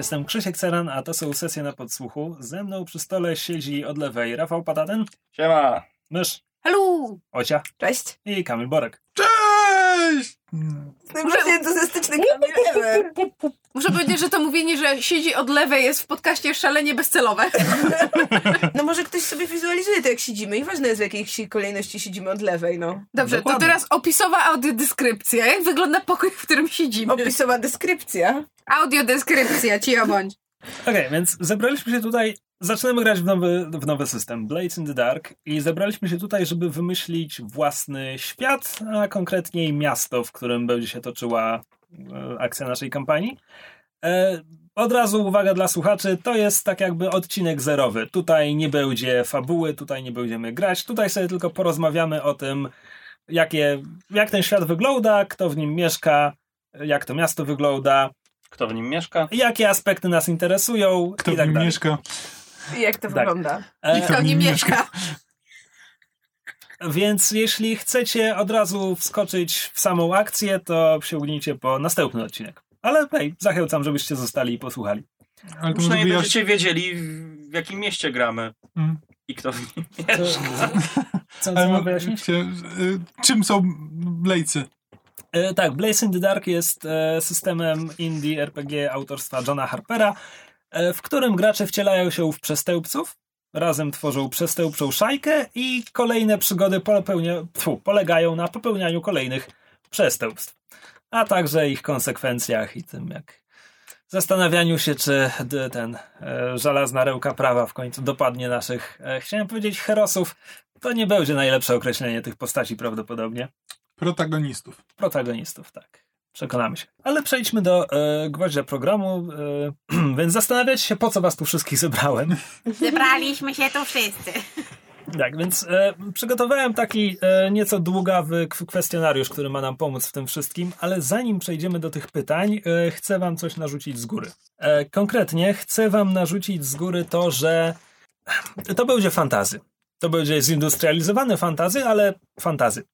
jestem Krzysiek Ceran, a to są sesje na podsłuchu. Ze mną przy stole siedzi od lewej Rafał Pataten, Siema! Mysz, Hello! Ocia Cześć! i Kamil Borek. Cześć! Najbardziej entuzjastyczny Kamil ever. Muszę powiedzieć, że to mówienie, że siedzi od lewej jest w podcaście szalenie bezcelowe. No może ktoś sobie wizualizuje to, jak siedzimy i ważne jest, w jakiej kolejności siedzimy od lewej, no. Dobrze, Dokładnie. to teraz opisowa audiodeskrypcja. Jak wygląda pokój, w którym siedzimy? Opisowa deskrypcja. Audiodeskrypcja, cicho bądź. Okej, więc zebraliśmy się tutaj, zaczynamy grać w nowy, w nowy system, Blades in the Dark i zebraliśmy się tutaj, żeby wymyślić własny świat, a konkretniej miasto, w którym będzie się toczyła e, akcja naszej kampanii. E, od razu uwaga dla słuchaczy, to jest tak jakby odcinek zerowy. Tutaj nie będzie fabuły, tutaj nie będziemy grać, tutaj sobie tylko porozmawiamy o tym, jakie, jak ten świat wygląda, kto w nim mieszka, jak to miasto wygląda, Kto w nim mieszka? jakie aspekty nas interesują Kto i w tak nim dalej. mieszka? I jak to Tak. wygląda? E, Kto nie mieszka. Więc jeśli chcecie od razu wskoczyć w samą akcję, to sięgnijcie po następny odcinek. Ale hej, zachęcam, żebyście zostali i posłuchali. Ale Przynajmniej wyjaśnić. będziecie wiedzieli, w- jakim mieście gramy Mm. i kto w nim Co, mieszka. co, co mam wyjaśnić? y, czym są blejcy? E, tak, Blaze in the Dark jest e, systemem indie RPG autorstwa Johna Harpera, w którym gracze wcielają się w przestępców, razem tworzą przestępczą szajkę i kolejne przygody popełnia, tfu, polegają na popełnianiu kolejnych przestępstw, a także ich konsekwencjach i tym jak zastanawianiu się, czy ten e, żelazna rełka prawa w końcu dopadnie naszych, e, chciałem powiedzieć herosów, to nie będzie najlepsze określenie tych postaci prawdopodobnie. Protagonistów. Protagonistów, tak. Przekonamy się. Ale przejdźmy do e, gwoździa programu. E, więc zastanawiacie się, po co was tu wszystkich zebrałem. Zebraliśmy się tu wszyscy. Tak, więc e, przygotowałem taki e, nieco długawy kwestionariusz, który ma nam pomóc w tym wszystkim, ale zanim przejdziemy do tych pytań, e, chcę wam coś narzucić z góry. E, konkretnie chcę wam narzucić z góry to, że to będzie fantazy. To będzie zindustrializowane fantazy, ale fantazy.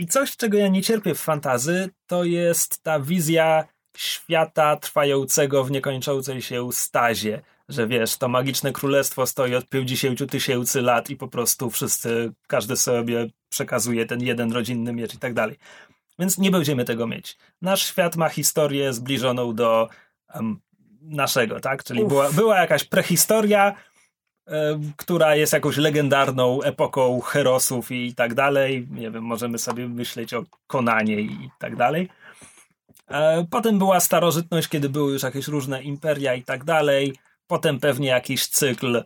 I coś, czego ja nie cierpię w fantazy, to jest ta wizja świata trwającego w niekończącej się stazie. Że wiesz, to magiczne królestwo stoi od 50 tysięcy lat i po prostu wszyscy, każdy sobie przekazuje ten jeden rodzinny miecz i tak dalej. Więc nie będziemy tego mieć. Nasz świat ma historię zbliżoną do em, naszego, tak? Czyli była, była jakaś prehistoria, która jest jakąś legendarną epoką herosów i tak dalej. Nie wiem, możemy sobie myśleć o Konanie i tak dalej. E, Potem była starożytność, kiedy były już jakieś różne imperia i tak dalej. Potem pewnie jakiś cykl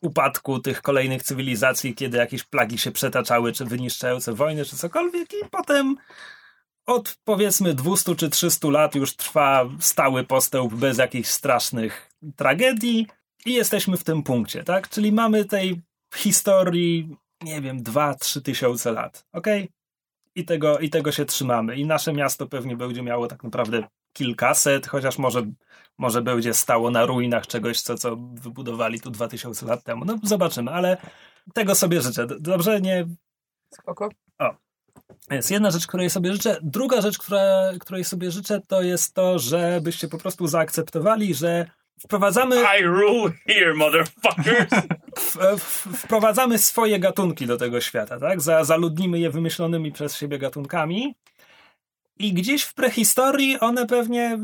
upadku tych kolejnych cywilizacji, kiedy jakieś plagi się przetaczały, czy wyniszczające wojny, czy cokolwiek. I potem od powiedzmy 200 czy 300 lat już trwa stały postęp bez jakichś strasznych tragedii i jesteśmy w tym punkcie, tak? Czyli mamy tej historii, nie wiem, 2-3 tysiące lat, ok? I tego, I tego się trzymamy. I nasze miasto pewnie będzie miało tak naprawdę kilkaset, chociaż może, może będzie stało na ruinach czegoś, co, co wybudowali tu 2000 lat temu. No zobaczymy, ale tego sobie życzę. Dobrze, nie, Spoko. jest jedna rzecz, której sobie życzę. Druga rzecz, która, której sobie życzę, to jest to, żebyście po prostu zaakceptowali, że wprowadzamy, I rule here, motherfuckers! w, w, wprowadzamy swoje gatunki do tego świata, tak? Za, zaludnimy je wymyślonymi przez siebie gatunkami. I gdzieś w prehistorii one pewnie,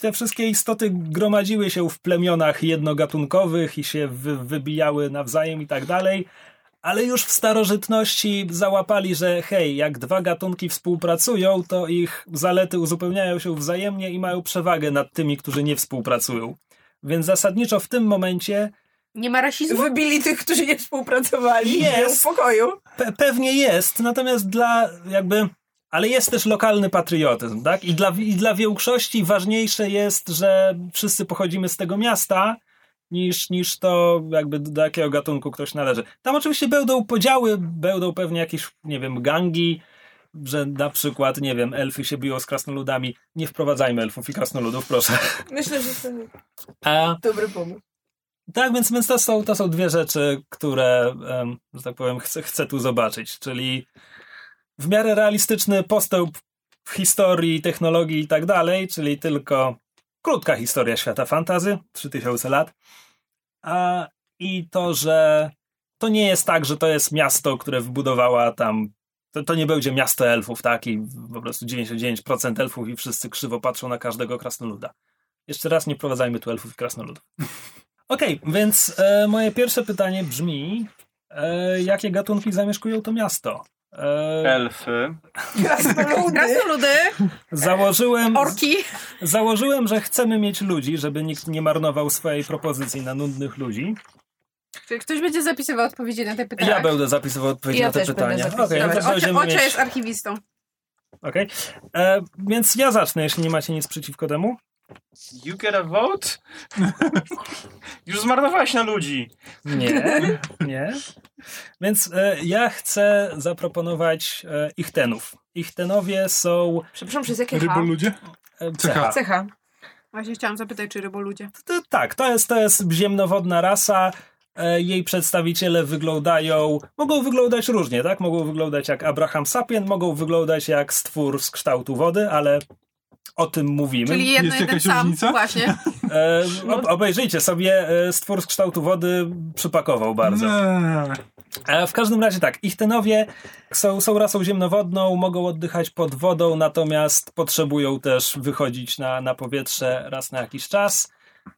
te wszystkie istoty gromadziły się w plemionach jednogatunkowych i się wy, wybijały nawzajem i tak dalej. Ale już w starożytności załapali, że hej, jak dwa gatunki współpracują, to ich zalety uzupełniają się wzajemnie i mają przewagę nad tymi, którzy nie współpracują. Więc zasadniczo w tym momencie Nie ma rasizmu? Wybili tych, którzy nie współpracowali. Jest. W pokoju. Pe- pewnie jest, natomiast dla jakby. Ale jest też lokalny patriotyzm, tak? I dla, I dla większości ważniejsze jest, że wszyscy pochodzimy z tego miasta, niż, niż to, jakby do jakiego gatunku ktoś należy. Tam oczywiście będą podziały, będą pewnie jakieś, nie wiem, gangi, że na przykład, nie wiem, elfy się biją z krasnoludami. Nie wprowadzajmy elfów i krasnoludów, proszę. Myślę, że to A, dobry pomysł. tak, więc, więc to, są, to są dwie rzeczy, które, em, że tak powiem, chcę, chcę tu zobaczyć. Czyli w miarę realistyczny postęp w historii, technologii i tak dalej, czyli tylko krótka historia świata fantazy, 3000 lat. A, I to, że to nie jest tak, że to jest miasto, które wybudowała tam. To, to nie będzie miasto elfów, tak? I po prostu 99% elfów i wszyscy krzywo patrzą na każdego krasnoluda. Jeszcze raz nie prowadzajmy tu elfów i krasnoludów. Okej, więc e, moje pierwsze pytanie brzmi: e, jakie gatunki zamieszkują to miasto? E, Elfy. Krasnoludy. Krasnoludy, założyłem, orki. założyłem, że chcemy mieć ludzi, żeby nikt nie marnował swojej propozycji na nudnych ludzi. Czy ktoś będzie zapisywał odpowiedzi na te pytania? Ja będę zapisywał odpowiedzi Ja na te pytania. Okej, no to Ocia, będziemy Ocia mieć... jest archiwistą. Okej. E, Więc ja zacznę, jeśli nie macie nic przeciwko temu. You get a vote? Już zmarnowałeś na ludzi. Nie, nie. Więc e, ja chcę zaproponować e, Ichtenów. Ichtenowie są Przepraszam, przez jakie? Ryboludzie? e, Cecha. Cecha. Właśnie chciałam zapytać, czy ryboludzie. To, tak, to jest, to jest ziemnowodna rasa. E, Jej przedstawiciele wyglądają, mogą wyglądać różnie, tak? Mogą wyglądać jak Abraham Sapien, mogą wyglądać jak stwór z kształtu wody, ale o tym mówimy. Czyli jedno Jest jakaś sam. różnica? Właśnie. E, ob, obejrzyjcie sobie, e, stwór z kształtu wody przypakował bardzo. E, w każdym razie tak, Ichtenowie są, są rasą ziemnowodną, mogą oddychać pod wodą, natomiast potrzebują też wychodzić na, na powietrze raz na jakiś czas.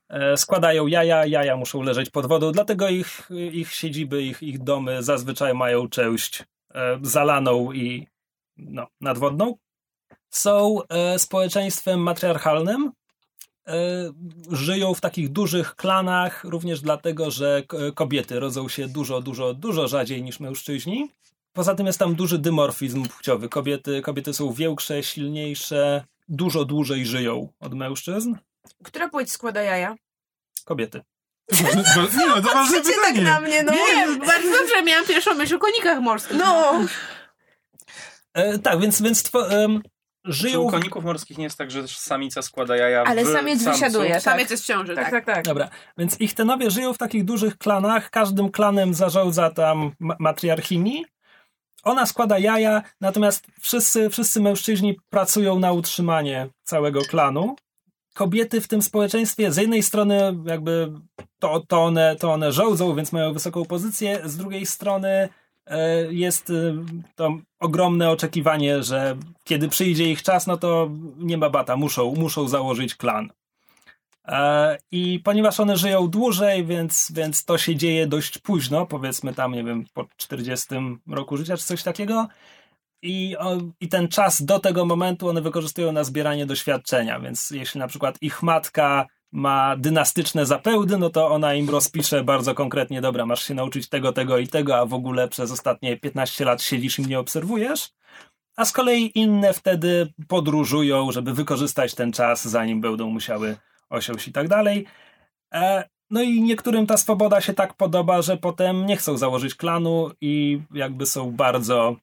E, składają jaja, jaja muszą leżeć pod wodą, dlatego ich, ich siedziby, ich, ich domy zazwyczaj mają część e, zalaną i no, nadwodną. Są e, społeczeństwem matriarchalnym, żyją w takich dużych klanach, również dlatego, że kobiety rodzą się dużo, dużo, dużo rzadziej niż mężczyźni. Poza tym jest tam duży dymorfizm płciowy. Kobiety, kobiety są większe, silniejsze, dużo dłużej żyją od mężczyzn. Która płeć składa jaja? Kobiety. Nie, no, to ważne tak pytanie. na mnie, no. Nie, bardzo dobrze, miałam pierwszą myśl o konikach morskich. No. E, tak, więc, więc two, em, Czy żyją... u koników morskich nie jest tak, że samica składa jaja Ale w samiec samcu? wysiaduje. Samiec jest w ciąży, Tak, tak. tak, tak. Dobra, więc Ichtenowie żyją w takich dużych klanach, każdym klanem zarządza tam ma- matriarchini. Ona składa jaja, natomiast wszyscy, wszyscy mężczyźni pracują na utrzymanie całego klanu. Kobiety w tym społeczeństwie z jednej strony jakby to, to, one, to one żołdzą, więc mają wysoką pozycję, z drugiej strony e, jest e, to ogromne oczekiwanie, że kiedy przyjdzie ich czas, no to nie ma bata, muszą, muszą założyć klan. E, I ponieważ one żyją dłużej, więc, więc to się dzieje dość późno, powiedzmy tam, nie wiem, po 40 roku życia czy coś takiego. I, I ten czas do tego momentu one wykorzystują na zbieranie doświadczenia, więc jeśli na przykład ich matka ma dynastyczne zapełdy, no to ona im rozpisze bardzo konkretnie, dobra, masz się nauczyć tego, tego i tego, a w ogóle przez ostatnie 15 lat siedzisz i mnie obserwujesz. A z kolei inne wtedy podróżują, żeby wykorzystać ten czas, zanim będą musiały osiąść i tak dalej. E, no i niektórym ta swoboda się tak podoba, że potem nie chcą założyć klanu i jakby są bardzo.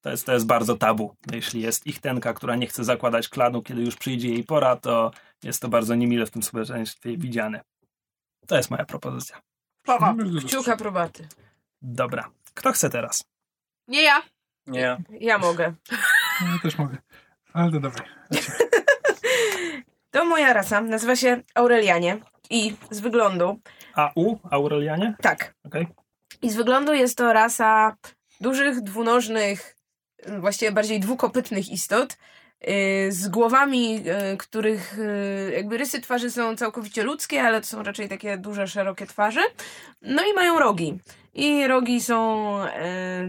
To jest, to jest bardzo tabu. Jeśli jest ich tenka, która nie chce zakładać klanu, kiedy już przyjdzie jej pora, to jest to bardzo niemile w tym społeczeństwie widziane. To jest moja propozycja. Spoko. Kciuka probaty. Dobra. Kto chce teraz? Nie ja. Nie. Ja mogę. No, Ja też mogę. Ale to dawaj. To moja rasa. Nazywa się Aurelianie. I z wyglądu, AU? Aurelianie? tak. Okej. I z wyglądu jest to rasa dużych, dwunożnych, właściwie bardziej dwukopytnych istot, yy, z głowami, yy, których yy, jakby rysy twarzy są całkowicie ludzkie, ale to są raczej takie duże, szerokie twarze. No i mają rogi. I rogi są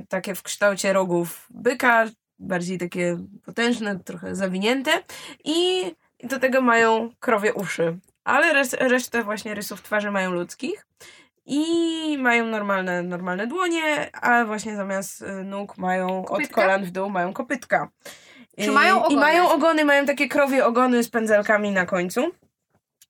takie w kształcie rogów byka, bardziej takie potężne, trochę zawinięte. I do tego mają krowie uszy. Ale res- resztę właśnie rysów twarzy mają ludzkich. I mają normalne, normalne dłonie, a właśnie zamiast y, nóg mają Kopytka? od kolan w dół mają kopytka. Czy mają I ogony? mają ogony, mają takie krowie ogony z pędzelkami na końcu.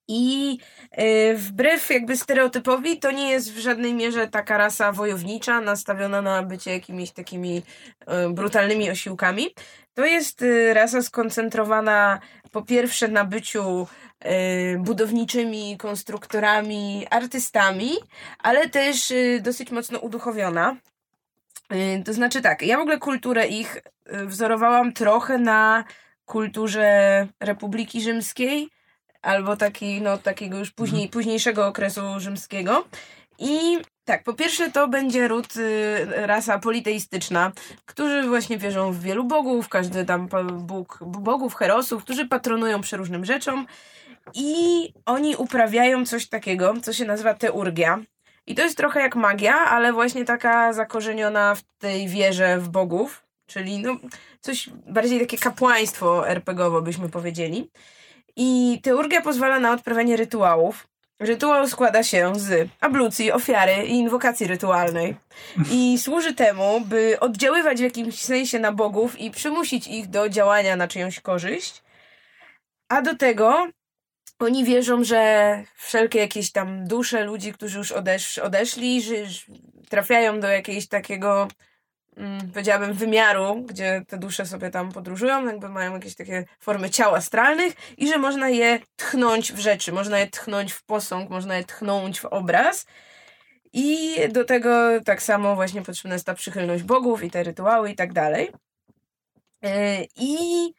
I y, wbrew jakby stereotypowi, to nie jest w żadnej mierze taka rasa wojownicza, nastawiona na bycie jakimiś takimi y, brutalnymi osiłkami. To jest y, rasa skoncentrowana po pierwsze na byciu budowniczymi, konstruktorami, artystami, ale też dosyć mocno uduchowiona. To znaczy tak, ja w ogóle kulturę ich wzorowałam trochę na kulturze Republiki Rzymskiej, albo taki, no, takiego już później, późniejszego okresu rzymskiego. I tak, po pierwsze to będzie ród y, rasa politeistyczna, którzy właśnie wierzą w wielu bogów, każdy tam bóg, bogów, herosów, którzy patronują przeróżnym rzeczom i oni uprawiają coś takiego, co się nazywa teurgia. I to jest trochę jak magia, ale właśnie taka zakorzeniona w tej wierze w bogów, czyli no coś bardziej takie kapłaństwo RPGowo byśmy powiedzieli. I teurgia pozwala na odprawianie rytuałów. Rytuał składa się z ablucji, ofiary i inwokacji rytualnej. I służy temu, by oddziaływać w jakimś sensie na bogów i przymusić ich do działania na czyjąś korzyść. A do tego oni wierzą, że wszelkie jakieś tam dusze ludzi, którzy już odesz odeszli, że trafiają do jakiegoś takiego, powiedziałabym, wymiaru, gdzie te dusze sobie tam podróżują, jakby mają jakieś takie formy ciał astralnych i że można je tchnąć w rzeczy, można je tchnąć w posąg, można je tchnąć w obraz. I do tego tak samo właśnie potrzebna jest ta przychylność bogów i te rytuały i tak dalej. Yy, I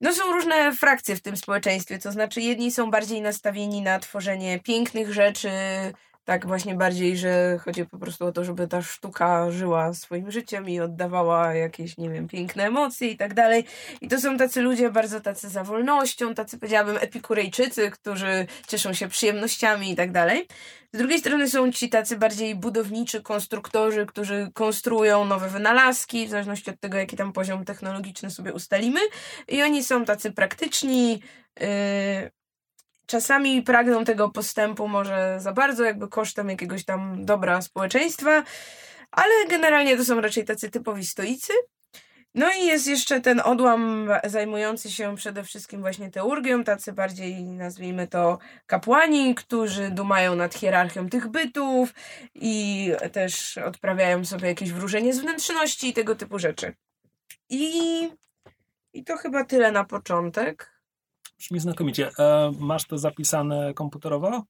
no są różne frakcje w tym społeczeństwie, to znaczy jedni są bardziej nastawieni na tworzenie pięknych rzeczy, tak właśnie bardziej, że chodzi po prostu o to, żeby ta sztuka żyła swoim życiem i oddawała jakieś, nie wiem, piękne emocje i tak dalej. I to są tacy ludzie bardzo tacy za wolnością, tacy powiedziałabym epikurejczycy, którzy cieszą się przyjemnościami i tak dalej. Z drugiej strony są ci tacy bardziej budowniczy konstruktorzy, którzy konstruują nowe wynalazki, w zależności od tego, jaki tam poziom technologiczny sobie ustalimy. I oni są tacy praktyczni, yy, czasami pragną tego postępu może za bardzo, jakby kosztem jakiegoś tam dobra społeczeństwa, ale generalnie to są raczej tacy typowi stoicy. No i jest jeszcze ten odłam zajmujący się przede wszystkim właśnie teurgią, tacy bardziej nazwijmy to kapłani, którzy dumają nad hierarchią tych bytów i też odprawiają sobie jakieś wróżenie z wnętrzności i tego typu rzeczy. I, i to chyba tyle na początek. Brzmi znakomicie. E, masz to zapisane komputerowo?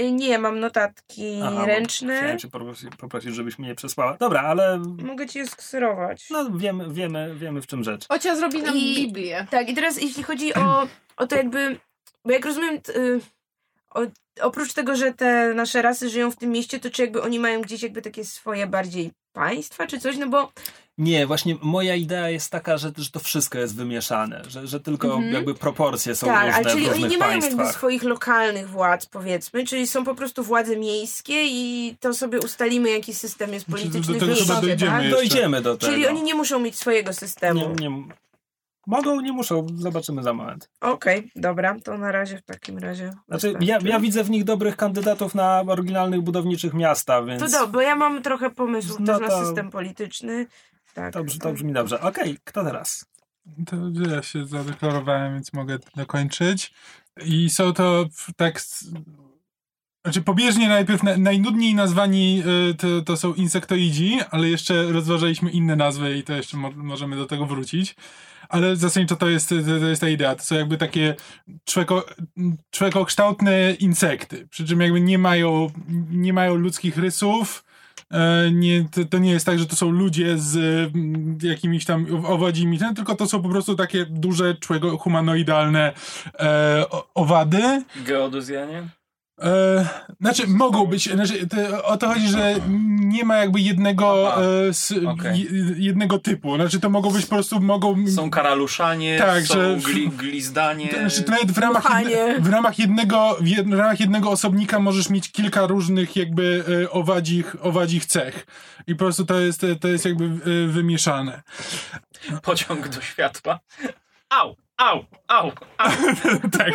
Y, Nie, mam notatki Aha, ręczne. Chciałem cię poprosić, poprosić, żebyś mnie przesłała. Dobra, ale Mogę ci je skserować. no, wiemy, wiemy, wiemy w czym rzecz. Ocia zrobi nam I- Biblię. Tak, i teraz jeśli chodzi o, o to jakby, bo jak rozumiem, t, y, o, oprócz tego, że te nasze rasy żyją w tym mieście, to czy jakby oni mają gdzieś jakby takie swoje bardziej państwa, czy coś, no bo Nie, właśnie moja idea jest taka, że, że to wszystko jest wymieszane, że, że tylko Mhm. jakby proporcje są tak, różne ale czyli w oni różnych nie mają państwach. jakby swoich lokalnych władz, powiedzmy, czyli są po prostu władze miejskie i to sobie ustalimy, jaki system jest Znaczy, do polityczny tego w mieście, dojdziemy tak? Dojdziemy do tego. Czyli oni nie muszą mieć swojego systemu. nie, nie, Mogą, nie muszą, zobaczymy za moment. Okej, dobra, to na razie w takim razie. Znaczy, ja, ja widzę w nich dobrych kandydatów na oryginalnych budowniczych miasta, więc To do, bo ja mam trochę pomysłów No też to- na system polityczny. Tak. to, brzmi, to brzmi dobrze. Okej, kto teraz? To ja się zadeklarowałem, więc mogę dokończyć. I są to tak. Znaczy, pobieżnie najpierw na, najnudniej nazwani y, to, to są insektoidzi, ale jeszcze rozważaliśmy inne nazwy i to jeszcze mo możemy do tego wrócić. Ale zasadniczo to jest, to, to jest ta idea. To są jakby takie człeko, człekokształtne insekty. Przy czym jakby nie mają, nie mają ludzkich rysów. E, Nie, to, to nie jest tak, że to są ludzie z mm, jakimiś tam owadzimi, tylko to są po prostu takie duże, człego, humanoidalne e, owady. Geodezjanie? E, znaczy, mogą być, znaczy, to, o to chodzi, że nie ma jakby jednego, e, s, je- jednego typu. Znaczy, to mogą być po prostu, mogą... Są karaluszanie, Tak, są że- gli, glizdanie. To Znaczy, to nawet w ramach, jedne, w, ramach jednego, w, jed, w ramach jednego osobnika możesz mieć kilka różnych jakby e, owadzich, owadzich cech. I po prostu to jest, to jest jakby e, wymieszane. Pociąg do światła. Au, au, au, au. tak.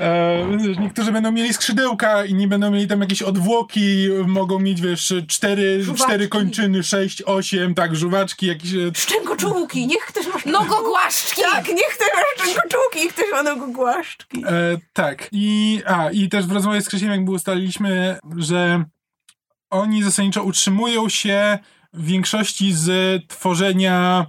E, niektórzy będą mieli skrzydełka i nie będą mieli tam jakieś odwłoki, mogą mieć, wiesz, cztery, Żuwaczki. cztery kończyny, sześć, osiem, tak, żuwaczki, jakieś... e, Szczękoczułki, niech ktoś masz Nogogłaszczki! Tak, niech ktoś ma szczękoczułki i ktoś ma nogogłaszczki. E, tak. I, a, I też w rozmowie z Krzysiem jakby ustaliliśmy, że oni zasadniczo utrzymują się w większości z tworzenia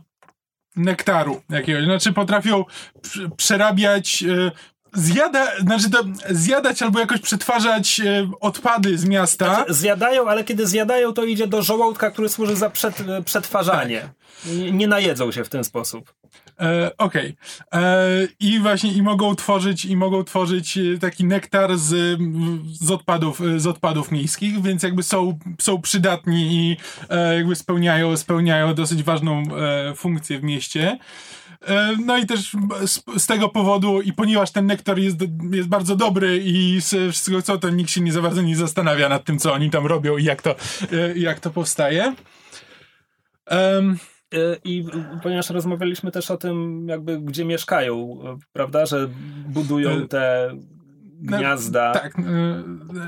nektaru jakiegoś. Znaczy potrafią pr- przerabiać e, zjada, znaczy to zjadać albo jakoś przetwarzać e, odpady z miasta. Zjadają, ale kiedy zjadają, to idzie do żołądka, który służy za przet, przetwarzanie. Nie, nie najedzą się w ten sposób. E, Okej. E, I właśnie i mogą tworzyć i mogą tworzyć e, taki nektar z, z odpadów z odpadów miejskich, więc jakby są, są przydatni i jakby spełniają, spełniają dosyć ważną funkcję w mieście. No i też z, z tego powodu, i ponieważ ten nektar jest, jest bardzo dobry i z wszystkiego co, to nikt się nie za bardzo nie zastanawia nad tym, co oni tam robią i jak to, jak to powstaje. Y, I ponieważ rozmawialiśmy też o tym, jakby gdzie mieszkają, y, prawda, że budują Y, te gniazda. Tak,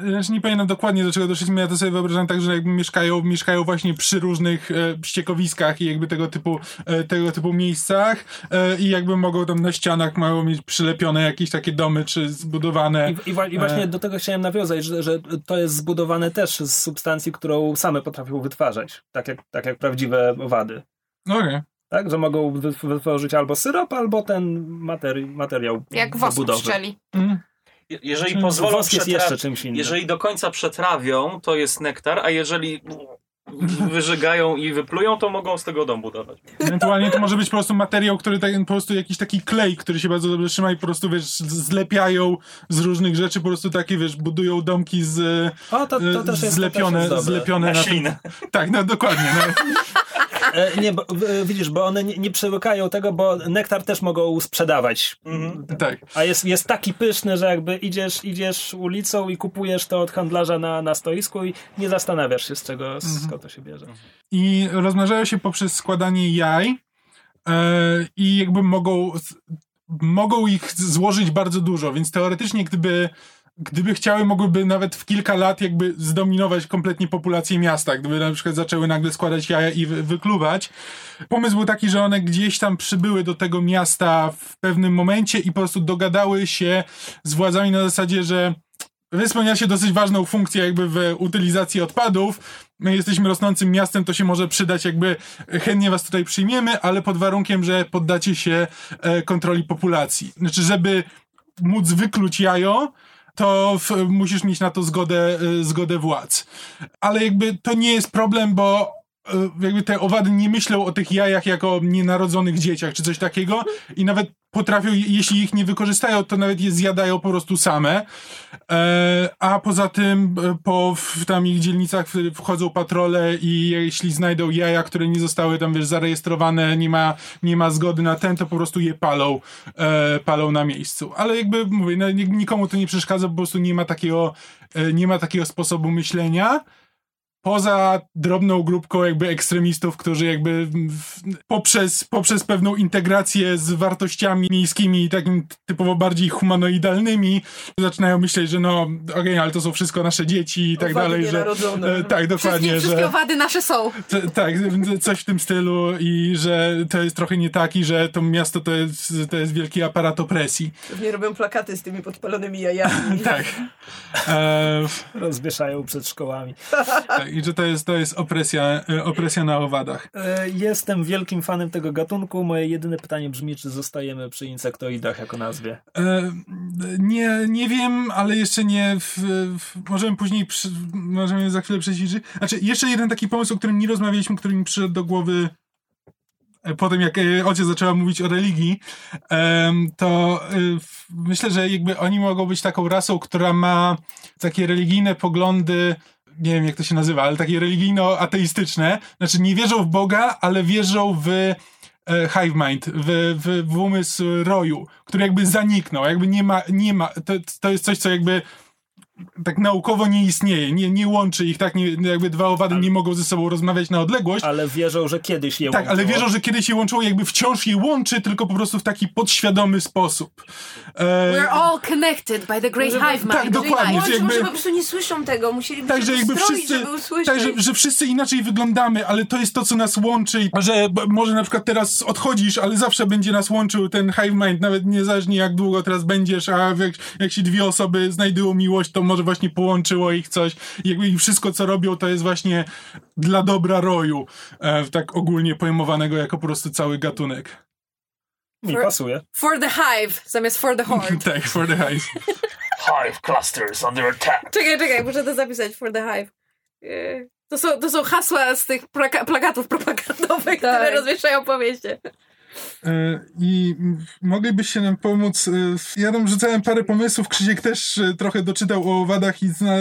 yy, znaczy nie pamiętam dokładnie do czego doszliśmy, ja to sobie wyobrażam tak, że jakby mieszkają, mieszkają właśnie przy różnych e, ściekowiskach i jakby tego typu, e, tego typu miejscach e, i jakby mogą tam na ścianach mają mieć przylepione jakieś takie domy czy zbudowane. I, i, I właśnie do tego chciałem nawiązać, że, że to jest zbudowane też z substancji, którą same potrafią wytwarzać, tak jak, tak jak prawdziwe owady. Okej. Tak, że mogą wy- wytworzyć albo syrop, albo ten materi- materiał Jak wosk budowy. pszczeli. Mm. Je- Jeżeli Czyli pozwolą wosk jest jeszcze czymś innym. Jeżeli do końca przetrawią, to jest nektar, a jeżeli wyżygają i wyplują, to mogą z tego dom budować. Ewentualnie to może być po prostu materiał, który tak, po prostu jakiś taki klej, który się bardzo dobrze trzyma i po prostu wiesz, zlepiają z różnych rzeczy, po prostu takie wiesz, budują domki z O, to, to e, też jest zlepione, to też jest zlepione Na tym- ślinę. Tak, no dokładnie. No. E, nie, bo, e, widzisz, bo one nie, nie przełykają tego, bo nektar też mogą sprzedawać. Mhm. tak. A jest, jest taki pyszny, że jakby idziesz, idziesz ulicą i kupujesz to od handlarza na, na stoisku i nie zastanawiasz się, z czego, Mhm. skąd to się bierze. i rozmnażają się poprzez składanie jaj e, i jakby mogą, mogą ich złożyć bardzo dużo, więc teoretycznie gdyby gdyby chciały, mogłyby nawet w kilka lat jakby zdominować kompletnie populację miasta, gdyby na przykład zaczęły nagle składać jaja i wy, wykluwać. Pomysł był taki, że one gdzieś tam przybyły do tego miasta w pewnym momencie i po prostu dogadały się z władzami na zasadzie, że wy spełniacie dosyć ważną funkcję jakby w utylizacji odpadów. My jesteśmy rosnącym miastem, to się może przydać, jakby chętnie was tutaj przyjmiemy, ale pod warunkiem, że poddacie się e, kontroli populacji. Znaczy, żeby móc wykluć jajo, to w, musisz mieć na to zgodę, e, zgodę władz. Ale jakby to nie jest problem, bo jakby te owady nie myślą o tych jajach jako nienarodzonych dzieciach czy coś takiego i nawet potrafią, jeśli ich nie wykorzystają, to nawet je zjadają po prostu same. E, a poza tym e, po w, tam ich dzielnicach wchodzą patrole i jeśli znajdą jaja, które nie zostały tam wiesz, zarejestrowane, nie ma, nie ma zgody na ten, to po prostu je palą, e, palą na miejscu. Ale jakby mówię, no, nik- nikomu to nie przeszkadza, po prostu nie ma takiego, e, nie ma takiego sposobu myślenia. Poza drobną grupką jakby ekstremistów, którzy jakby w, poprzez, poprzez pewną integrację z wartościami miejskimi i takim typowo bardziej humanoidalnymi zaczynają myśleć, że no okej, ale to są wszystko nasze dzieci i tak Owady dalej, że nienarodzone. e, tak, Wszystkie, dokładnie, wszystkie że owady nasze są. t- tak, coś w tym stylu i że to jest trochę nie tak i że to miasto to jest, to jest wielki aparat opresji. Pewnie robią plakaty z tymi podpalonymi jajami. Tak. E, Rozwieszają przed szkołami. tak. I że to jest, to jest opresja, e, opresja na owadach. E, Jestem wielkim fanem tego gatunku. Moje jedyne pytanie brzmi, czy zostajemy przy insektoidach jako nazwie. E, nie, nie wiem, ale jeszcze nie. W, w, możemy później. Przy, możemy za chwilę przećwiczyć. Znaczy, jeszcze jeden taki pomysł, o którym nie rozmawialiśmy, który mi przyszedł do głowy po tym, jak ojciec zaczęła mówić o religii, to myślę, że jakby oni mogą być taką rasą, która ma takie religijne poglądy. Nie wiem, jak to się nazywa, ale takie religijno-ateistyczne. Znaczy, nie wierzą w Boga, ale wierzą w e, hive mind, w, w, w umysł roju, który jakby zaniknął, jakby nie ma, nie ma, to, to jest coś, co jakby tak naukowo nie istnieje, nie, nie łączy ich, tak, nie, jakby dwa owady nie mogą ze sobą rozmawiać na odległość, Ale wierzą, że kiedyś je tak, ale łączyło. wierzą, że kiedyś się łączyło, jakby wciąż je łączy, tylko po prostu w taki podświadomy sposób. E, We're all connected by the great hive mind. tak, dokładnie, Łączy, że jakby- może po prostu nie słyszą tego, musieliby tak, się że jakby wszyscy, żeby usłyszeć. tak, że, że wszyscy inaczej wyglądamy, ale to jest to, co nas łączy, i że może na przykład teraz odchodzisz, ale zawsze będzie nas łączył ten hive mind, nawet niezależnie jak długo teraz będziesz, a jak, jak się dwie osoby znajdują miłość, to może właśnie połączyło ich coś i jakby i wszystko, co robią, to jest właśnie dla dobra roju, e, tak ogólnie pojmowanego jako po prostu cały gatunek. Mi For- pasuje. For the hive zamiast for the horde. tak, for the hive. Hive clusters under attack. czekaj, czekaj, muszę to zapisać. For the hive. Yy, To są, to są hasła z tych plaka- plakatów propagandowych, które Tak. rozwieszają po mieście. E, I moglibyście nam pomóc. e, Ja tam rzucałem parę pomysłów. Krzysiek też e, trochę doczytał o owadach i zna.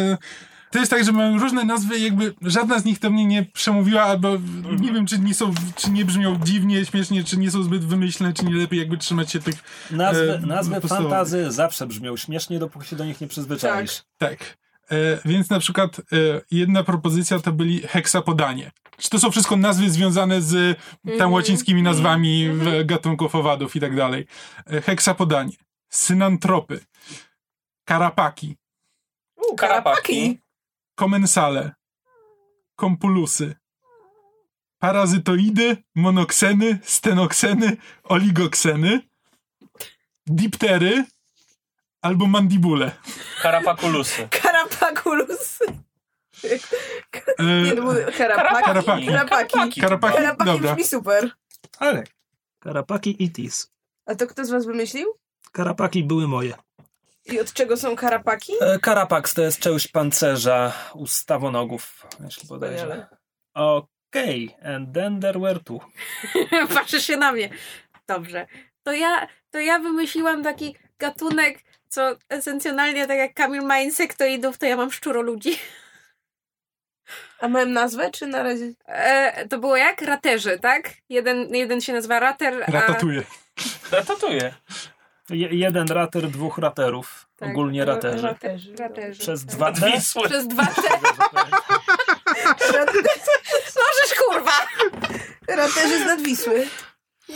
To jest tak, że mają różne nazwy, jakby żadna z nich do mnie nie przemówiła, albo nie wiem, czy nie są, czy nie brzmią dziwnie, śmiesznie, czy nie są zbyt wymyślne, czy nie lepiej jakby trzymać się tych. Nazwy, E, nazwy fantazy zawsze brzmią śmiesznie, dopóki się do nich nie przyzwyczaisz. Tak. E, więc na przykład e, jedna propozycja to byli heksapodanie. Czy to są wszystko nazwy związane z tam łacińskimi nazwami w gatunków owadów i tak dalej. E, heksapodanie, synantropy, karapaki, Karapaki. komensale, kompulusy, parazytoidy, monokseny, stenokseny, oligokseny, diptery albo mandibule. Karapakulusy. Karapakulus. E, Nie, to karapaki. Karapaki. Karapaki. Karapaki? Karapaki Dobra. brzmi super. Ale Karapaki Itis. A to kto z was wymyślił? Karapaki były moje. I od czego są karapaki? E, Karapaks to jest część pancerza u stawonogów, jeśli podejrzę. Okej, and then there were two. Patrzysz się na mnie. Dobrze. To ja, to ja wymyśliłam taki gatunek, co esencjonalnie, tak jak Kamil ma insektoidów, to ja mam szczuroludzi. A miałem nazwę, czy na razie? E, to było jak? Raterzy, tak? Jeden, jeden się nazywa Rater, a... Ratatuje. Ratatuję. Je, jeden rater, dwóch raterów. Tak, Ogólnie ra- raterzy. Raterzy. Raterzy. Przez dwa T. Przez dwa te. Możesz kurwa! Raterzy z Nadwisły.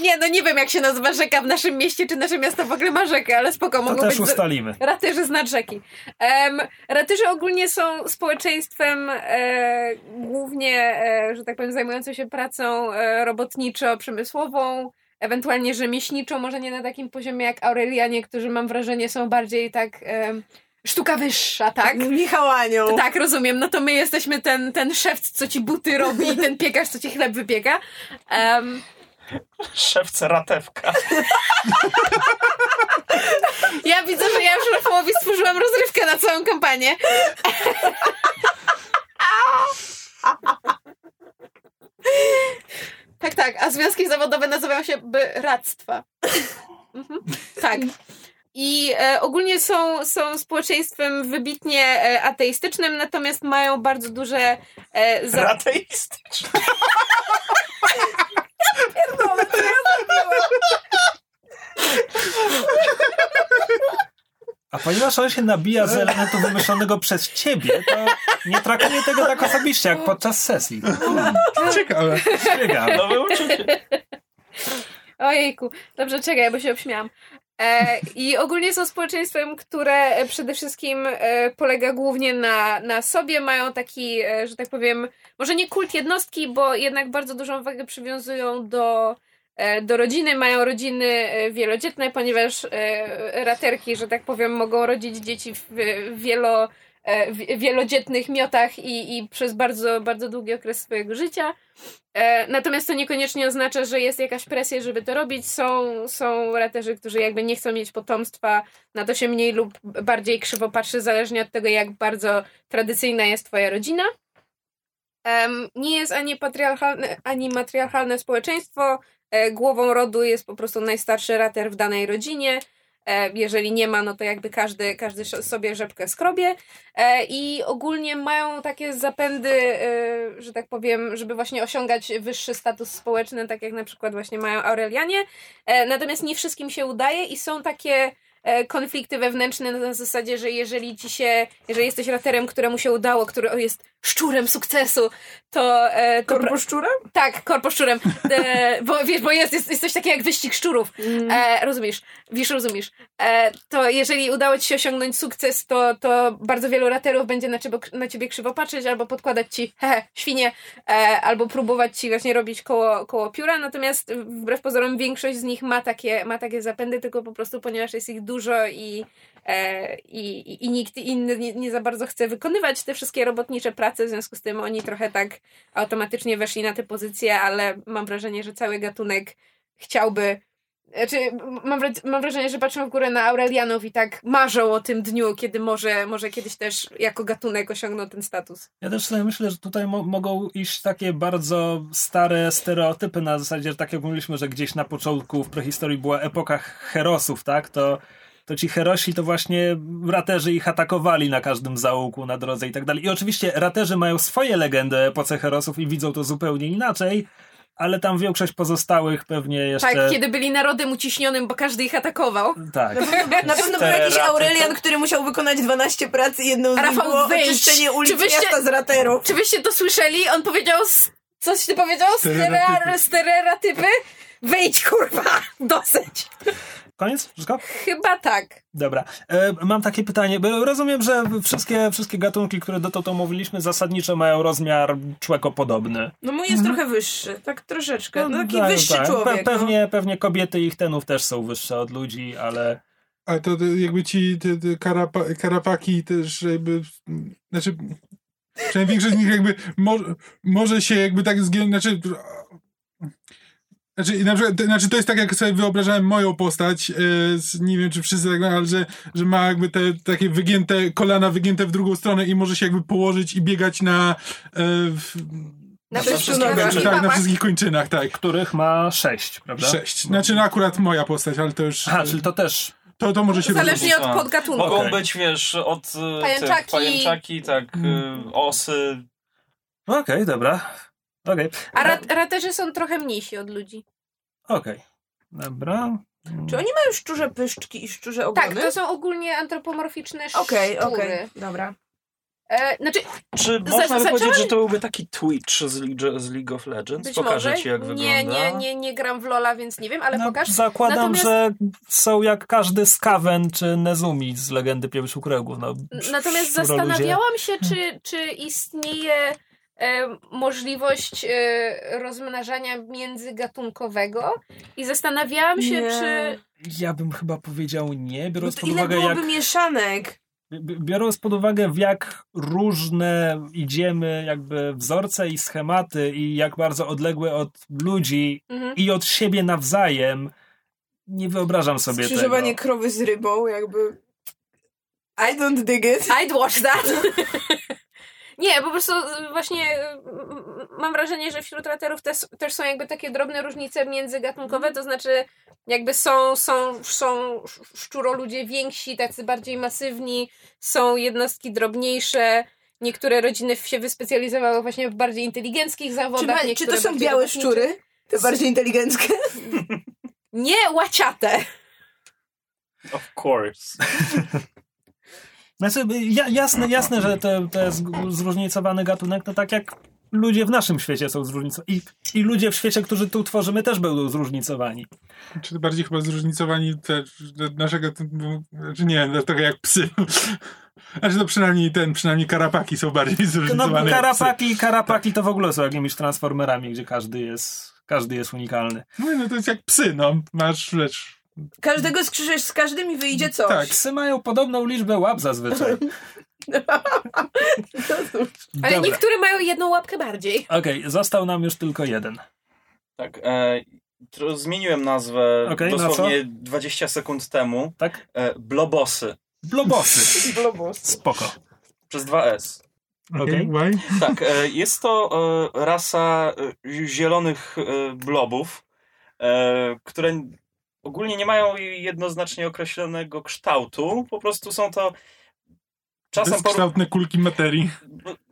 Nie, no nie wiem jak się nazywa rzeka w naszym mieście, czy nasze miasto w ogóle ma rzekę, ale spoko, To mogą też być... ustalimy. Raterzy z nad rzeki. Um, raterzy ogólnie są społeczeństwem e, głównie, e, że tak powiem, zajmującym się pracą e, robotniczo-przemysłową, ewentualnie rzemieślniczą, może nie na takim poziomie jak Aurelianie, którzy mam wrażenie są bardziej tak em, sztuka wyższa, tak? Z Michałanią. Tak, rozumiem. No to my jesteśmy ten, ten szef, co ci buty robi i ten piekarz, co ci chleb wypieka. Um, Szewce ratewka. ja widzę, że ja już Rafałowi stworzyłam rozrywkę na całą kampanię. Tak, tak. A związki zawodowe nazywają się bractwa. Mhm. Tak. I e, ogólnie są, są społeczeństwem wybitnie e, ateistycznym, natomiast mają bardzo duże e, za- Rateistyczne. A ponieważ on się nabija z elementu wymyślonego przez ciebie, to nie traktuję tego tak osobiście, jak podczas sesji. Ciekawe. Ciekawe. Nowe uczucie. Ojejku, dobrze, czekaj, bo się obśmiałam. E, I ogólnie są społeczeństwem, które e, przede wszystkim e, polega głównie na, na sobie, mają taki, że tak powiem, może nie kult jednostki, bo jednak bardzo dużą wagę przywiązują do, do rodziny, mają rodziny wielodzietne, ponieważ raterki, że tak powiem, mogą rodzić dzieci w wielo, wielodzietnych miotach i, i przez bardzo, bardzo długi okres swojego życia. E, natomiast to niekoniecznie oznacza, że jest jakaś presja, żeby to robić. Są, są raterzy, którzy jakby nie chcą mieć potomstwa, na to się mniej lub bardziej krzywo patrzy, zależnie od tego, jak bardzo tradycyjna jest twoja rodzina. Nie jest ani patriarchalne, ani matriarchalne społeczeństwo. E, głową rodu jest po prostu najstarszy rater w danej rodzinie. E, jeżeli nie ma, no to jakby każdy, każdy sobie rzepkę skrobie. E, I ogólnie mają takie zapędy, e, że tak powiem, żeby właśnie osiągać wyższy status społeczny, tak jak na przykład właśnie mają Aurelianie. Natomiast nie wszystkim się udaje i są takie konflikty wewnętrzne na zasadzie, że jeżeli ci się, jeżeli jesteś raterem, któremu się udało, który jest szczurem sukcesu, to... e, to Korposzczurem? tak, korposzczurem. E, bo wiesz, bo jest, jest, jest coś takiego jak wyścig szczurów. E, rozumiesz, wiesz, rozumiesz. E, to jeżeli udało ci się osiągnąć sukces, to, to bardzo wielu raterów będzie na ciebie, na ciebie krzywo patrzeć, albo podkładać ci hehe, świnie, e, albo próbować ci właśnie robić koło, koło pióra. Natomiast wbrew pozorom większość z nich ma takie, ma takie zapędy, tylko po prostu ponieważ jest ich dużo i, i, i, i nikt inny nie, nie za bardzo chce wykonywać te wszystkie robotnicze prace, w związku z tym oni trochę tak automatycznie weszli na te pozycje, ale mam wrażenie, że cały gatunek chciałby Znaczy, mam, mam wrażenie, że patrzą w górę na Aurelianów i tak marzą o tym dniu, kiedy może, może kiedyś też jako gatunek osiągną ten status. Ja też sobie myślę, że tutaj mo- mogą iść takie bardzo stare stereotypy na zasadzie, że tak jak mówiliśmy, że gdzieś na początku w prehistorii była epoka herosów, tak? To, to ci herosi to właśnie raterzy ich atakowali na każdym zaułku, na drodze i tak dalej. I oczywiście raterzy mają swoje legendy o epoce herosów i widzą to zupełnie inaczej, ale tam większość pozostałych pewnie jeszcze... Tak, kiedy byli narodem uciśnionym, bo każdy ich atakował. Tak. Na pewno był jakiś Aurelian, to- który musiał wykonać 12 prac i jedną z A nich Rafał, było wyjdź! oczyszczenie ulic Czy wyście- miasta z raterów. Czy wyście to słyszeli? On powiedział... Coś ty powiedział? Stereotypy. Stereotypy? Wyjdź, kurwa! Dosyć! Koniec? Wszystko? Chyba tak. Dobra. E, mam takie pytanie, bo rozumiem, że wszystkie, wszystkie gatunki, które dotąd omówiliśmy, zasadniczo mają rozmiar człekopodobny. No mój jest trochę wyższy, tak troszeczkę. No taki tak, wyższy tak. człowiek. Pe- pewnie, pewnie kobiety ich tenów też są wyższe od ludzi, ale A to, jakby ci te, te karapa, karapaki też jakby, znaczy, przynajmniej większość z nich jakby może, może się jakby tak zgiąć, znaczy, znaczy, na przykład, to, znaczy to jest tak, jak sobie wyobrażałem moją postać, z, nie wiem czy wszyscy tak mają, ale że, że ma jakby te takie wygięte, kolana wygięte w drugą stronę i może się jakby położyć i biegać na, e, w, Na Na wszystkich kończynach. tak, na wszystkich kończynach, tak. których ma sześć, prawda? Sześć. Znaczy, no akurat moja postać, ale to już, Aha, czyli to też. to, to może się Zależnie od podgatunku. Mogą Okej. być, wiesz, od e, Pajęczaki. Tych, pajęczaki, tak, e, osy. Okej, dobra. Okej. A rat- raterzy są trochę mniejsi od ludzi. Okej. Dobra. Czy oni mają szczurze pyszczki i szczurze ogony? Tak, to są ogólnie antropomorficzne szczury. Okej, okej, dobra. E, znaczy, Czy Za- można by zacząłem- powiedzieć, że to byłby taki Twitch z League, z League of Legends? być Pokażę może. ci, jak nie, wygląda. nie, nie, nie gram w Lola, więc nie wiem, ale No, pokaż. zakładam, Natomiast- że są jak każdy Skaven czy Nezumi z legendy Pierściu Kręgów. No, Natomiast zastanawiałam się, czy, czy istnieje możliwość e, rozmnażania międzygatunkowego i zastanawiałam się, Nie. czy... Ja bym chyba powiedział nie, Bo biorąc to pod ile uwagę byłoby jak... mieszanek? Biorąc pod uwagę, w jak różne idziemy jakby wzorce i schematy i jak bardzo odległe od ludzi Mhm. i od siebie nawzajem, nie wyobrażam sobie Skrzyżowanie tego. krowy z rybą, jakby... I don't dig it. I'd watch that. Nie, po prostu y, właśnie y, mam wrażenie, że wśród raterów też, też są jakby takie drobne różnice międzygatunkowe, to znaczy jakby są, są, są sz- szczuroludzie więksi, tacy bardziej masywni, są jednostki drobniejsze, niektóre rodziny się wyspecjalizowały właśnie w bardziej inteligenckich Czy, zawodach. ma, czy to są białe robotnicze. szczury? Te bardziej inteligentne? Nie, łaciate! Of course. Znaczy, ja, jasne, jasne, że to, to jest zróżnicowany gatunek, to tak jak ludzie w naszym świecie są zróżnicowani. I, I ludzie w świecie, którzy tu tworzymy, też będą zróżnicowani. Czy bardziej chyba zróżnicowani do naszego, znaczy nie, dlatego jak psy. Znaczy to przynajmniej ten, przynajmniej karapaki są bardziej No, zróżnicowane psy. karapaki, karapaki to w ogóle są jakimiś transformerami, gdzie każdy jest, każdy jest unikalny. No, no to jest jak psy, no. Masz, wiesz, Każdego skrzyżesz z każdym i wyjdzie coś. Tak. Psy mają podobną liczbę łap zazwyczaj. Ale Dobra. niektóre mają jedną łapkę bardziej. Okej, został nam już tylko jeden. Tak, e, tro- zmieniłem nazwę Okej, na dosłownie 20 sekund temu. Tak? E, Blobosy. Blobosy. Blobos. Spoko. Przez 2S. Okej. okay. why? Tak, e, jest to e, rasa e, zielonych e, blobów, e, które ogólnie nie mają jednoznacznie określonego kształtu. Po prostu są to czasem poru- Bezkształtne kulki materii.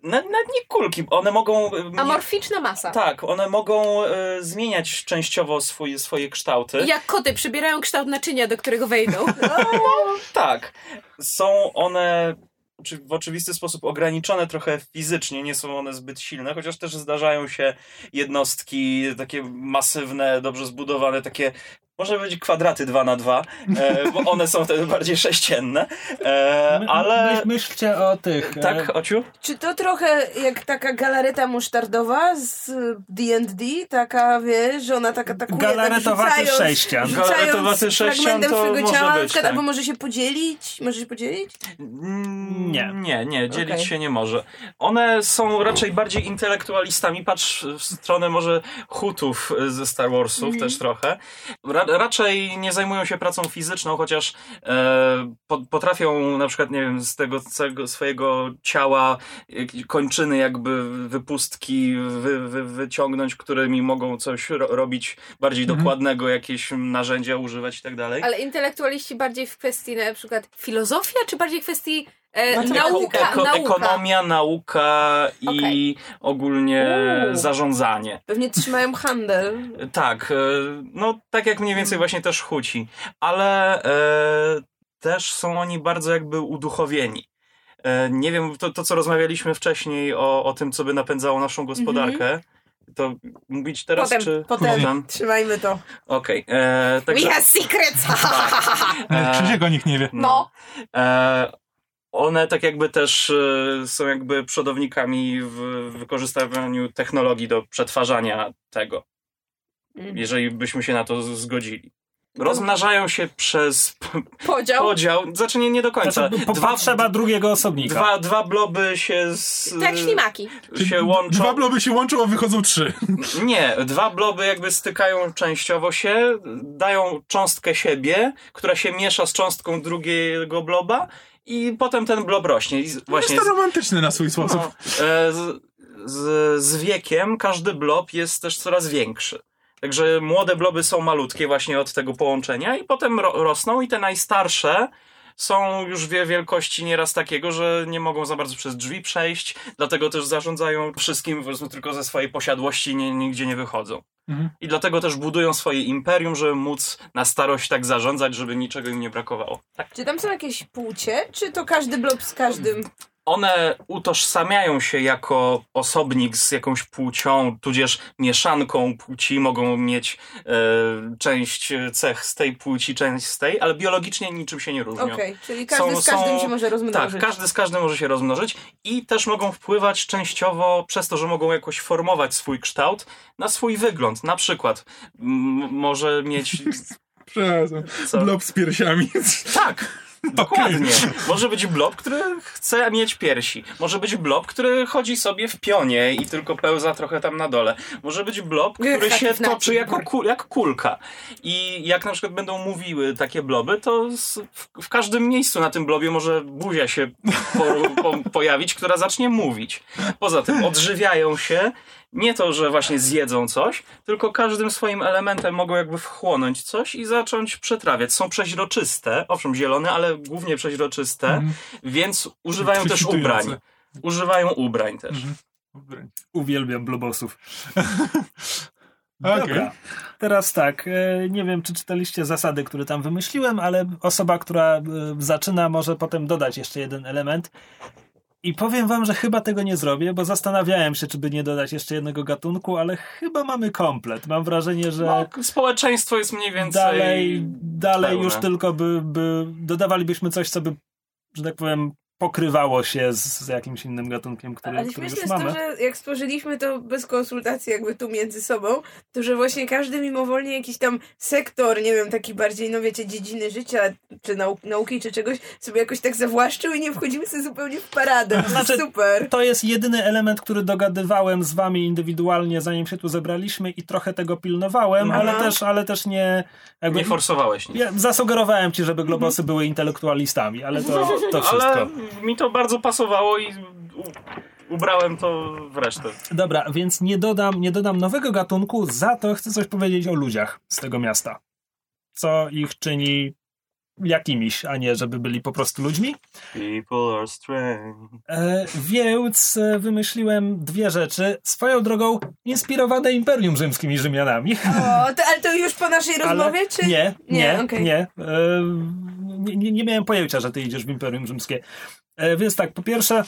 Nawet nie kulki, one mogą. e, Amorficzna masa. Tak, one mogą e, zmieniać częściowo swój, swoje kształty. Jak koty przybierają kształt naczynia, do którego wejdą. Tak. Są one w oczywisty sposób ograniczone trochę fizycznie, nie są one zbyt silne, chociaż też zdarzają się jednostki takie masywne, dobrze zbudowane, takie może być kwadraty 2 na 2 e, bo one są wtedy bardziej sześcienne, e, ale... Myśl, myślcie o tych. e, Tak, Ociu? Czy to trochę jak taka galareta musztardowa z D&D? Taka, wiesz, że ona taka atakuje, Galaretowaty tak sześcian. Galaretowaty sześcian to swojego może ciała, być, tak. albo może się podzielić? Może się podzielić? Mm, Nie. Nie, nie, dzielić Okej. się nie może. One są raczej bardziej intelektualistami. Patrz w stronę może Hutów ze Star Warsów Mhm. też trochę. Ra raczej nie zajmują się pracą fizyczną, chociaż e, po, potrafią na przykład, nie wiem, z tego całego swojego ciała kończyny, jakby wypustki wy, wy, wyciągnąć, którymi mogą coś ro, robić bardziej Mhm. dokładnego, jakieś narzędzia używać i tak dalej. Ale intelektualiści bardziej w kwestii na przykład filozofia, czy bardziej w kwestii e, Matematyka. nauka, Eko, nauka? ekonomia, nauka i Okej. ogólnie Uuu. zarządzanie. Pewnie trzymają handel. Tak, e, no tak jak mniej więcej właśnie też Huci, ale e, też są oni bardzo jakby uduchowieni. E, nie wiem, to, to co rozmawialiśmy wcześniej o, o tym, co by napędzało naszą gospodarkę, to mówić teraz Potem, czy Potem. Trzymajmy to. Okej, e, także... We have secrets! E, E, Krzysiek o nich nie wie. No. E, one tak jakby też e, są jakby przodownikami w wykorzystywaniu technologii do przetwarzania tego, Mm. jeżeli byśmy się na to zgodzili. Rozmnażają się przez Podział. podział, znaczy nie, nie do końca. Znaczy, po, Dwa, potrzeba drugiego osobnika. dwa, dwa bloby się, z, Tak, ślimaki. się łączą. Dwa bloby się łączą, a wychodzą trzy. Nie, dwa bloby jakby stykają częściowo się, dają cząstkę siebie, która się miesza z cząstką drugiego bloba i potem ten blob rośnie. I z- właśnie Jest to romantyczny na swój sposób. no, z, z, z wiekiem każdy blob jest też coraz większy. Także młode bloby są malutkie właśnie od tego połączenia i potem ro, rosną i te najstarsze są już wie wielkości nieraz takiego, że nie mogą za bardzo przez drzwi przejść, dlatego też zarządzają wszystkim powiedzmy tylko ze swojej posiadłości nie, nigdzie nie wychodzą. Mhm. I dlatego też budują swoje imperium, żeby móc na starość tak zarządzać, żeby niczego im nie brakowało. Tak. Czy tam są jakieś płcie, czy to każdy blob z każdym? One utożsamiają się jako osobnik z jakąś płcią, tudzież mieszanką płci, mogą mieć e, część cech z tej płci, część z tej, ale biologicznie niczym się nie różnią. Okej, czyli każdy Są- z każdym są- się może rozmnożyć. Tak, każdy z każdym może się rozmnożyć i też mogą wpływać częściowo przez to, że mogą jakoś formować swój kształt na swój wygląd. Na przykład m, może mieć... Przepraszam. Blob z piersiami. Tak, dokładnie. Może być blob, który chce mieć piersi. Może być blob, który chodzi sobie w pionie i tylko pełza trochę tam na dole. Może być blob, który się znaczek. toczy jako kul, jak kulka. I jak na przykład będą mówiły takie bloby, to w, w każdym miejscu na tym blobie może buzia się po, po, pojawić, która zacznie mówić. Poza tym odżywiają się nie to, że właśnie zjedzą coś, tylko każdym swoim elementem mogą jakby wchłonąć coś i zacząć przetrawiać. Są przeźroczyste, owszem zielone, ale głównie przeźroczyste, Mhm. więc używają też ubrań. Używają ubrań też. Mhm. Uwielbiam blobosów. Dobra. Teraz tak, e, nie wiem, czy czytaliście zasady, które tam wymyśliłem, ale osoba, która e, zaczyna, może potem dodać jeszcze jeden element. I powiem wam, że chyba tego nie zrobię, bo zastanawiałem się, czy by nie dodać jeszcze jednego gatunku, ale chyba mamy komplet. Mam wrażenie, że No, społeczeństwo jest mniej więcej... dalej, dalej pełne. już tylko by, by dodawalibyśmy coś, co by, że tak powiem, pokrywało się z, z jakimś innym gatunkiem, który, Ale który śmieszne już jest mamy. to, że jak stworzyliśmy to bez konsultacji jakby tu między sobą, to że właśnie każdy mimowolnie jakiś tam sektor, nie wiem, taki bardziej, no wiecie, dziedziny życia, czy nau nauki, czy czegoś, sobie jakoś tak zawłaszczył i nie wchodzimy sobie zupełnie w paradę. To Znaczy, super. To jest jedyny element, który dogadywałem z wami indywidualnie, zanim się tu zebraliśmy i trochę tego pilnowałem, Aha. ale też, ale też nie... Jakby, Nie forsowałeś nic. ja zasugerowałem ci, żeby globosy były intelektualistami, ale to, to wszystko. Ale mi to bardzo pasowało i ubrałem to w resztę. Dobra, więc nie dodam, nie dodam nowego gatunku, za to chcę coś powiedzieć o ludziach z tego miasta. Co ich czyni jakimiś, a nie żeby byli po prostu ludźmi. People are strange. E, więc e, wymyśliłem dwie rzeczy. Swoją drogą inspirowane Imperium Rzymskim i Rzymianami. O, to, ale to już po naszej Ale rozmowie, czy? Nie, nie, Nie, nie. okej. E, nie, nie, nie miałem pojęcia, że ty idziesz w Imperium Rzymskie. E, więc tak, po pierwsze,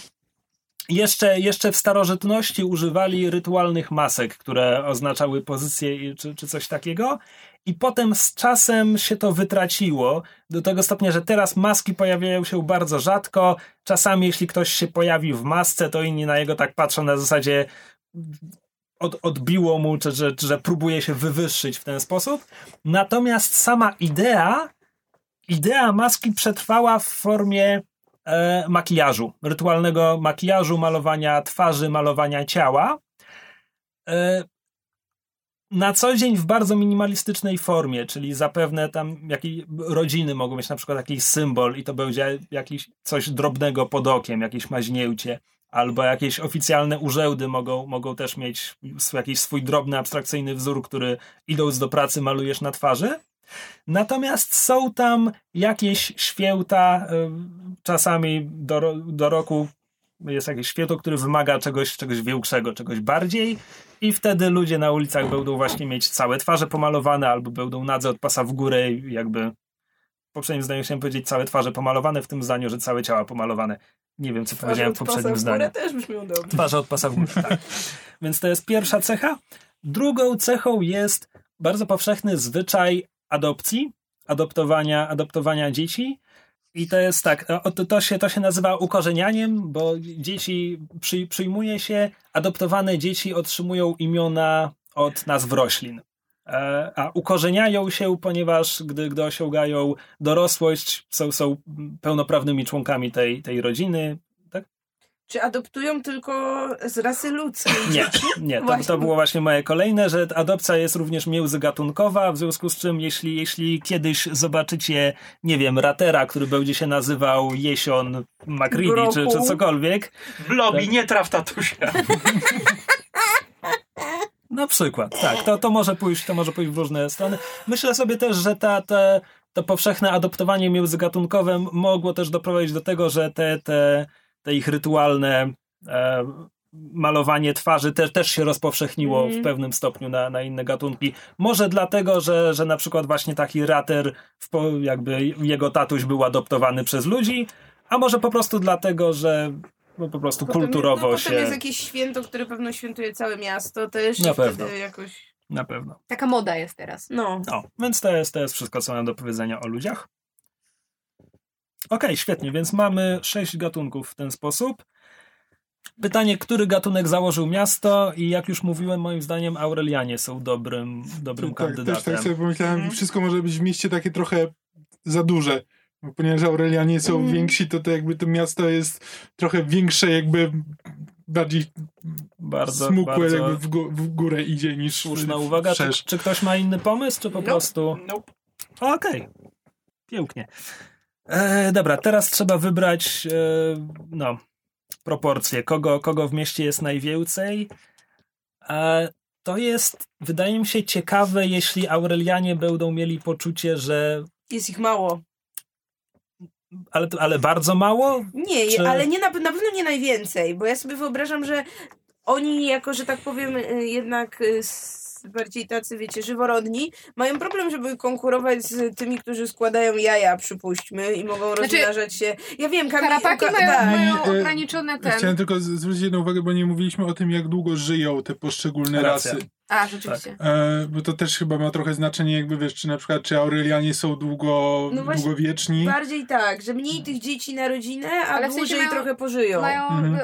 jeszcze, jeszcze w starożytności używali rytualnych masek, które oznaczały pozycję czy, czy coś takiego. I potem z czasem się to wytraciło do tego stopnia, że teraz maski pojawiają się bardzo rzadko. Czasami, jeśli ktoś się pojawi w masce, to inni na jego tak patrzą na zasadzie od, odbiło mu, czy że, czy że próbuje się wywyższyć w ten sposób. Natomiast sama idea, idea maski przetrwała w formie e, makijażu, rytualnego makijażu, malowania twarzy, malowania ciała. E, na co dzień w bardzo minimalistycznej formie, czyli zapewne tam jakiej rodziny mogą mieć na przykład jakiś symbol i to będzie jakiś coś drobnego pod okiem, jakieś maźniełcie, albo jakieś oficjalne urzędy mogą, mogą też mieć jakiś swój drobny, abstrakcyjny wzór, który idąc do pracy malujesz na twarzy. Natomiast są tam jakieś święta, y, czasami do, do roku jest jakieś święto, które wymaga czegoś, czegoś większego, czegoś bardziej i wtedy ludzie na ulicach będą właśnie mieć całe twarze pomalowane albo będą nadze od pasa w górę jakby w poprzednim zdaniu chciałem powiedzieć całe twarze pomalowane, w tym zdaniu, że całe ciała pomalowane. Nie wiem, co powiedziałem w poprzednim zdaniu. też brzmią dobrze. Twarze od pasa w górę, tak. Więc to jest pierwsza cecha. Drugą cechą jest bardzo powszechny zwyczaj adopcji, adoptowania, adoptowania dzieci. I to jest tak, to, się, to się nazywa ukorzenianiem, bo dzieci przy, przyjmuje się, adoptowane dzieci otrzymują imiona od nazw roślin. E, A ukorzeniają się, ponieważ gdy, gdy osiągają dorosłość, są, są pełnoprawnymi członkami tej, tej rodziny. Czy adoptują tylko z rasy ludzkiej? Nie, nie. To, to było właśnie moje kolejne, że adopcja jest również międzygatunkowa, w związku z czym jeśli, jeśli kiedyś zobaczycie, nie wiem, ratera, który będzie się nazywał Jesion Macridi czy, czy cokolwiek, Blobi, Tak. nie traf tatusia. Na przykład, tak. To, to, może pójść, to może pójść w różne strony. Myślę sobie też, że ta, te, to powszechne adoptowanie międzygatunkowe mogło też doprowadzić do tego, że te, te, te ich rytualne e, malowanie twarzy te, też się rozpowszechniło Mhm. w pewnym stopniu na, na inne gatunki. Może dlatego, że, że na przykład właśnie taki rater, w, jakby jego tatuś był adoptowany przez ludzi, a może po prostu dlatego, że no, po prostu Potem- kulturowo no, się... Potem jest jakieś święto, które pewno świętuje całe miasto też. Na pewno. jakoś... Na pewno. Taka moda jest teraz. No. No, więc to jest, to jest wszystko, co mam do powiedzenia o ludziach. Okej, świetnie, więc mamy sześć gatunków w ten sposób. Pytanie, który gatunek założył miasto i jak już mówiłem, moim zdaniem Aurelianie są dobrym, dobrym tak, kandydatem. też tak sobie pomyślałem, Mhm. wszystko może być w mieście takie trochę za duże. Bo Ponieważ Aurelianie są Mhm. więksi, to, to jakby to miasto jest trochę większe, jakby bardziej bardzo, smukłe, bardzo jakby w, gó- w górę idzie niż słuszna w- uwaga. Czy, czy ktoś ma inny pomysł, czy po Nope. prostu... Nope. Okej. Pięknie. E, dobra, teraz trzeba wybrać e, no, proporcje. Kogo, kogo w mieście jest najwięcej. E, to jest, wydaje mi się, ciekawe, jeśli Aurelianie będą mieli poczucie, że. Jest ich mało. Ale, ale bardzo mało? Nie, Czy- ale nie na, na pewno nie najwięcej, bo ja sobie wyobrażam, że oni jako, że tak powiem, y, jednak y, s- bardziej tacy, wiecie, żyworodni, mają problem, żeby konkurować z tymi, którzy składają jaja, przypuśćmy, i mogą Znaczy, rozmnażać się. Ja wiem, Kamil... Karapaki mają, tak. mają I, e, ograniczone ten... Chciałem tylko zwrócić jedną uwagę, bo nie mówiliśmy o tym, jak długo żyją te poszczególne Racja. rasy. A, rzeczywiście. E, bo to też chyba ma trochę znaczenie, jakby wiesz, czy na przykład, czy Aurelianie są długo, No właśnie, długowieczni. Bardziej tak, że mniej tych dzieci na rodzinę, a Ale w sensie dłużej mają- trochę pożyją. Mają Mhm.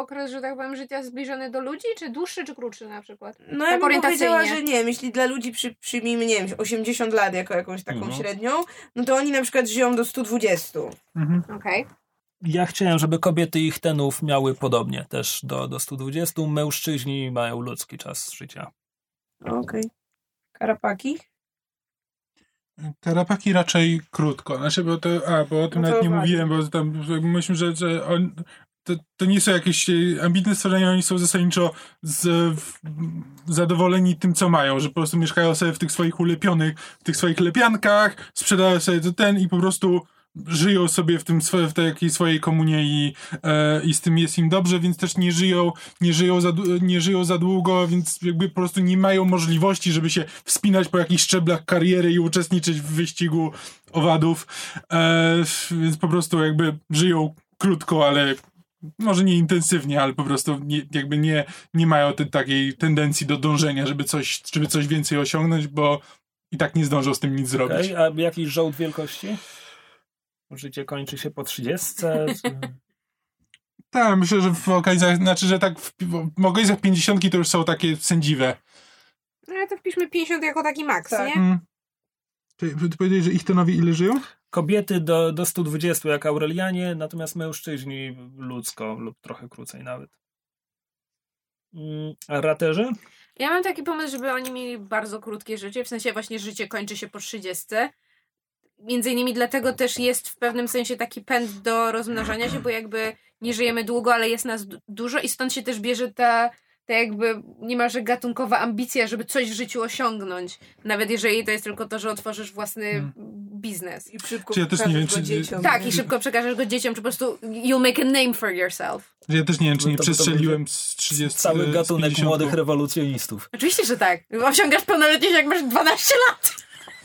okres, że tak powiem, życia zbliżony do ludzi, czy dłuższy, czy krótszy na przykład? No ja tak bym powiedziała, że nie wiem, jeśli dla ludzi przy, przyjmijmy, nie wiem, 80 lat jako jakąś taką Mhm. średnią, no to oni na przykład żyją do 120. Mhm. Okej. Ja chciałem, żeby kobiety ich tenów miały podobnie, też do, do 120. Mężczyźni mają ludzki czas życia. Okej. Karapaki? Karapaki raczej krótko. Znaczy, bo to, a, bo o tym No nawet nie mówiłem, bo tam myślę, że, że on, to, to nie są jakieś e, ambitne stworzenia, oni są zasadniczo z, w, zadowoleni tym, co mają, że po prostu mieszkają sobie w tych swoich ulepionych, w tych swoich lepiankach, sprzedają sobie ten i po prostu żyją sobie w tym w takiej swojej komunie i, e, i z tym jest im dobrze, więc też nie żyją, nie żyją za, nie żyją za długo, więc jakby po prostu nie mają możliwości, żeby się wspinać po jakichś szczeblach kariery i uczestniczyć w wyścigu owadów, e, więc po prostu jakby żyją krótko, ale może nie intensywnie, ale po prostu nie, jakby nie, nie mają te, takiej tendencji do dążenia, żeby coś, żeby coś więcej osiągnąć, bo i tak nie zdążą z tym nic zrobić. Okej, A jakiś żołd wielkości? Życie kończy się po 30. Tak, myślę, że w okazjach, znaczy, że tak w, w okazjach 50 to już są takie sędziwe. No ale to wpiszmy 50 jako taki maks, Tak. nie? Mm. Ty, ty powiedziałeś, że ich tonowie ile żyją? Kobiety do, do 120 jak Aurelianie, natomiast mężczyźni ludzko lub trochę krócej nawet. Mm, A raterzy? Ja mam taki pomysł, żeby oni mieli bardzo krótkie życie, w sensie właśnie życie kończy się po 30. Między innymi dlatego też jest w pewnym sensie taki pęd do rozmnażania się, bo jakby nie żyjemy długo, ale jest nas du- dużo i stąd się też bierze ta, ta jakby niemalże gatunkowa ambicja, żeby coś w życiu osiągnąć. Nawet jeżeli to jest tylko to, że otworzysz własny Hmm. biznes. I szybko Czy ja też nie pokażesz wiem, go czy- dzieciom. Tak, i szybko przekażesz go dzieciom, czy po prostu you'll make a name for yourself. Ja też nie wiem, czy No nie to- to przestrzeliłem z 30 Cały gatunek 50. młodych rewolucjonistów. Oczywiście, że tak. Osiągasz pełnoletność, jak masz 12 lat.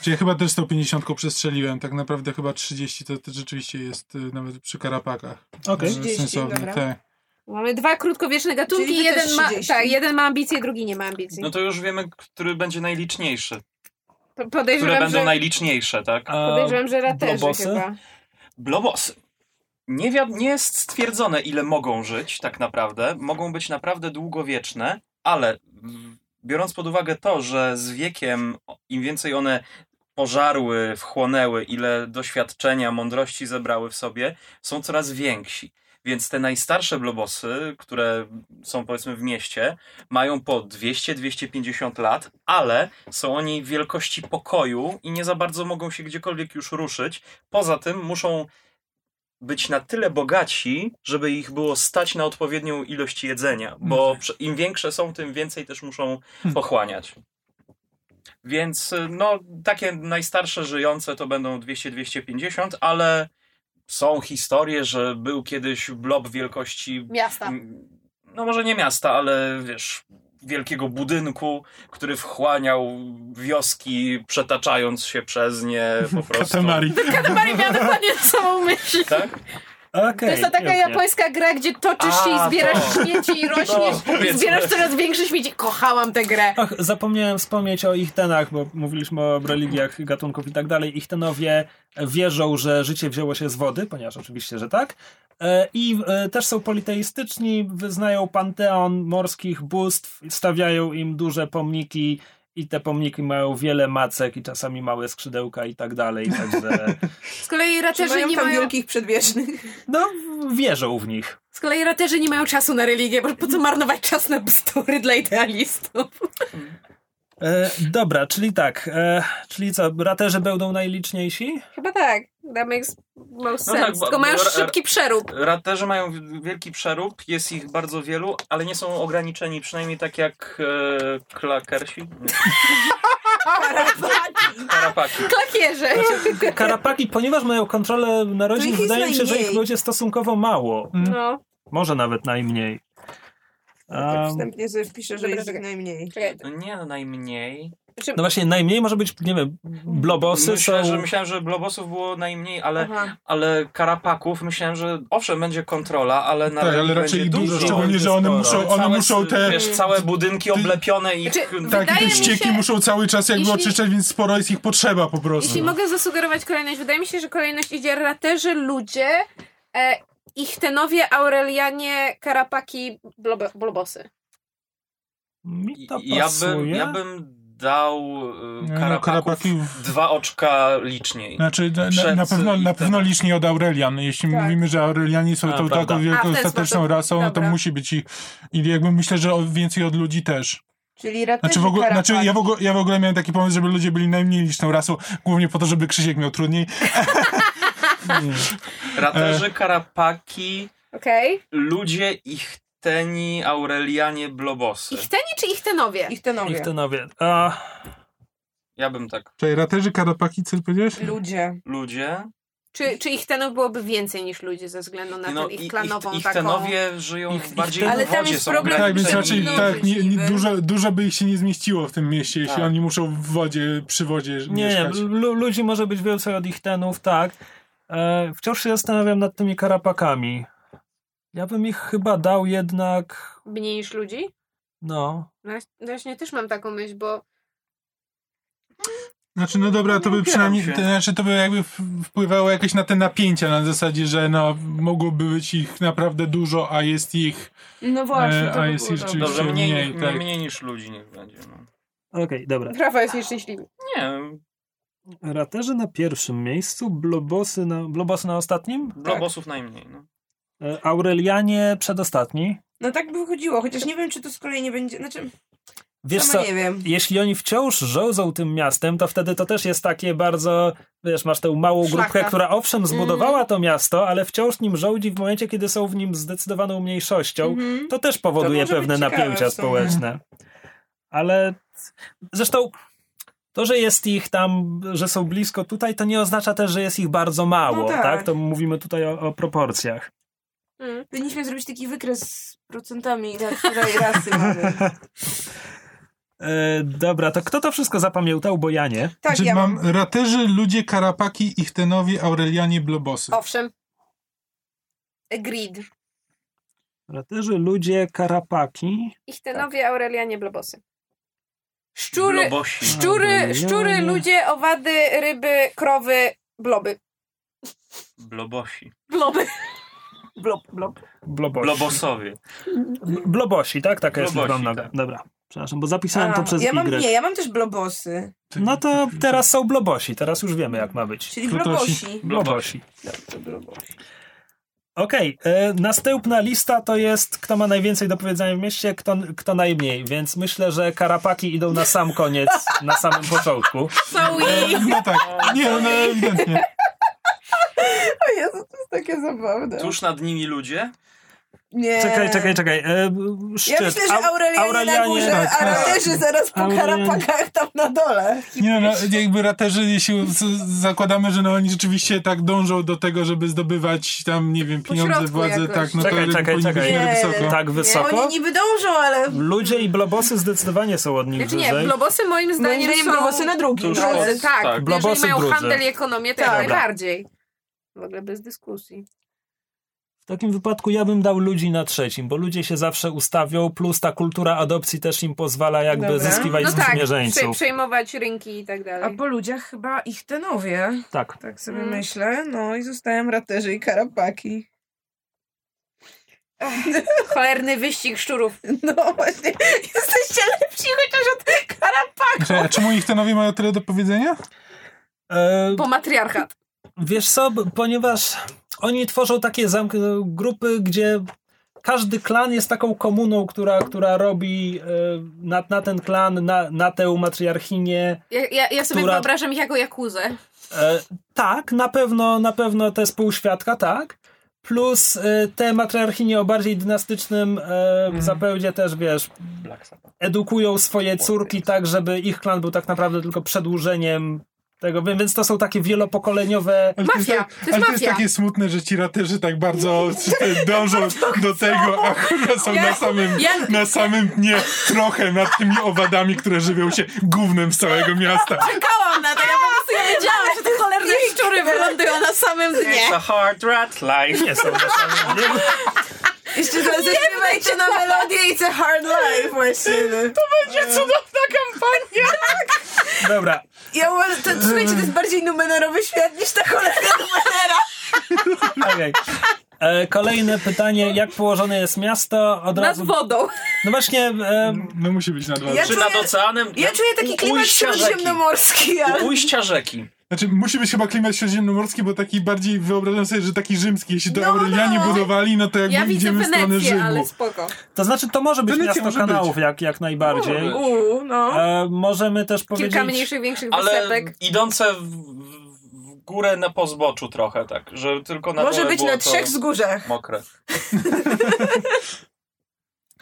Czy ja chyba też 150 przestrzeliłem, tak naprawdę chyba 30 to, to rzeczywiście jest y, nawet przy karapakach. Okej. Y, 30, Sensowne, dobra. tak. Mamy dwa krótkowieczne gatunki, Czyli wy też jeden ma, 30. tak, jeden ma ambicje, drugi nie ma ambicji. No to już wiemy, który będzie najliczniejszy. Po- Które podejrzewam, będą że, najliczniejsze, tak? A podejrzewam, że raterzy blobosy? chyba. Blobosy. Nie, wi- nie jest stwierdzone, ile mogą żyć, tak naprawdę. Mogą być naprawdę długowieczne, ale biorąc pod uwagę to, że z wiekiem o- im więcej one pożarły, wchłonęły, ile doświadczenia, mądrości zebrały w sobie, są coraz więksi. Więc te najstarsze blobosy, które są powiedzmy w mieście, mają po 200-250 lat, ale są oni wielkości pokoju i nie za bardzo mogą się gdziekolwiek już ruszyć. Poza tym muszą być na tyle bogaci, żeby ich było stać na odpowiednią ilość jedzenia, bo Mhm. im większe są, tym więcej też muszą Hmm. pochłaniać. Więc y, no, takie najstarsze żyjące to będą 200-250, ale są historie, że był kiedyś blob wielkości Miasta. No może nie miasta, ale wiesz, wielkiego budynku, który wchłaniał wioski, przetaczając się przez nie po prostu. Katamari. Katamari miała dokładnie samą myśl. Tak? Okej. To jest ta taka pięknie. japońska gra, gdzie toczysz się i zbierasz to. śmieci i rośniesz. No, i zbierasz coraz większe śmieci. Kochałam tę grę. Ach, zapomniałem wspomnieć o Ichtenach, bo mówiliśmy o religiach gatunków i tak dalej. Ichtenowie wierzą, że życie wzięło się z wody, ponieważ oczywiście, że tak. E, I e, też są politeistyczni, wyznają panteon morskich bóstw, stawiają im duże pomniki i te pomniki mają wiele macek i czasami małe skrzydełka i tak dalej. Także Z kolei raterzy mają nie tam mają, wielkich przedwiecznych? no, wierzą w nich. z kolei raterzy nie mają czasu na religię, bo po co marnować czas na bzdury dla idealistów? E, dobra, czyli tak. E, czyli co, raterzy będą najliczniejsi? Chyba tak. That makes most No sense. tak, bo- Tylko mają bo szybki przerób. Raterzy mają wielki przerób, jest ich bardzo wielu, ale nie są ograniczeni, przynajmniej tak jak e, klakersi. Nie, Karapaki. Klakierze. Karapaki, ponieważ mają kontrolę narodzin, wydaje mi się, że ich będzie stosunkowo mało. No. Może nawet najmniej. Tak Um, wstępnie sobie wpiszę, że jest ich najmniej. Czekaj. No nie, no najmniej. Znaczy, no właśnie, najmniej może być, nie wiem, blobosy Myślę, są... że, myślałem, że blobosów było najmniej, ale, Aha. ale karapaków myślałem, że owszem, będzie kontrola, ale na Tak, ale będzie raczej dużo, dużo. szczególnie, że one muszą, one Całe- muszą te... Wiesz, całe budynki oblepione ich... Znaczy, Tak, i te ścieki się- muszą cały czas jakby Jeśli- oczyszczać, więc sporo jest ich potrzeba po prostu. Jeśli mogę zasugerować kolejność, wydaje mi się, że kolejność idzie raterzy, ludzie, e, Ichtenowie, Aurelianie, Karapaki, blobo, Blobosy. Mi to ja, pasuje. bym, ja bym dał y, No, karapaków karapaki... dwa oczka liczniej. Znaczy, na, na, pewno, na pewno liczniej od Aurelian. Jeśli Tak. mówimy, że Aurelianie są A, tą prawda. taką A, ostateczną sposób. rasą, no to musi być ich. I jakby myślę, że więcej od ludzi też. Czyli raterzy Znaczy, w ogóle, znaczy ja, w ogóle, ja w ogóle miałem taki pomysł, żeby ludzie byli najmniej liczną rasą, głównie po to, żeby Krzysiek miał trudniej. Raterzy, karapaki, Okej. ludzie, ichteni, aurelianie, blobosy. Ichteni czy Ichtenowie? Ichtenowie. Ichtenowie. A, Ja bym tak. Czyli raterzy, karapaki, co powiedziałeś? Ludzie. Ludzie. Czy, czy Ichtenów byłoby więcej niż ludzi ze względu na No, tę ich i- klanową ich, taką... ichtenowie żyją Ich- bardziej ich- Ale w tam wodzie, jest są problem, Tak, więc raczej tak, nie, nie, dużo, dużo by ich się nie zmieściło w tym mieście, jeśli Tak. oni muszą w wodzie, przy wodzie nie, nie, mieszkać. lu- ludzi może być więcej od Ichtenów, tak. E, wciąż się zastanawiam nad tymi karapakami. Ja bym ich chyba dał jednak, Mniej niż ludzi? no... No, ja- właśnie też mam taką myśl, bo Znaczy, no dobra, to by Nie przynajmniej, to znaczy to by jakby wpływało jakieś na te napięcia, na zasadzie, że no mogłoby być ich naprawdę dużo, a jest ich No właśnie, E, to a by jest dobre. Dobrze, mniej, mniej, tak. mniej niż ludzi niech będzie. No. Okej, dobra. Rafa jest nieszczęśliwy. Nie, Raterzy na pierwszym miejscu, blobosy na, blobosy na ostatnim, blobosów najmniej. No. e, Aurelianie przedostatni. No tak by wychodziło, chociaż nie wiem, czy to z kolei nie będzie... Znaczy, Wiesz Sama co, nie wiem. jeśli oni wciąż rządzą tym miastem, to wtedy to też jest takie bardzo, wiesz, masz tę małą Szlachta. grupkę, która owszem zbudowała to miasto, ale wciąż nim rządzi w momencie, kiedy są w nim zdecydowaną mniejszością. Mhm. To też powoduje być pewne napięcia społeczne. Ale zresztą to, że jest ich tam, że są blisko tutaj, to nie oznacza też, że jest ich bardzo mało, No tak. tak. To mówimy tutaj o, o proporcjach. Mm. Powinniśmy zrobić taki wykres z procentami, na której rasy mamy. E, dobra, to kto to wszystko zapamiętał, bo ja nie. Tak, Znaczy, ja mam raterzy, ludzie, karapaki, ichtenowie, aurelianie, blobosy. Owszem. Agreed. Raterzy, ludzie, karapaki. Ichtenowie, Aurelianie, blobosy. Szczury, Blobosi. szczury, szczury, ludzie, owady, ryby, krowy, bloby. Blobosi. Bloby. Blob, blob. Blobosi. Blobosowie. Blobosi, tak? Taka jest Blobosi, tak. Dobra, przepraszam, bo zapisałem to przez ja mam, Y. nie, ja mam też blobosy, No to teraz są blobosi, teraz już wiemy jak ma być. czyli blobosi. Blobosi. Dobrze, blobosi. Okej, e, następna lista to jest kto ma najwięcej do powiedzenia w mieście, kto, kto najmniej, więc myślę, że karapaki idą na sam koniec, na samym początku. Zoe. No tak, nie, no ewidentnie. O Jezu, to jest takie zabawne. Tuż nad nimi ludzie. Nie. Czekaj, czekaj, czekaj. E, szczyt. Ja myślę, że Au- Aurelianie, na górze, tak, a tak. raterzy zaraz po Aurelianie. karapakach tam na dole. Nie no, jakby raterzy, jeśli zakładamy, że no oni rzeczywiście tak dążą do tego, żeby zdobywać tam, nie wiem, pieniądze, władzę, jakoś. tak, no Czekaj, to czekaj, czekaj. miarę Nie, wysoko. Tak wysoko? Oni niby dążą, ale Ludzie i blobosy zdecydowanie są od nich Znaczy nie, blobosy moim moim zdaniem zdaniem są... blobosy na drugim. Tak, tak. Blobosy jeżeli mają handel i ekonomię, to Tak. jak najbardziej. W ogóle bez dyskusji. W takim wypadku ja bym dał ludzi na trzecim, bo ludzie się zawsze ustawią, plus ta kultura adopcji też im pozwala jakby Dobra. zyskiwać No tak, przejmować rynki i tak A dalej. po ludziach chyba ich tenowie. Tak. Tak sobie Mm. myślę. No i zostają raterzy i karapaki. Cholerny wyścig szczurów. No właśnie, jesteście lepsi chociaż od karapaków. A czemu ichtenowie mają tyle do powiedzenia? E, Bo matriarchat. Wiesz co, ponieważ oni tworzą takie zamk- grupy, gdzie każdy klan jest taką komuną, która, która robi e, na, na ten klan, na, na tę matriarchinię. Ja, ja, ja sobie Która- wyobrażam ich jako jakuzę. E, tak, na pewno, na pewno te spółświadka, tak. Plus e, te matriarchinie o bardziej dynastycznym e, zapędzie też, wiesz, edukują swoje córki tak, żeby ich klan był tak naprawdę tylko przedłużeniem tego, więc to są takie wielopokoleniowe Ale to jest, Mafia, tak- to jest ale to jest mafia. takie smutne, że ci raterzy tak bardzo dążą do tego, a kurwa są na samym, ja- na samym dnie trochę nad tymi owadami, które żywią się gównem z całego miasta. Czekałam na to, ja po prostu ja wiedziałam, że te cholerne szczury wylądują na samym It's dnie. a hard rat life. nie są na samym dnie. Jeszcze zaśpiewajcie na melodię It's a hard life właśnie. To Będzie cudowna kampania. Dobra, Ja uważam, to, słuchajcie, to jest bardziej numenerowy świat niż ta cholerna numenera. okej. E, Kolejne pytanie, jak położone jest miasto? Od Nad razu. wodą. No właśnie, e, No musi być na dwa. Ja Czy czuję- nad oceanem? Ja czuję taki klimat ujścia rzeki. śródziemnomorski, ale... U ujścia rzeki. Znaczy, musi być chyba klimat śródziemnomorski, bo taki bardziej wyobrażam sobie, że taki rzymski. Jeśli to No, Aurelianie no. budowali, no to jakby Ja widzę idziemy w stronę Wenecję, Rzymu. ale spoko. to znaczy to może być Wenecja miasto może kanałów być. jak, jak najbardziej. Uuu, no. E, możemy też powiedzieć... Kilka mniejszych, większych Ale wysepek. idące w, górę na pozboczu trochę, tak, że tylko na Może być na trzech wzgórzach. Mokre.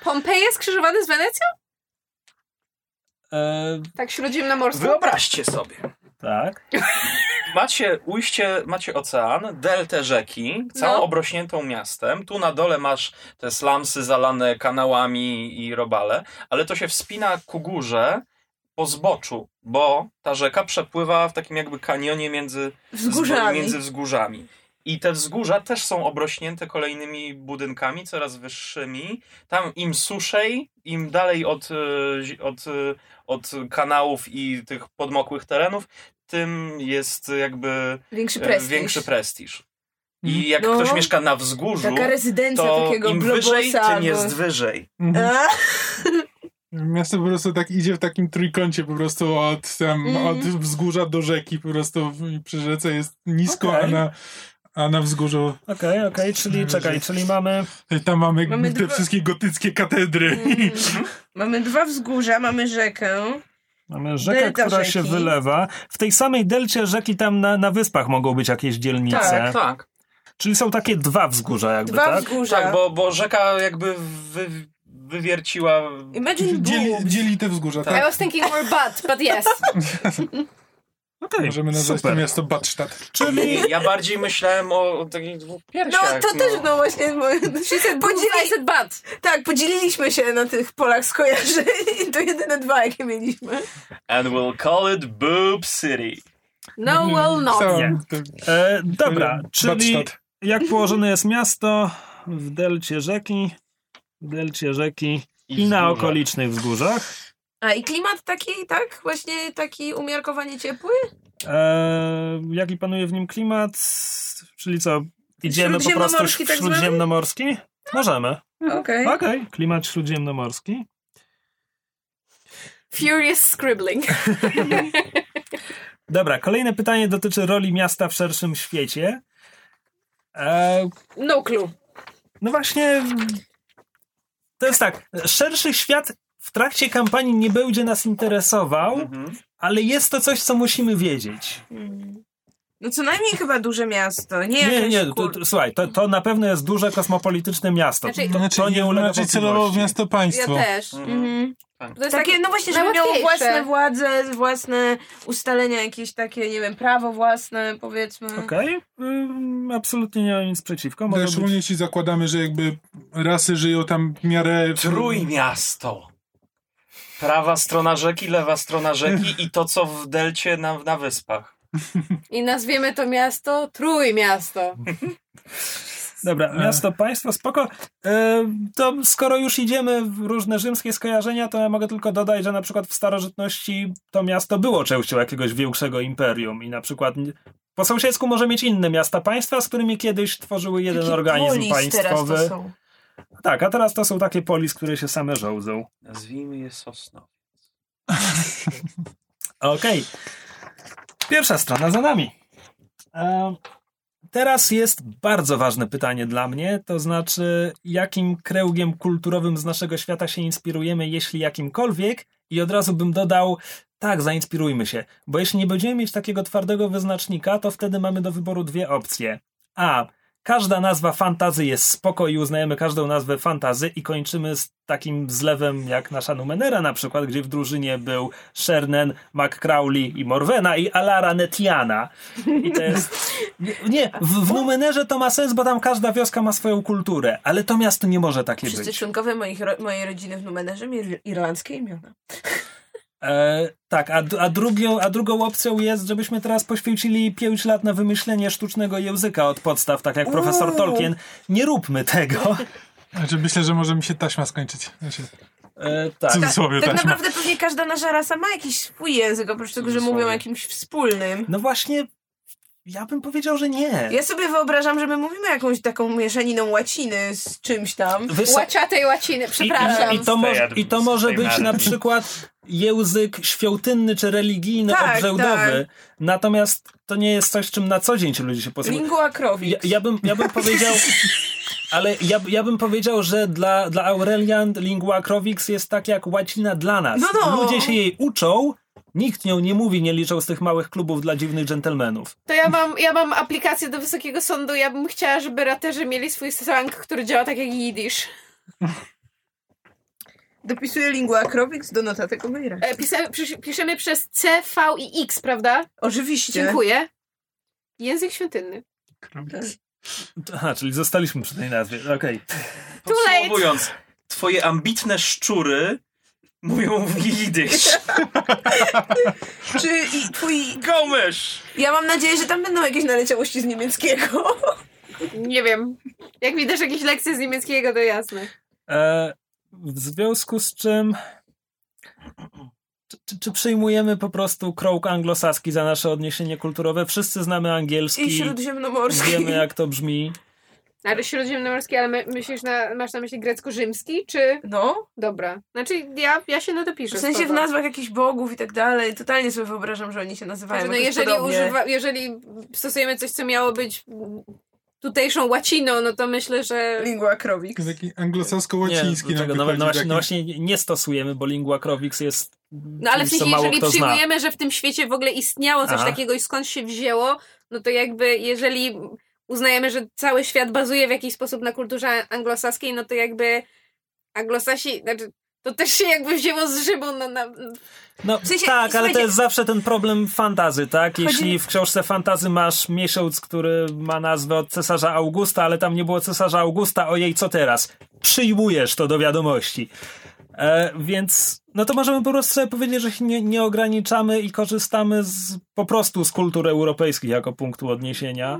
Pompeje skrzyżowane z Wenecją? E, Tak śródziemnomorską? Wyobraźcie sobie. Tak. Macie ujście, macie ocean, deltę rzeki, całą No. obrośniętą miastem. Tu na dole masz te slamsy zalane kanałami i robale, ale to się wspina ku górze po zboczu, bo ta rzeka przepływa w takim jakby kanionie między Wzgórzami. między wzgórzami. I te wzgórza też są obrośnięte kolejnymi budynkami, coraz wyższymi. Tam im suszej, im dalej od, e, od, e, od kanałów i tych podmokłych terenów, tym jest jakby Większy e, prestiż. większy prestiż. I Mhm. jak No. ktoś mieszka na wzgórzu, Taka rezydencja to takiego im globosa. wyżej, tym jest wyżej. Mhm. Miasto po prostu tak idzie w takim trójkącie po prostu od, tam, Mhm. od wzgórza do rzeki po prostu przy rzece jest nisko, Okej. a, na, A na wzgórzu Okej, okej, czyli czekaj, czyli mamy... tam mamy, Mamy te dwa- wszystkie gotyckie katedry. Mamy dwa wzgórza, mamy rzekę. Mamy rzekę, Delta która się rzeki. wylewa. W tej samej delcie rzeki tam na, na wyspach mogą być jakieś dzielnice. Tak, Tak, Czyli są takie dwa wzgórza jakby, Dwa tak? wzgórza. tak, bo, bo rzeka jakby wy, wywierciła... Imagine Dzieli, dzieli te wzgórza, I tak? was thinking more butt, but yes. Okej, Możemy nazwać super. to miasto Badstadt. Czyli Ja bardziej myślałem o, o takich dwóch No piersiach. to też, no właśnie, bo, She said boobs, I podzieli, said butt. tak, podzieliliśmy się na tych polach skojarzeń i to jedyne dwa, jakie mieliśmy. And we'll call it Boob City. No, well, not. Nie. to- e, dobra, czyli Badstadt. jak położone jest miasto w delcie rzeki, w delcie rzeki i, na wzgórza. okolicznych wzgórzach. A i klimat taki, tak? Właśnie taki umiarkowanie ciepły? E, jaki panuje w nim klimat? Czyli co? Idziemy po prostu Śródziemnomorski tak śródziemnomorski? Możemy. Okej. Okej, klimat śródziemnomorski. Furious scribbling. Dobra, kolejne pytanie dotyczy roli miasta w szerszym świecie. E, No clue. no właśnie, to jest tak, szerszy świat w trakcie kampanii nie będzie nas interesował, Mhm. ale jest to coś, co musimy wiedzieć. No co najmniej chyba duże miasto, nie Nie, nie, to, to, słuchaj, to, to na pewno jest duże kosmopolityczne miasto. Znaczy- to, Znaczy, to nie ulega raczej celowo miasto Ja państwo. też. Mhm. To jest Takie, takie, no właśnie, żeby miało własne władze, własne ustalenia, jakieś takie, nie wiem, prawo własne, powiedzmy. Okej, ym, absolutnie nie mam nic przeciwko. Może być... Szczególnie jeśli zakładamy, że jakby rasy żyją tam w miarę... Trójmiasto. Prawa strona rzeki, lewa strona rzeki i to, co w delcie na, na wyspach. I nazwiemy to miasto Trójmiasto. Dobra, miasto, państwo, spoko. E, to skoro już idziemy w różne rzymskie skojarzenia, to ja mogę tylko dodać, że na przykład w starożytności to miasto było częścią jakiegoś większego imperium i na przykład po sąsiedzku może mieć inne miasta państwa, z którymi kiedyś tworzyły jeden Taki organizm polis teraz państwowy. to są. Tak, a teraz to są takie polis, które się same żołdzą. Nazwijmy je Sosno. Okej. Pierwsza strona za nami. E, Teraz jest bardzo ważne pytanie dla mnie, to znaczy, jakim kręgiem kulturowym z naszego świata się inspirujemy, jeśli jakimkolwiek, i od razu bym dodał, tak, zainspirujmy się, bo jeśli nie będziemy mieć takiego twardego wyznacznika, to wtedy mamy do wyboru dwie opcje. A. Każda nazwa fantazy jest spoko i uznajemy każdą nazwę fantazy i kończymy z takim zlewem jak nasza Numenera na przykład, gdzie w drużynie był Shernen, McCrowley i Morwena i Alara Netiana. I to jest... Nie, w, w Numenerze to ma sens, bo tam każda wioska ma swoją kulturę, ale to miasto nie może takie Wszyscy być. członkowie moich, mojej rodziny w Numenerze mieli irlandzkie imiona. E, tak, a, a, drugią, a drugą opcją jest, żebyśmy teraz poświęcili 5 lat na wymyślenie sztucznego języka od podstaw, tak jak profesor Uuu. Tolkien. Nie róbmy tego. Znaczy, myślę, że może mi się taśma skończyć. Znaczy, E, w tak. cudzysłowie Tak taśma. naprawdę pewnie każda nasza rasa ma jakiś swój język, oprócz tego, że mówią jakimś wspólnym. No właśnie, ja bym powiedział, że nie. Ja sobie wyobrażam, że my mówimy jakąś taką mieszaniną łaciny z czymś tam. Co, Łaciatej łaciny, I, przepraszam. i, i, to może, I to może być na przykład język świątynny czy religijny, Tak, obrzędowy. Natomiast to nie jest coś, czym na co dzień ci ludzie się posługują. Lingua crovis. Ja, ja, bym, ja bym powiedział. Ale ja, ja bym powiedział, że dla, dla Aurelian lingua crovix jest tak jak łacina dla nas. No, no. Ludzie się jej uczą, nikt nią nie mówi, nie liczą z tych małych klubów dla dziwnych dżentelmenów. To ja mam, ja mam aplikację do Wysokiego Sądu. Ja bym chciała, żeby raterzy mieli swój slang, który działa tak jak Yiddish. Dopisuję lingua crovis do notatek o Mejra. E, Piszemy, pisz- piszemy przez C, V i X, prawda? Oczywiście. Dziękuję. Język świątynny. Aha, czyli zostaliśmy przy tej nazwie. Okej. Too late. Podsumowując, twoje ambitne szczury mówią w jidysz. Czy i twój... Gomesz! Ja mam nadzieję, że tam będą jakieś naleciałości z niemieckiego. Nie wiem. Jak mi dasz jakieś lekcje z niemieckiego, to jasne. E, w związku z czym. Czy, czy, czy przyjmujemy po prostu krąg anglosaski za nasze odniesienie kulturowe? Wszyscy znamy I angielski, śródziemnomorski. wiemy jak to brzmi. Ale śródziemnomorski, ale my, myślisz na, masz na myśli grecko-rzymski, czy... No, Dobra. Znaczy ja, ja się na to piszę. w sensie w nazwach jakichś bogów i tak dalej. Totalnie sobie wyobrażam, że oni się nazywają Znaczy, no jeżeli, używa, jeżeli stosujemy coś, co miało być tutejszą łaciną, no to myślę, że Lingua Krowix. Taki anglosasko-łaciński nie, no, no, właśnie, taki- no właśnie nie stosujemy, bo lingua crovis jest No ale w sensie, jeżeli kto zna. przyjmujemy, że w tym świecie w ogóle istniało coś Aha. takiego i skąd się wzięło, no to jakby jeżeli uznajemy, że cały świat bazuje w jakiś sposób na kulturze anglosaskiej, no to jakby anglosasi, znaczy to też się jakby wzięło z Rzymu na, na, No W sensie, tak, ale to jest zawsze ten problem fantazy, tak? Jeśli Chodzi- w książce fantazy masz miesiąc, który ma nazwę od cesarza Augusta, ale tam nie było cesarza Augusta, ojej, co teraz? Przyjmujesz to do wiadomości. E, więc no to możemy po prostu sobie powiedzieć, że się nie, nie ograniczamy i korzystamy z, po prostu z kultur europejskich jako punktu odniesienia.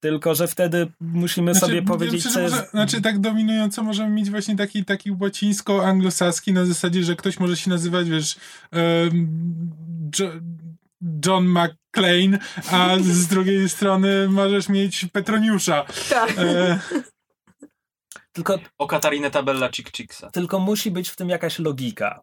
Tylko, że wtedy musimy Znaczy, sobie powiedzieć, co jest... może, znaczy tak dominująco możemy mieć właśnie taki, taki łacińsko-anglosaski na zasadzie, że ktoś może się nazywać, wiesz, jo, John McClane, a z drugiej strony możesz mieć Petroniusza. Tak. E, Tylko, O Katarinę Tabella Chick Chicksa. tylko musi być w tym jakaś logika.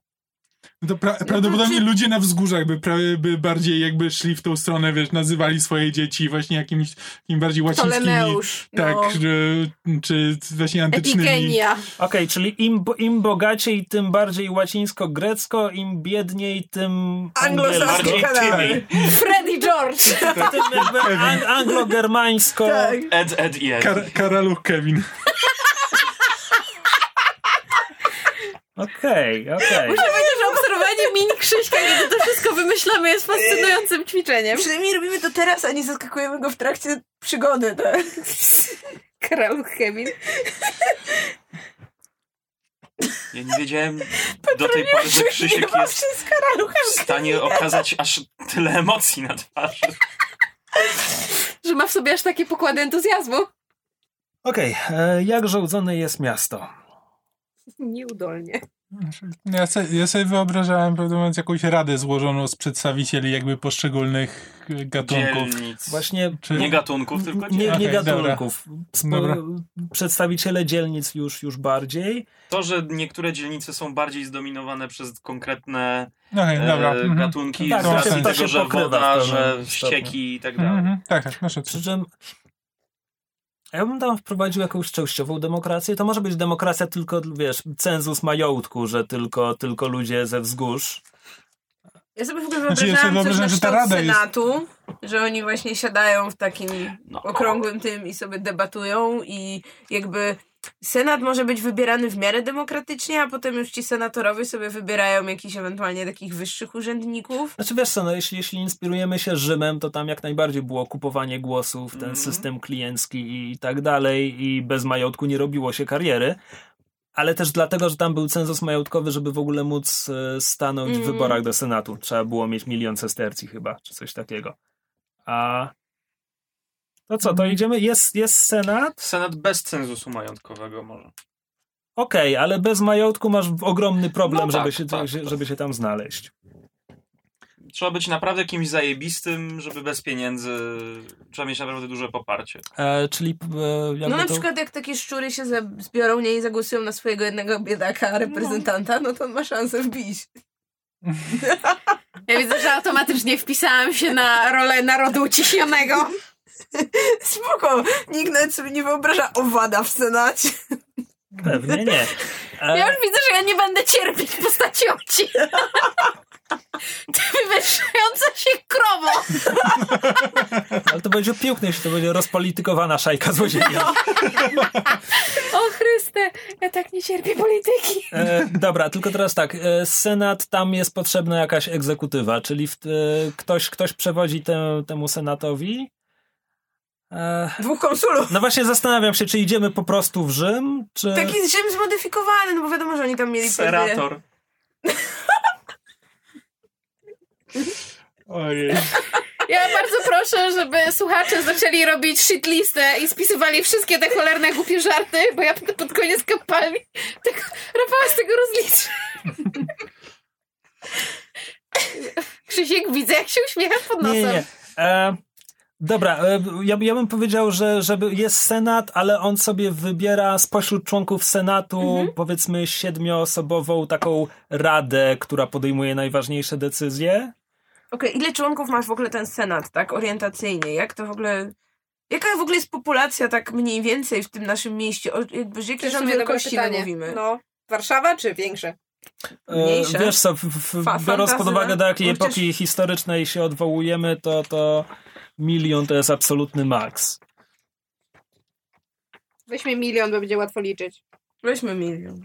No to pra, prawdopodobnie czy- ludzie na wzgórzach by, by bardziej jakby szli w tą stronę, wiesz, nazywali swoje dzieci właśnie jakimiś takim bardziej łacińskimi. Tolemeusz. Tak, no. czy, czy właśnie antycznymi. Epigenia. Okej, czyli im, im bogaciej, tym bardziej łacińsko-grecko, im biedniej, tym Anglosaskie kanały. Freddy George. Tym jakby ang- anglo-germańsko. Tak. Ed, Ed i Ed. Kar, Karaluch Kevin. Okej, okej. Muszę powiedzieć, że obserwowanie min Krzyśka, kiedy to wszystko wymyślamy, jest fascynującym ćwiczeniem. Przynajmniej robimy to teraz, a nie zaskakujemy go w trakcie przygody, tak? Karol Kevin. Ja nie wiedziałem do tej pory, że Krzysiek jest z karaluchem. w stanie okazać aż tyle emocji na twarzy. Że ma w sobie aż takie pokłady entuzjazmu. Okej, e, jak żołdzone jest miasto? Nieudolnie. Ja, se, ja sobie wyobrażałem, prawdę mówiąc, jakąś radę złożoną z przedstawicieli jakby poszczególnych e, gatunków. Dzielnic. Właśnie Czy- Nie gatunków, tylko nie, dzielnic. nie Okej, dobra. gatunków. Dobra. przedstawiciele dzielnic już, już bardziej. To, że niektóre dzielnice są bardziej zdominowane przez konkretne dobra. e, mhm. gatunki, Tak, z to racji się- to tego, że woda, w że pewnym ścieki i tak Mhm, dalej. mhm. Tak, tak. Przy czym ja bym tam wprowadził jakąś częściową demokrację. To może być demokracja tylko, wiesz, cenzus majątku, że tylko, tylko ludzie ze wzgórz. Ja sobie w ogóle Znaczy, ja wyobrażałam sobie coś na wyobrażam, że ta rada jest- Senatu, że oni właśnie siadają w takim No. okrągłym tym i sobie debatują i jakby Senat może być wybierany w miarę demokratycznie, a potem już ci senatorowie sobie wybierają jakichś ewentualnie takich wyższych urzędników. Znaczy wiesz co, no jeśli, jeśli inspirujemy się Rzymem, to tam jak najbardziej było kupowanie głosów, ten Mhm. system kliencki i tak dalej i bez majątku nie robiło się kariery. Ale też dlatego, że tam był cenzus majątkowy, żeby w ogóle móc e, stanąć w Mhm. wyborach do Senatu. Trzeba było mieć milion sestercji chyba, czy coś takiego. A to co, to idziemy? Jest, jest Senat? Senat bez cenzusu majątkowego może. Okej, ale bez majątku masz ogromny problem, No żeby, tak, się, tak, się- tak. żeby się tam znaleźć. Trzeba być naprawdę kimś zajebistym, żeby bez pieniędzy... Trzeba mieć naprawdę duże poparcie. E, czyli e, No na to... przykład jak takie szczury się zbiorą nie i zagłosują na swojego jednego biedaka reprezentanta, no to on ma szansę wbić. Ja widzę, że automatycznie wpisałam się na rolę narodu uciśnionego. Spoko, nikt nawet sobie nie wyobraża owada w Senacie. Pewnie nie. E, Ja już widzę, że ja nie będę cierpieć w postaci oci. Ty wywyższająca się krowo. Ale to będzie piękne, jeśli to będzie rozpolitykowana szajka złodziei. O Chryste, ja tak nie cierpię polityki. E, dobra, tylko teraz tak. E, Senat, tam jest potrzebna jakaś egzekutywa, czyli w, e, ktoś, ktoś przewodzi tę, temu senatowi. Dwóch konsulów. no właśnie zastanawiam się, czy idziemy po prostu w Rzym, czy... Taki Rzym zmodyfikowany, no bo wiadomo, że oni tam mieli. Serator. Ojej. Ja bardzo proszę, żeby słuchacze zaczęli robić shitlistę i spisywali wszystkie te cholerne głupie żarty, bo ja pod koniec kampanii tego, Rafała z tego rozliczę. Krzysiek, widzę, jak się uśmiecha pod nosem. Nie, nie. E, dobra, e, ja, ja bym powiedział, że żeby jest Senat, ale on sobie wybiera spośród członków Senatu, powiedzmy, siedmioosobową taką radę, która podejmuje najważniejsze decyzje. Okej, ile członków masz w ogóle ten Senat, tak? Orientacyjnie. Jak to w ogóle... Jaka w ogóle jest populacja tak mniej więcej w tym naszym mieście? O, jakby, z jakiej dobre wielkości mówimy? No. Warszawa czy większe? E, Mniejsze. Wiesz co, w, w, biorąc pod uwagę do jakiej no epoki historycznej się odwołujemy, to, to milion to jest absolutny maks. Weźmy milion, bo będzie łatwo liczyć. Weźmy milion.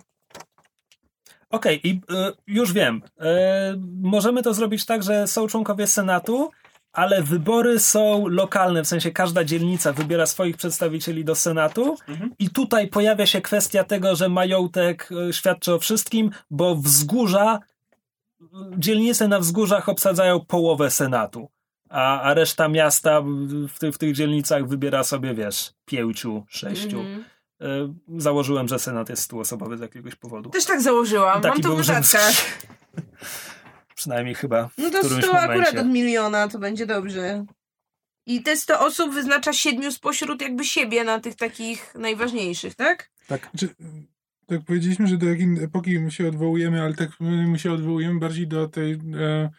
Okej, i e, już wiem. E, możemy to zrobić tak, że są członkowie Senatu, ale wybory są lokalne, w sensie każda dzielnica wybiera swoich przedstawicieli do Senatu Mhm. i tutaj pojawia się kwestia tego, że majątek e, świadczy o wszystkim, bo wzgórza, dzielnice na wzgórzach obsadzają połowę Senatu, a, a reszta miasta w, ty, w tych dzielnicach wybiera sobie, wiesz, pięciu, sześciu. Mhm. E, Założyłem, że Senat jest stuosobowy z jakiegoś powodu. Też tak założyłam. Taki Mam to w był rzymski. notatkach. Przynajmniej chyba w No to którymś 100 momencie. akurat od miliona, to będzie dobrze. I te 100 osób wyznacza siedmiu spośród jakby siebie na tych takich najważniejszych, tak? Tak. Czy, tak powiedzieliśmy, że do jakiej epoki my się odwołujemy, ale tak my się odwołujemy bardziej do tej e,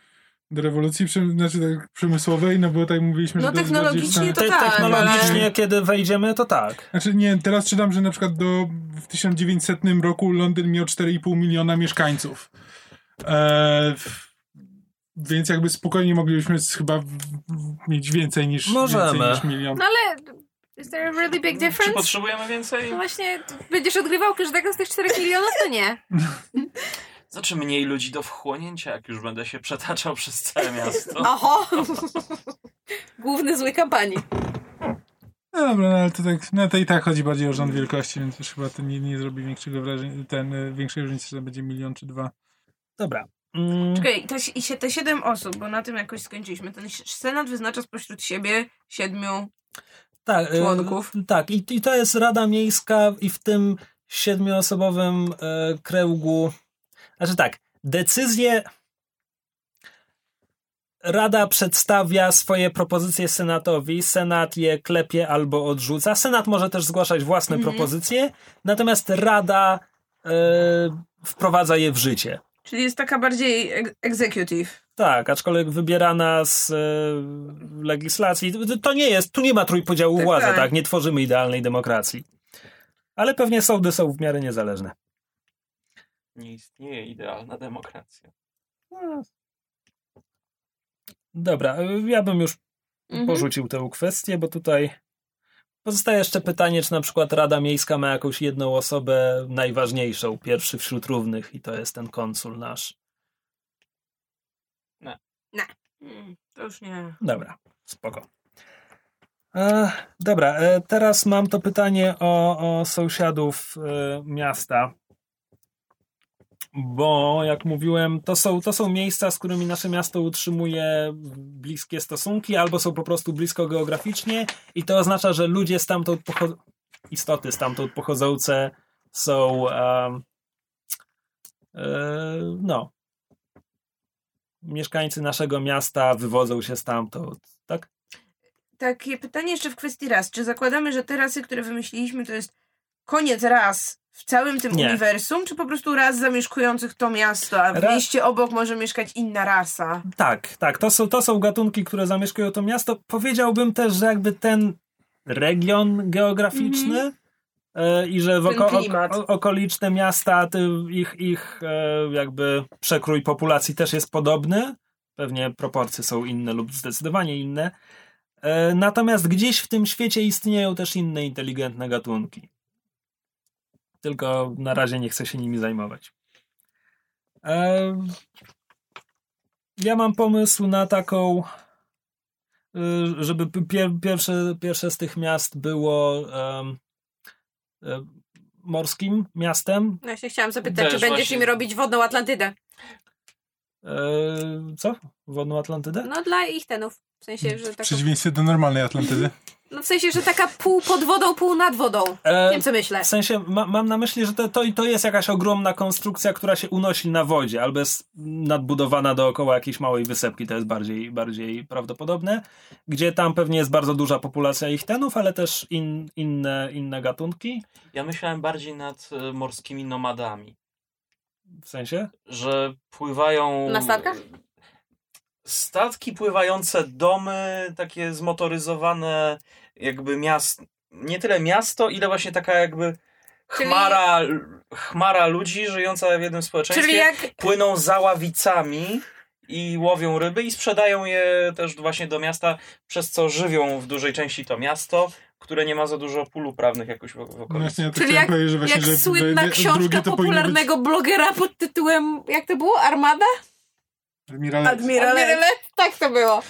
do rewolucji przem- znaczy tak, przemysłowej, no bo tak mówiliśmy, No że do, technologicznie to Te, tak, technologicznie, ale- kiedy wejdziemy, to tak. Znaczy nie, teraz czytam, że na przykład do, w 1900 roku Londyn miał 4,5 miliona mieszkańców. E, w- więc jakby spokojnie moglibyśmy chyba w, w, mieć więcej niż, Możemy. więcej niż milion. No ale is there a really big Czy difference? potrzebujemy więcej? No właśnie, będziesz odgrywał każdego z tych 4 milionów, to nie. Znaczy mniej ludzi do wchłonięcia, jak już będę się przetaczał przez całe miasto. Oho! Główny zły kampanii. No dobra, no ale to tak, no to i tak chodzi bardziej o rząd wielkości, więc już chyba to nie, nie zrobi większego wrażenia, ten, e, większej różnicy, że będzie milion czy dwa. Dobra. Mm, Czekaj, te, i się te siedem osób, bo na tym jakoś skończyliśmy. Ten Senat wyznacza spośród siebie siedmiu. tak, e, członków. tak i, i to jest Rada Miejska i w tym siedmioosobowym e, kręgu. Znaczy tak, decyzje. Rada przedstawia swoje propozycje Senatowi, Senat je klepie albo odrzuca. Senat może też zgłaszać własne Mhm. propozycje, natomiast Rada e, wprowadza je w życie. Czyli jest taka bardziej ex- executive. Tak, aczkolwiek wybierana z e, legislacji. To- To nie jest, tu nie ma trójpodziału Tak, władzy, tak. tak. Nie tworzymy idealnej demokracji. Ale pewnie sądy są w miarę niezależne. Nie istnieje idealna demokracja. Dobra, e, ja bym już Mhm. porzucił tę kwestię, bo tutaj pozostaje jeszcze pytanie, czy na przykład Rada Miejska ma jakąś jedną osobę najważniejszą, pierwszy wśród równych i to jest ten konsul nasz. Mm, To już nie. Dobra, spoko. E, dobra, e, teraz mam to pytanie o, o sąsiadów e, miasta. Bo, jak mówiłem, to są, to są miejsca, z którymi nasze miasto utrzymuje bliskie stosunki, albo są po prostu blisko geograficznie, i to oznacza, że ludzie stamtąd pochodzą, istoty stamtąd pochodzące są, em, e, no, mieszkańcy naszego miasta wywodzą się stamtąd, tak? Takie pytanie jeszcze w kwestii ras. Czy zakładamy, że te rasy, które wymyśliliśmy, to jest koniec ras w całym tym Nie. uniwersum, czy po prostu ras zamieszkujących to miasto, a w Ra- mieście obok może mieszkać inna rasa? Tak, tak. To są, to są gatunki, które zamieszkują to miasto. Powiedziałbym też, że jakby ten region geograficzny e, i że w Ten oko, klimat. o, okoliczne miasta, ty, ich, ich e, jakby przekrój populacji też jest podobny. Pewnie proporcje są inne lub zdecydowanie inne. E, natomiast gdzieś w tym świecie istnieją też inne inteligentne gatunki. Tylko na razie nie chcę się nimi zajmować. E, ja mam pomysł na taką, y, żeby pier, pierwsze, pierwsze z tych miast było e, morskim miastem. No właśnie chciałam zapytać, Też czy będziesz właśnie- im robić wodną Atlantydę? E, co? Wodną Atlantydę? No dla ich tenów. W sensie, że W taka, przeciwieństwie do normalnej Atlantydy. no w sensie, że taka pół pod wodą, pół nad wodą. E, Wiem, co myślę. W sensie ma, mam na myśli, że to, to, to jest jakaś ogromna konstrukcja, która się unosi na wodzie, albo jest nadbudowana dookoła jakiejś małej wysepki, to jest bardziej, bardziej prawdopodobne, gdzie tam pewnie jest bardzo duża populacja ichtenów, ale też in, inne, inne gatunki. Ja myślałem bardziej nad e, morskimi nomadami, W sensie? że pływają... Na statkach? Statki pływające, domy takie zmotoryzowane, jakby miast, nie tyle miasto, ile właśnie taka jakby Czyli- chmara, chmara ludzi żyjąca w jednym społeczeństwie. Czyli jak Płyną za ławicami i łowią ryby i sprzedają je też właśnie do miasta, przez co żywią w dużej części to miasto, które nie ma za dużo pól uprawnych jakoś w, w okolicy. Właśnie ja Czyli jak, powiedzieć, że właśnie, jak że słynna książka popularnego blogera pod tytułem, jak to było? Armada? Być admirale. admirale. Admiralet? Tak to było.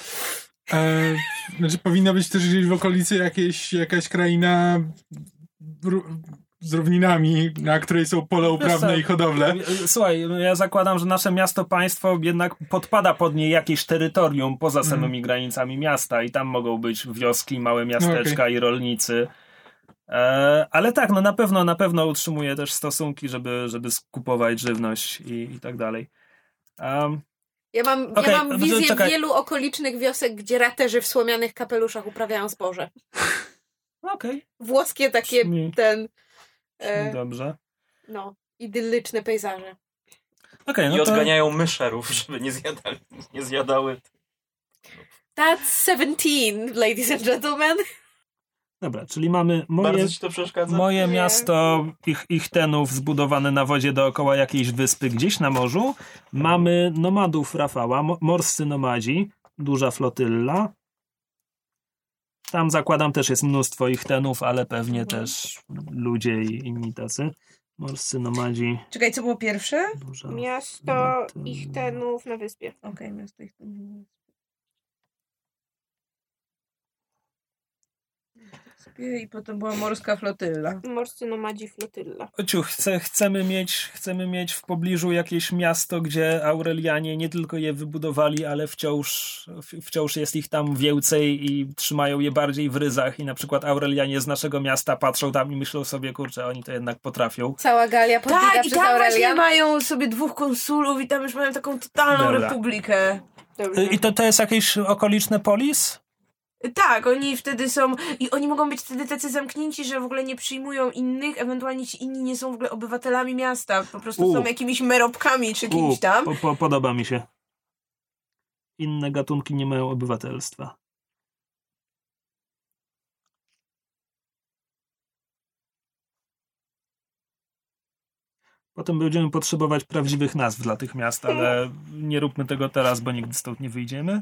E, znaczy powinna być też gdzieś w okolicy jakieś, jakaś kraina z równinami, na której są pole uprawne co? i hodowle. Słuchaj, ja zakładam, że nasze miasto-państwo jednak podpada pod nie jakieś terytorium poza Mhm. samymi granicami miasta i tam mogą być wioski, małe miasteczka okej. i rolnicy. E, ale tak, no na pewno, na pewno utrzymuje też stosunki, żeby, żeby skupować żywność i, i tak dalej. Um, Ja mam, Okej, ja mam no, wizję czekaj. wielu okolicznych wiosek, gdzie raterzy w słomianych kapeluszach uprawiają zboże. Okej, Włoskie takie, Brzmi- ten, e, dobrze. no, idyllyczne pejzaże. Okej, I no to... odganiają myszerów, żeby nie, zjadali, nie zjadały. That's 17, ladies and gentlemen. Dobra, czyli mamy moje, moje miasto ich, ich tenów zbudowane na wodzie dookoła jakiejś wyspy gdzieś na morzu. Mamy nomadów Rafała, mo- morscy nomadzi, duża flotylla. Tam zakładam też jest mnóstwo ich tenów, ale pewnie też ludzie i inni tacy. Morscy nomadzi, Czekaj, co było pierwsze? duża Miasto flotylla. ich tenów na wyspie. Okej, miasto ich I potem była morska flotylla. Morscy nomadzi flotylla. Ociu, chce, chcemy, mieć, chcemy mieć w pobliżu jakieś miasto, gdzie Aurelianie nie tylko je wybudowali, ale wciąż, wciąż jest ich tam więcej i trzymają je bardziej w ryzach. I na przykład Aurelianie z naszego miasta patrzą tam i myślą sobie, kurczę, oni to jednak potrafią. Cała Galia podbita Tak, i tam właśnie Aurelian. mają sobie dwóch konsulów i tam już mają taką totalną Dobra. republikę. Dobrze. I to, to jest jakieś okoliczne polis? Tak, oni wtedy są i oni mogą być wtedy tacy zamknięci, że w ogóle nie przyjmują innych, ewentualnie ci inni nie są w ogóle obywatelami miasta, po prostu U. są jakimiś merobkami czy kimś U, tam. po, po, podoba mi się. Inne gatunki nie mają obywatelstwa. Potem będziemy potrzebować prawdziwych nazw dla tych miast, ale nie róbmy tego teraz, bo nigdy stąd nie wyjdziemy.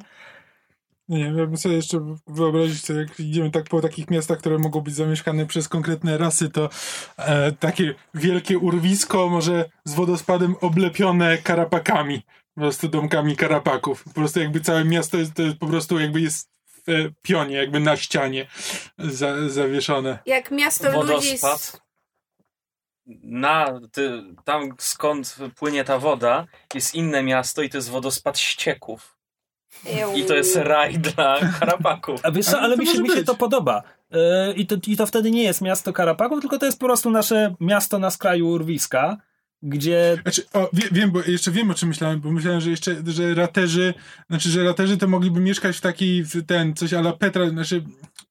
Nie wiem, jakby sobie jeszcze wyobrazić, to jak idziemy tak po takich miastach, które mogą być zamieszkane przez konkretne rasy, to e, takie wielkie urwisko, może z wodospadem oblepione karapakami. Po prostu domkami karapaków. Po prostu jakby całe miasto jest, to jest po prostu jakby jest w e, pionie, jakby na ścianie za, zawieszone. Jak miasto ludzi... Wodospad. Na, ty, tam skąd płynie ta woda, jest inne miasto i to jest wodospad ścieków. I to jest raj dla karapaków. A wiesz co, Ale mi się, mi się to podoba. Yy, i, to, I to wtedy nie jest miasto Karapaków, tylko to jest po prostu nasze miasto na skraju urwiska, gdzie Znaczy, o, wie, wiem, bo jeszcze wiem o czym myślałem, bo myślałem, że jeszcze, że raterzy, znaczy, że raterzy to mogliby mieszkać w taki, w ten, coś ala Petra, znaczy,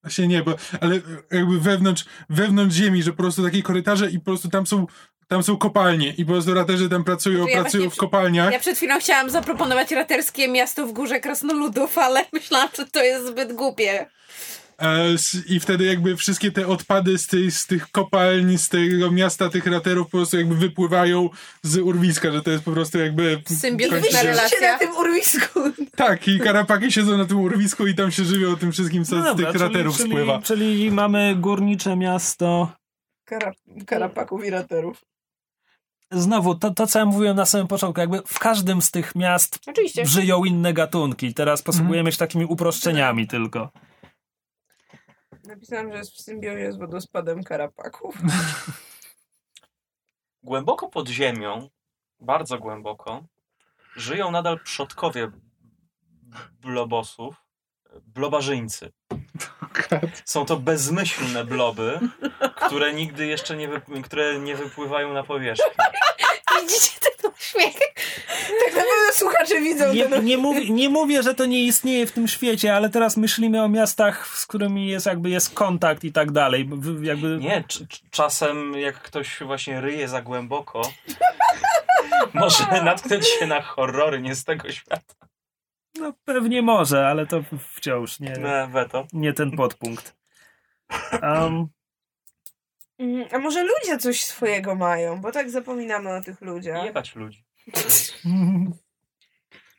się nie, bo, ale jakby wewnątrz, wewnątrz ziemi, że po prostu takie korytarze i po prostu tam są, tam są kopalnie i po prostu raterzy tam pracują, Znaczy, ja pracują w kopalniach. Ja przed chwilą chciałam zaproponować raterskie miasto w górze krasnoludów, ale myślałam, że to jest zbyt głupie. E, I wtedy jakby wszystkie te odpady z, tej, z tych kopalń, z tego miasta, tych raterów po prostu jakby wypływają z urwiska, że to jest po prostu jakby... Symbiotyczna relacja. Się na tym urwisku. Tak, i karapaki siedzą na tym urwisku i tam się żywią tym wszystkim, co No z dobra, tych raterów czyli, spływa. Czyli, czyli mamy górnicze miasto. Kara, karapaków i raterów. Znowu, to, to co ja mówiłem na samym początku, jakby w każdym z tych miast Oczywiście. żyją inne gatunki. Teraz posługujemy się takimi uproszczeniami tylko. Napisałam, że jest w symbiozie z wodospadem karapaków. Głęboko pod ziemią, bardzo głęboko, żyją nadal przodkowie blobosów, blobarzyńcy. Są to bezmyślne bloby, które nigdy jeszcze nie, wyp- które nie wypływają na powierzchnię. Widzicie ten uśmiech? Tak na pewno słuchacze widzą Nie, ten nie, mówię, nie mówię, że to nie istnieje w tym świecie, ale teraz myślimy o miastach, z którymi jest jakby jest kontakt i tak dalej. Jakby, Nie, cz- czasem jak ktoś właśnie ryje za głęboko, może natknąć się na horrory nie z tego świata. No, pewnie może, ale to wciąż nie, Ne, weto. nie ten podpunkt. Um, A może ludzie coś swojego mają, bo tak zapominamy o tych ludziach. Jebać ludzi.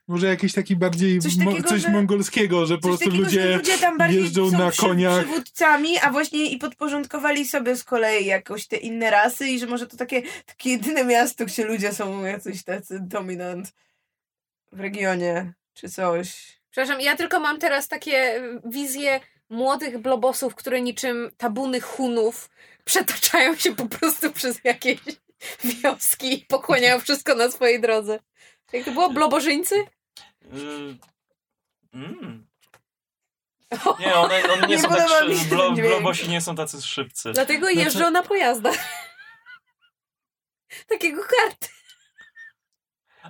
Może jakiś taki bardziej Coś mo- takiego, coś że- mongolskiego, że po Coś prostu takiego, ludzie... że ludzie tam bardziej jeżdżą są na przy- koniach. przywódcami, a właśnie i podporządkowali sobie z kolei jakoś te inne rasy i że może to takie, takie jedyne miasto, gdzie ludzie są jacyś tacy dominant w regionie, czy coś. Przepraszam, ja tylko mam teraz takie wizje młodych blobosów, które niczym tabuny hunów przetaczają się po prostu przez jakieś wioski i pochłaniają wszystko na swojej drodze. Jak to było? Blobożyńcy? Y, Mm. Nie, one, one nie, Nie są tak szy- blo, blobosi nie są tacy szybcy. Dlatego Znaczy- jeżdżą na pojazdach. Takiego karty.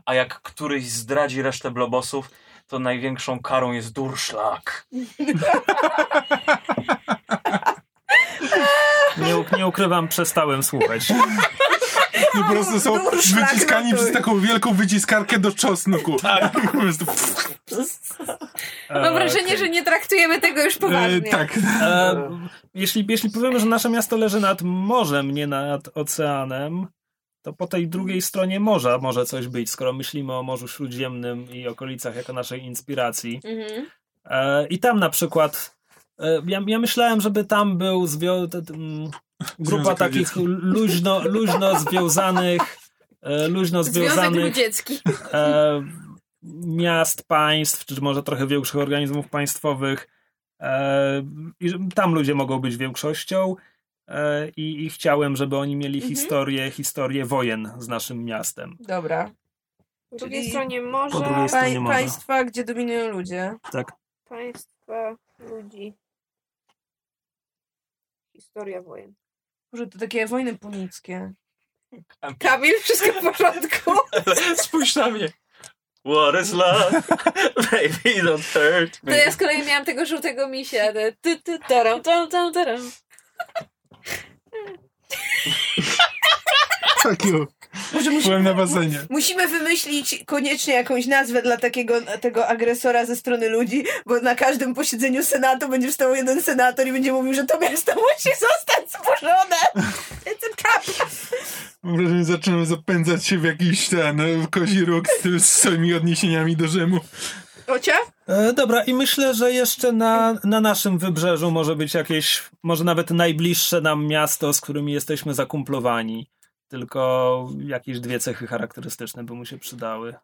A jak któryś zdradzi resztę blobosów, to największą karą jest durszlak. nie, nie ukrywam, przestałem słuchać. I po prostu są Durszlak wyciskani ratuj. przez taką wielką wyciskarkę do czosnku. Tak. Po prostu, Mam wrażenie, że nie traktujemy tego już e, poważnie. tak. E, jeśli, jeśli powiemy, że nasze miasto leży nad morzem, nie nad oceanem, to po tej drugiej stronie morza może coś być, skoro myślimy o Morzu Śródziemnym i okolicach jako naszej inspiracji. Mhm. E, I tam na przykład e, ja, ja myślałem, żeby tam był zwio- t- t- mm, grupa Związek takich luźno, luźno związanych e, luźno związanych e, miast, państw, czy może trochę większych organizmów państwowych. E, I tam ludzie mogą być większością. E, i, I chciałem, żeby oni mieli Mhm. historię, historię wojen z naszym miastem. Dobra. Po drugiej stronie morza. po drugiej stronie Pań, morza. państwa, gdzie dominują ludzie. Tak. Państwa, ludzi. Historia wojen. Może to takie wojny punickie. Kamil, wszystko w porządku? Spójrz na mnie. What is love? Baby, don't hurt To me. ja z kolei miałam tego żółtego misia. Ty, ty, taram, tam, tam, taram. Tak, jo. Może musimy, Byłem na basenie. musimy wymyślić koniecznie jakąś nazwę dla takiego tego agresora ze strony ludzi, bo na każdym posiedzeniu Senatu będzie wstał jeden senator i będzie mówił, że to miasto musi zostać zburzone. It's a trap. Mam wrażenie, że zaczynamy zapędzać się w jakiś ten e, kozi róg z, tym- z swoimi odniesieniami do Rzymu. Ocia? E, dobra, i myślę, że jeszcze na, na naszym wybrzeżu może być jakieś, może nawet najbliższe nam miasto, z którymi jesteśmy zakumplowani. Tylko jakieś dwie cechy charakterystyczne by mu się przydały.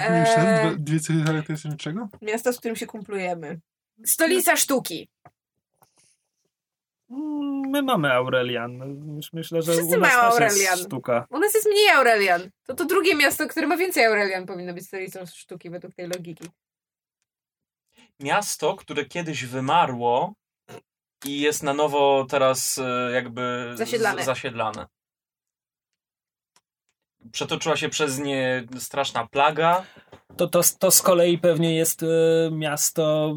Eee. Dwie cechy charakterystyczne czego? Miasto, z którym się kumplujemy. Stolica sztuki. Mm, My mamy Aurelian. Myś- Myślę, że Wszyscy u nas mają Aurelian. sztuka. U nas jest mniej Aurelian. To to drugie miasto, które ma więcej Aurelian powinno być stolicą sztuki według tej logiki. Miasto, które kiedyś wymarło i jest na nowo teraz e, jakby Zasiedlane. zasiedlane. Przetoczyła się przez nie straszna plaga. To, to, to z kolei pewnie jest e, miasto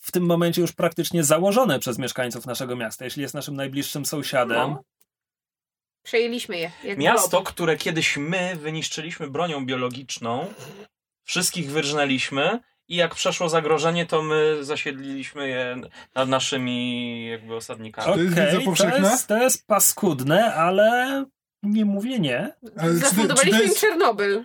w tym momencie już praktycznie założone przez mieszkańców naszego miasta, jeśli jest naszym najbliższym sąsiadem. No. Przejęliśmy je. Miasto, które kiedyś my wyniszczyliśmy bronią biologiczną, wszystkich wyrżnęliśmy i jak przeszło zagrożenie, to my zasiedliliśmy je nad naszymi jakby osadnikami. To jest wiedza to, jest, to jest paskudne, ale nie mówię nie. Ale czy, to, czy, to Zafundowaliśmy im jest, Czernobyl.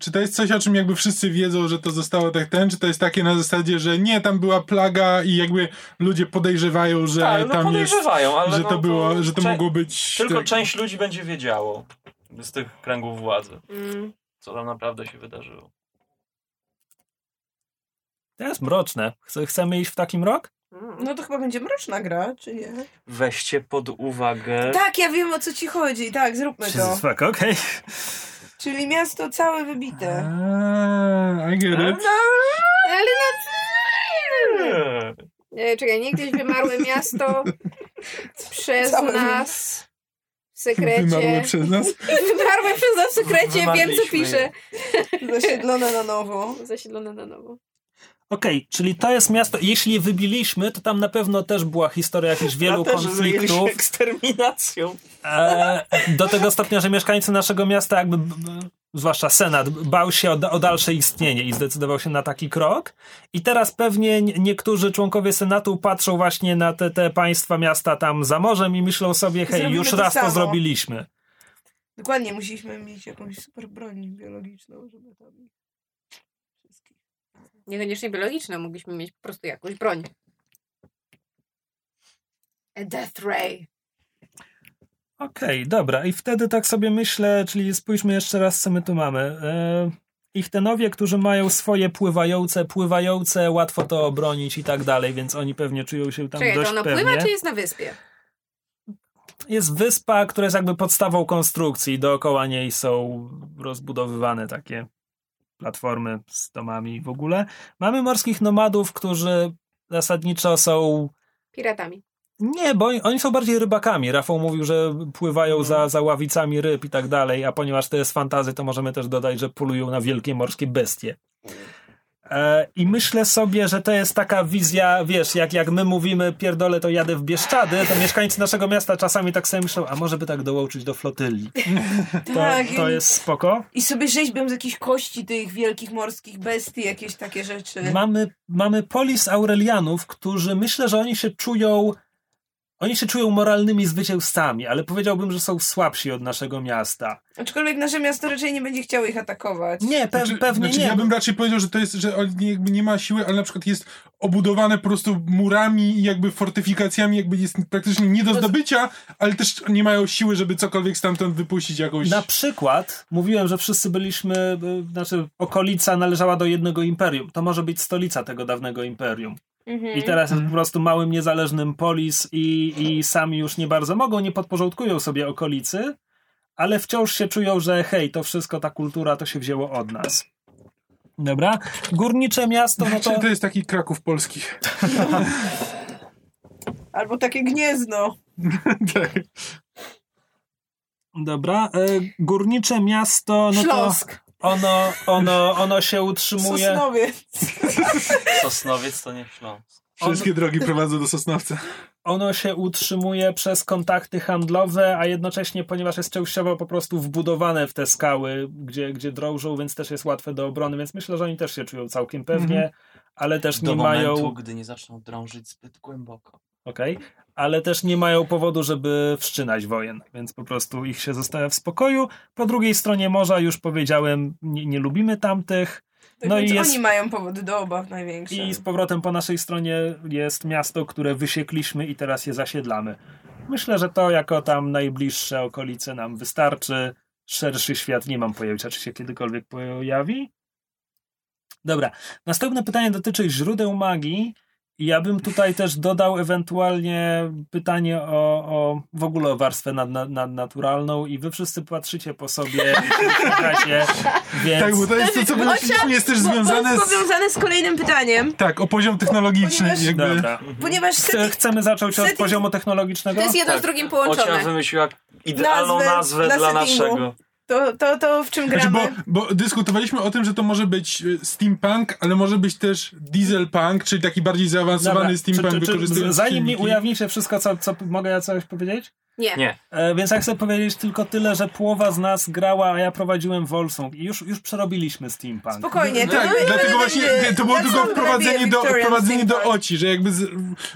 Czy to jest coś, o czym jakby wszyscy wiedzą, że to zostało tak ten, czy to jest takie na zasadzie, że nie, tam była plaga i jakby ludzie podejrzewają, że tak, no tam jest, podejrzewają, ale że no to było, że to cze- mogło być... Tylko tak, część ludzi będzie wiedziało z tych kręgów władzy, Mm. co tam naprawdę się wydarzyło. To jest mroczne. Chce- Chcemy iść w takim rok? Mm. No to chyba będzie mroczna gra, czy nie? Weźcie pod uwagę. Tak, ja wiem o co ci chodzi. Tak, zróbmy to. Jesus fuck, okej. Czyli miasto całe wybite. Aaa, I get No, it. Ale no... Nie, czekaj, niegdyś wymarłe miasto przez Całe nas w sekrecie. Wymarły przez nas. Wymarłe przez nas w sekrecie, wiem co pisze. Zasiedlone na nowo. Zasiedlone na nowo. Okej, czyli to jest miasto, jeśli je wybiliśmy, to tam na pewno też była historia jakichś wielu się konfliktów. eksterminacją. E, do tego stopnia, że mieszkańcy naszego miasta jakby zwłaszcza Senat, bał się o, o dalsze istnienie i zdecydował się na taki krok. I teraz pewnie niektórzy członkowie Senatu patrzą właśnie na te, te państwa, miasta tam za morzem i myślą sobie, hej, Zrobimy już to raz to samo. zrobiliśmy. Dokładnie, musieliśmy mieć jakąś super broń biologiczną, żeby tam. Niekoniecznie biologiczne, mogliśmy mieć po prostu jakąś broń. A death ray. Okej, dobra. I wtedy tak sobie myślę, czyli spójrzmy jeszcze raz, co my tu mamy. E, ich tenowie, którzy mają swoje pływające, pływające, łatwo to obronić i tak dalej, więc oni pewnie czują się tam Czekaj, to dość ono pewnie. pływa, czy jest na wyspie? Jest wyspa, która jest jakby podstawą konstrukcji. Dookoła niej są rozbudowywane takie platformy z domami w ogóle. Mamy morskich nomadów, którzy zasadniczo są Piratami. Nie, bo oni, oni są bardziej rybakami. Rafał mówił, że pływają Mhm. za, za ławicami ryb i tak dalej, a ponieważ to jest fantazy, to możemy też dodać, że polują na wielkie morskie bestie. E, I myślę sobie, że to jest taka wizja, wiesz, jak, jak my mówimy pierdolę, to jadę w Bieszczady, to mieszkańcy naszego miasta czasami tak sobie myślą, a może by tak dołączyć do flotyli. To, Tak, to jest spoko. I sobie rzeźbią z jakichś kości tych wielkich morskich bestii, jakieś takie rzeczy. Mamy, mamy polis Aurelianów, którzy myślę, że oni się czują. Oni się czują moralnymi zwycięzcami, ale powiedziałbym, że są słabsi od naszego miasta. Aczkolwiek nasze miasto raczej nie będzie chciało ich atakować. Nie, pe- Znaczy- pewnie znaczy, nie. Ja bym raczej powiedział, że to jest, że on jakby nie ma siły, ale na przykład jest obudowane po prostu murami i jakby fortyfikacjami, jakby jest praktycznie nie do zdobycia, ale też nie mają siły, żeby cokolwiek stamtąd wypuścić jakąś... Na przykład mówiłem, że wszyscy byliśmy, y, znaczy okolica należała do jednego imperium. To może być stolica tego dawnego imperium. Mhm. I teraz jest po prostu małym, niezależnym polis i, i sami już nie bardzo mogą, nie podporządkują sobie okolicy, ale wciąż się czują, że hej, to wszystko, ta kultura, to się wzięło od nas. Dobra. Górnicze miasto, no to... Znaczy, to jest taki Kraków polskich. Albo takie gniezno. tak. Dobra. E, górnicze miasto, no to Śląsk. Ono, ono, ono się utrzymuje... Sosnowiec. Sosnowiec to nie Śląsk. Wszystkie drogi prowadzą do Sosnowca. ono się utrzymuje przez kontakty handlowe, a jednocześnie, ponieważ jest częściowo po prostu wbudowane w te skały, gdzie, gdzie drążą, więc też jest łatwe do obrony, więc myślę, że oni też się czują całkiem pewnie, Mhm. ale też Do nie momentu, mają. gdy nie zaczną drążyć zbyt głęboko. Okej, ale też nie mają powodu, żeby wszczynać wojen, więc po prostu ich się zostawia w spokoju. Po drugiej stronie morza już powiedziałem, nie, nie lubimy tamtych. Tak No i jest- oni mają powody do obaw największe. I z powrotem po naszej stronie jest miasto, które wysiekliśmy i teraz je zasiedlamy. Myślę, że to jako tam najbliższe okolice nam wystarczy. Szerszy świat nie mam pojęcia, czy się kiedykolwiek pojawi. Dobra. Następne pytanie dotyczy źródeł magii. I Ja bym tutaj też dodał ewentualnie pytanie o, o w ogóle o warstwę nad, nad, nadnaturalną i wy wszyscy patrzycie po sobie i słuchacie, więc... Tak, bo to jest to, co wymyśliliśmy, jest też związane z... powiązane z kolejnym pytaniem, Tak, o poziom technologiczny. Ponieważ- Jakby... Dobra. ponieważ Chce, setting, chcemy zacząć od setting- poziomu technologicznego? To jest jedno Tak. z drugim Ocia połączone. wymyśliła idealną Nazwę nazwę dla dla naszego. To, to, to w czym Znaczy, gramy. bo, bo dyskutowaliśmy o tym, że to może być y, steampunk, ale może być też dieselpunk, czyli taki bardziej zaawansowany Dobra, steampunk czy, czy, czy, wykorzystujący Zanim mi ujawnicie wszystko, co, co mogę ja coś powiedzieć? Nie. Nie. E, więc ja chcę powiedzieć tylko tyle, że połowa z nas grała, a ja prowadziłem Volsung i już, już przerobiliśmy steampunk. Spokojnie, to, Tak, dlatego właśnie to było tylko wprowadzenie do, wprowadzenie do oci, że jakby z,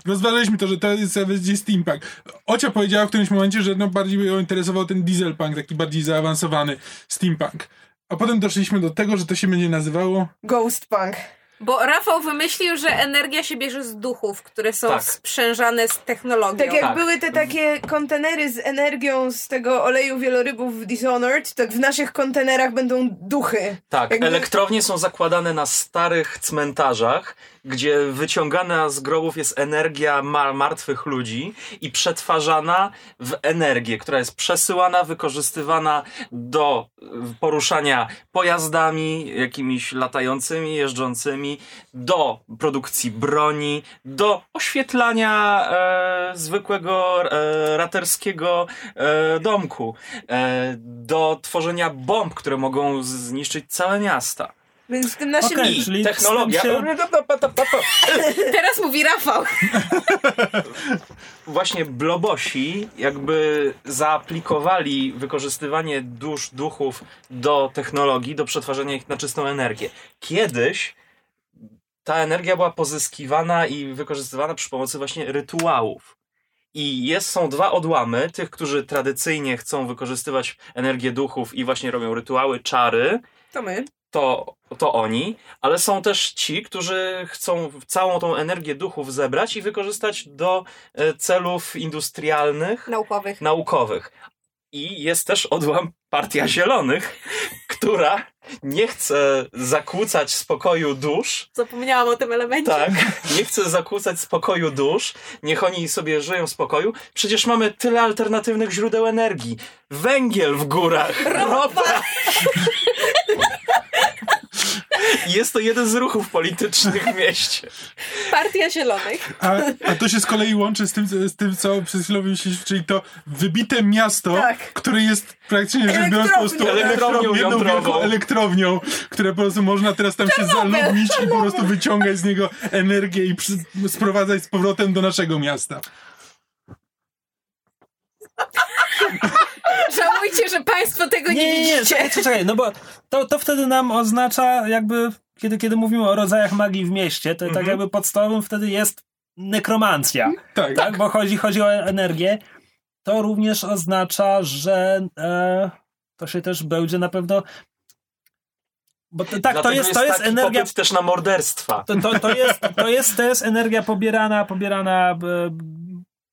rozważaliśmy to, że to jest będzie steampunk. Ocia powiedziała w którymś momencie, że no bardziej ją interesował ten dieselpunk, taki bardziej zaawansowany steampunk. A potem doszliśmy do tego, że to się będzie nazywało Ghost Punk. Bo Rafał wymyślił, że energia się bierze z duchów, które są Tak. sprzężane z technologią. Tak jak Tak. były te takie kontenery z energią z tego oleju wielorybów w Dishonored, tak w naszych kontenerach będą duchy. Tak, Jakby- elektrownie są zakładane na starych cmentarzach, gdzie wyciągana z grobów jest energia ma martwych ludzi i przetwarzana w energię, która jest przesyłana, wykorzystywana do y, poruszania pojazdami, jakimiś latającymi, jeżdżącymi, do produkcji broni, do oświetlania e, zwykłego e, raterskiego e, domku, e, do tworzenia bomb, które mogą zniszczyć całe miasta. Więc w tym naszym... I czyli technologia... z tym Teraz mówi Rafał. Właśnie blobosi jakby zaaplikowali wykorzystywanie dusz, duchów do technologii, do przetwarzania ich na czystą energię. Kiedyś ta energia była pozyskiwana i wykorzystywana przy pomocy właśnie rytuałów. I jest, są dwa odłamy, tych, którzy tradycyjnie chcą wykorzystywać energię duchów i właśnie robią rytuały, czary, To my. To, to oni, ale są też ci, którzy chcą całą tą energię duchów zebrać i wykorzystać do e, celów industrialnych, Naukowych. naukowych. I jest też odłam Partia Zielonych, która nie chce zakłócać spokoju dusz, Zapomniałam o tym elemencie. tak, nie chce zakłócać spokoju dusz, niech oni sobie żyją w spokoju. Przecież mamy tyle alternatywnych źródeł energii. Węgiel w górach, ropa. I Jest to jeden z ruchów politycznych w mieście. Partia Zielonych. A, a to się z kolei łączy z tym, z tym co przed chwilą myśleliśmy, czyli to wybite miasto, Tak. które jest praktycznie rzecz biorąc po prostu Elektrownią. Elektrownią jedną wielką elektrownią, które po prostu można teraz tam się zaludnić i po prostu wyciągać z niego energię i przy, sprowadzać z powrotem do naszego miasta. Żałujcie, że państwo tego nie, Nie, nie, nie, widzicie. czekaj, czekaj, no bo to, to wtedy nam oznacza jakby, kiedy, kiedy mówimy o rodzajach magii w mieście, to tak jakby podstawowym wtedy jest nekromancja, Tak, tak? Bo chodzi, chodzi o energię. To również oznacza, że e, to się też będzie na pewno bo to, tak, to jest, to jest energia też na morderstwa. to, to, to, jest, to, jest, to jest energia pobierana, pobierana e,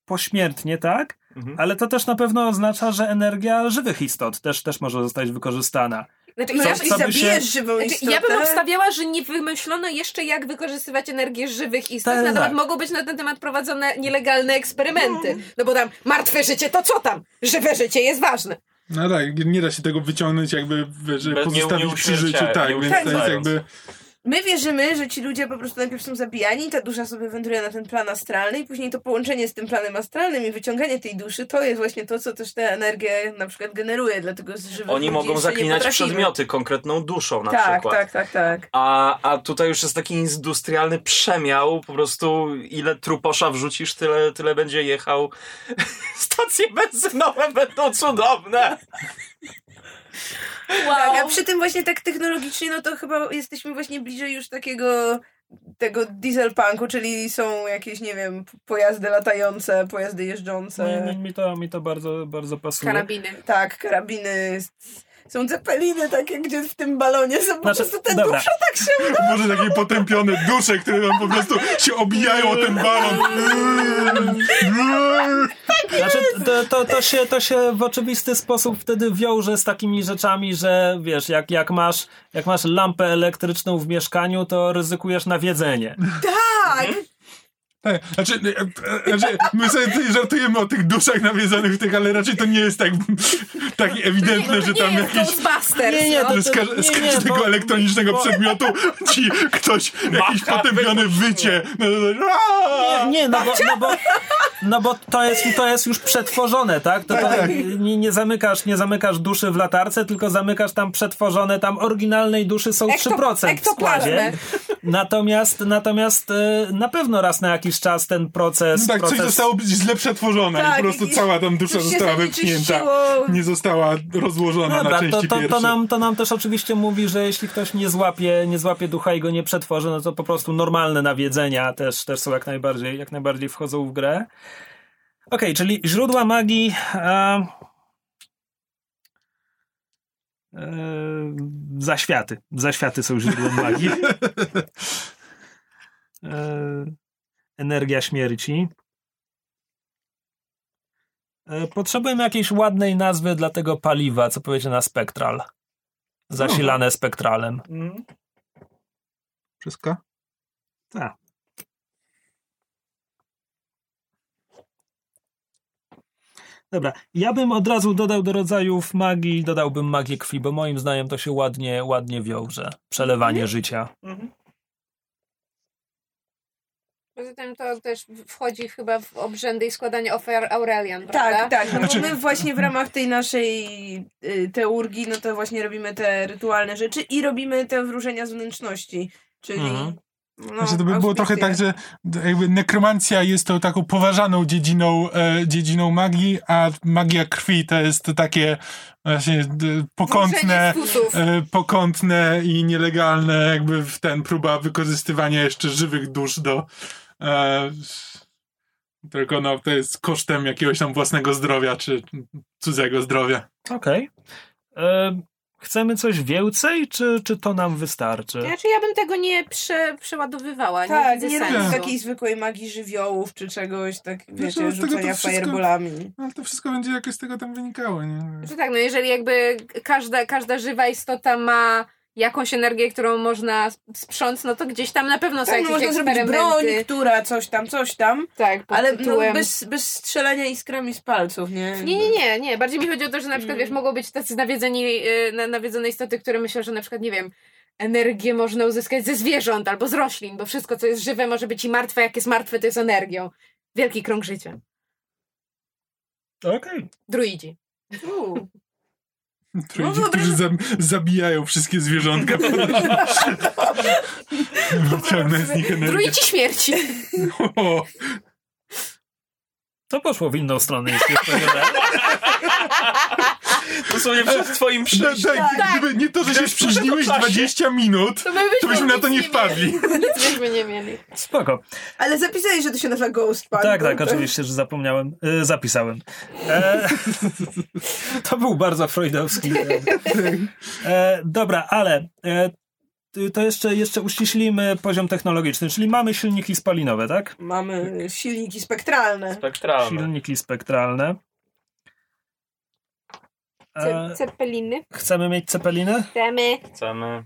pośmiertnie, tak? Mhm. Ale to też na pewno oznacza, że energia żywych istot też, też może zostać wykorzystana. Znaczy, No ja, co by się- zabijesz żywą znaczy, istotę... ja bym obstawiała, że nie wymyślono jeszcze, jak wykorzystywać energię żywych istot, Tak, natomiast tak. mogą być na ten temat prowadzone nielegalne eksperymenty. No bo tam martwe życie to co tam? Żywe życie jest ważne. No tak, nie da się tego wyciągnąć jakby, nie- pozostawić nie przy życiu, tak, więc to jest jakby... My wierzymy, że ci ludzie po prostu najpierw są zabijani, ta dusza sobie wędruje na ten plan astralny i później to połączenie z tym planem astralnym i wyciąganie tej duszy, to jest właśnie to, co też tę energię na przykład generuje, dlatego z żywych Oni mogą zaklinać przedmioty konkretną duszą na Tak, przykład. tak, tak, tak. A, a tutaj już jest taki industrialny przemiał, po prostu ile truposza wrzucisz, tyle, tyle będzie jechał. Stacje benzynowe będą cudowne! Tak, a przy tym właśnie tak technologicznie, no to chyba jesteśmy właśnie bliżej już takiego tego dieselpunku, czyli są jakieś, nie wiem, pojazdy latające, pojazdy jeżdżące. Mi, mi, mi, to, mi to bardzo, bardzo pasuje. Karabiny. Tak, karabiny. Są cepeliny takie, gdzie w tym balonie są po Znaczy, prostu te dobra. dusze tak się Może takie potępione dusze, które tam po prostu się obijają o ten balon. Znaczy, to, to, to, się, to się w oczywisty sposób wtedy wiąże z takimi rzeczami, że wiesz, jak, jak, masz, jak masz lampę elektryczną w mieszkaniu, to ryzykujesz nawiedzenie. tak! Tak, znaczy, e, e, znaczy, my sobie żartujemy o tych duszach nawiedzonych w tych, ale raczej to nie jest tak, tak ewidentne, że nie tam jest jakieś... Nie, nie, no. to- Że z, każ- z nie, nie, każdego bo- elektronicznego bo- przedmiotu ci ktoś, jakiś potępiony wycie. No, no, no, Nie, nie no, bo, no, bo, no bo to jest, to jest już przetworzone, tak? To, to Tak. nie, nie, zamykasz, nie zamykasz duszy w latarce, tylko zamykasz tam przetworzone, tam oryginalnej duszy są Ekto- 3% w składzie. Natomiast, natomiast e, na pewno raz na jakiś czas ten proces... No tak, coś proces zostało być źle przetworzone Tak, i po prostu i- cała tam dusza coś została wypchnięta. Nie została rozłożona na Dobra, części to, to, pierwsze. to, nam, to nam też oczywiście mówi, że jeśli ktoś nie złapie, nie złapie ducha i go nie przetworzy, no to po prostu normalne nawiedzenia też, też są jak najbardziej, jak najbardziej wchodzą w grę. Okej, czyli źródła magii. E, e, zaświaty. Zaświaty są źródłem magii. Energia śmierci. E, Potrzebujemy jakiejś ładnej nazwy dla tego paliwa, co powiecie na spektral. Zasilane spektralem. Mm. Wszystko? Tak. Dobra, ja bym od razu dodał do rodzajów magii, dodałbym magię krwi, bo moim zdaniem to się ładnie, ładnie wiąże. Przelewanie życia. Mhm. Poza tym to też wchodzi chyba w obrzędy i składanie ofiar Aurelian, prawda? Tak, tak. No Znaczy- bo my właśnie w ramach tej naszej y, teurgii, no to właśnie robimy te rytualne rzeczy i robimy te wróżenia z wnętrzności. Czyli. Mhm. No, Znaczy to by było trochę tak, że jakby nekromancja jest tą taką poważaną dziedziną, e, dziedziną magii, a magia krwi to jest takie właśnie d- pokątne, e, pokątne i nielegalne jakby w ten próba wykorzystywania jeszcze żywych dusz do e, tylko no to jest kosztem jakiegoś tam własnego zdrowia czy cudzego zdrowia. Okej. E, Chcemy coś więcej, czy, czy to nam wystarczy? Znaczy ja bym tego nie prze, przeładowywała, Tak, nie nie sensu. takiej zwykłej magii żywiołów czy czegoś, tak wiecie, z tego to rzucenia wszystko- fireballami. Ale to wszystko będzie jakoś z tego tam wynikało, nie? Że tak, no jeżeli jakby każda, każda żywa istota ma jakąś energię, którą można sprząc, no to gdzieś tam na pewno są Tak, jakieś można zrobić eksperymenty. broń, która coś tam, coś tam, tak, ale no, bez, bez strzelania iskrami z palców, nie? Nie, nie, nie, nie. Bardziej mi chodzi o to, że na przykład, Mm. wiesz, mogą być tacy nawiedzeni, yy, na- nawiedzone istoty, które myślą, że na przykład, nie wiem, energię można uzyskać ze zwierząt albo z roślin, bo wszystko, co jest żywe, może być i martwe. Jak jest martwe, to jest energią. Wielki krąg życia. Okej. Druidzi. U. Druidzi, No, którzy za, zabijają wszystkie zwierzątka. Wyciągnę z nich energię. Śmierci. O, To poszło w inną stronę niż spodziewałem. Dosłownie przed twoim przyjściem. tak, gdyby nie to, że się spóźniłeś po czasie. 20 minut, To, my to byśmy na to nie nic wpadli. Nic byśmy nie mieli. Spoko. Ale zapisałeś, że to się nazywa Ghost Punk. Tak, tak, to- oczywiście, że zapomniałem. E, zapisałem. E, to był bardzo freudowski. E, dobra, ale e, to jeszcze, jeszcze uściślimy poziom technologiczny, czyli mamy silniki spalinowe, tak? Mamy silniki spektralne. Spektralne. Silniki spektralne. Ce- Cepeliny. chcemy mieć cepeliny? Chcemy. Chcemy.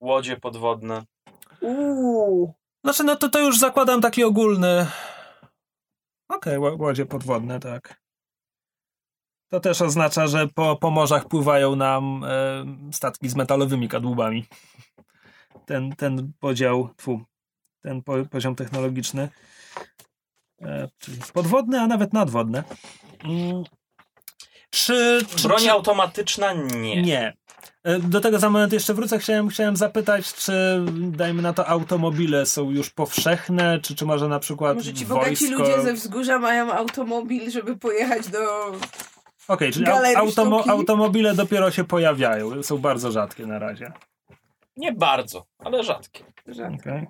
Łodzie podwodne. Uuu. Znaczy, no to, to już zakładam taki ogólny. Okej, okay, łodzie podwodne, tak. To też oznacza, że po, po morzach pływają nam e, statki z metalowymi kadłubami. Ten, ten podział, tfu, ten po, poziom technologiczny. E, czyli podwodne, a nawet nadwodne. Czy, czy, Broń czy, automatyczna nie. nie. E, Do tego za moment jeszcze wrócę. Chciałem, chciałem zapytać, czy dajmy na to automobile są już powszechne, czy, czy może na przykład Może ci bogaci wojsko... ludzie ze wzgórza mają automobil, żeby pojechać do... Okej, czyli au- galerii automo- automobile dopiero się pojawiają. Są bardzo rzadkie na razie. Nie bardzo, ale rzadkie. że Okej.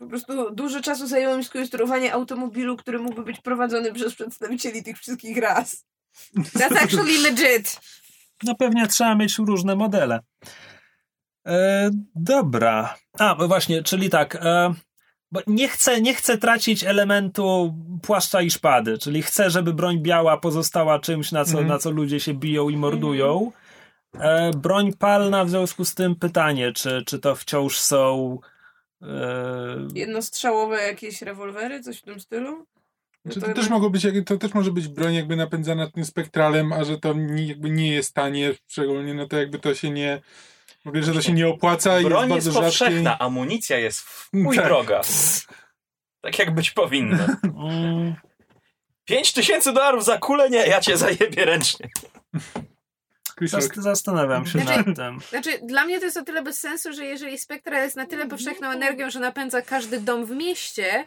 Po prostu dużo czasu zajęło mi skonstruowanie automobilu, który mógłby być prowadzony przez przedstawicieli tych wszystkich ras. That's actually legit. No pewnie trzeba mieć różne modele. E, dobra. A, bo właśnie, czyli tak. E, bo nie chcę, nie chcę tracić elementu płaszcza i szpady, czyli chcę, żeby broń biała pozostała czymś, na co, Mhm. na co ludzie się biją i mordują. E, broń palna, w związku z tym pytanie, czy, czy to wciąż są. E, Jednostrzałowe jakieś rewolwery, coś w tym stylu? No Czy to to, też mogło być, to też może być broń jakby napędzana tym spektralem, a że to nie, jakby nie jest tanie, szczególnie no to jakby to się nie, mówię, że to się nie opłaca i jest Broń jest bardzo rzadkie. powszechna, amunicja jest w chuj Tak. droga. Tak jak być powinno. mm, 5 tysięcy dolarów za kulę? Nie, ja cię zajebię ręcznie. Chris zas- Rock. zastanawiam się Znaczy- nad tym. Znaczy, dla mnie to jest o tyle bez sensu, że jeżeli Spektra jest na tyle powszechną energią, że napędza każdy dom w mieście,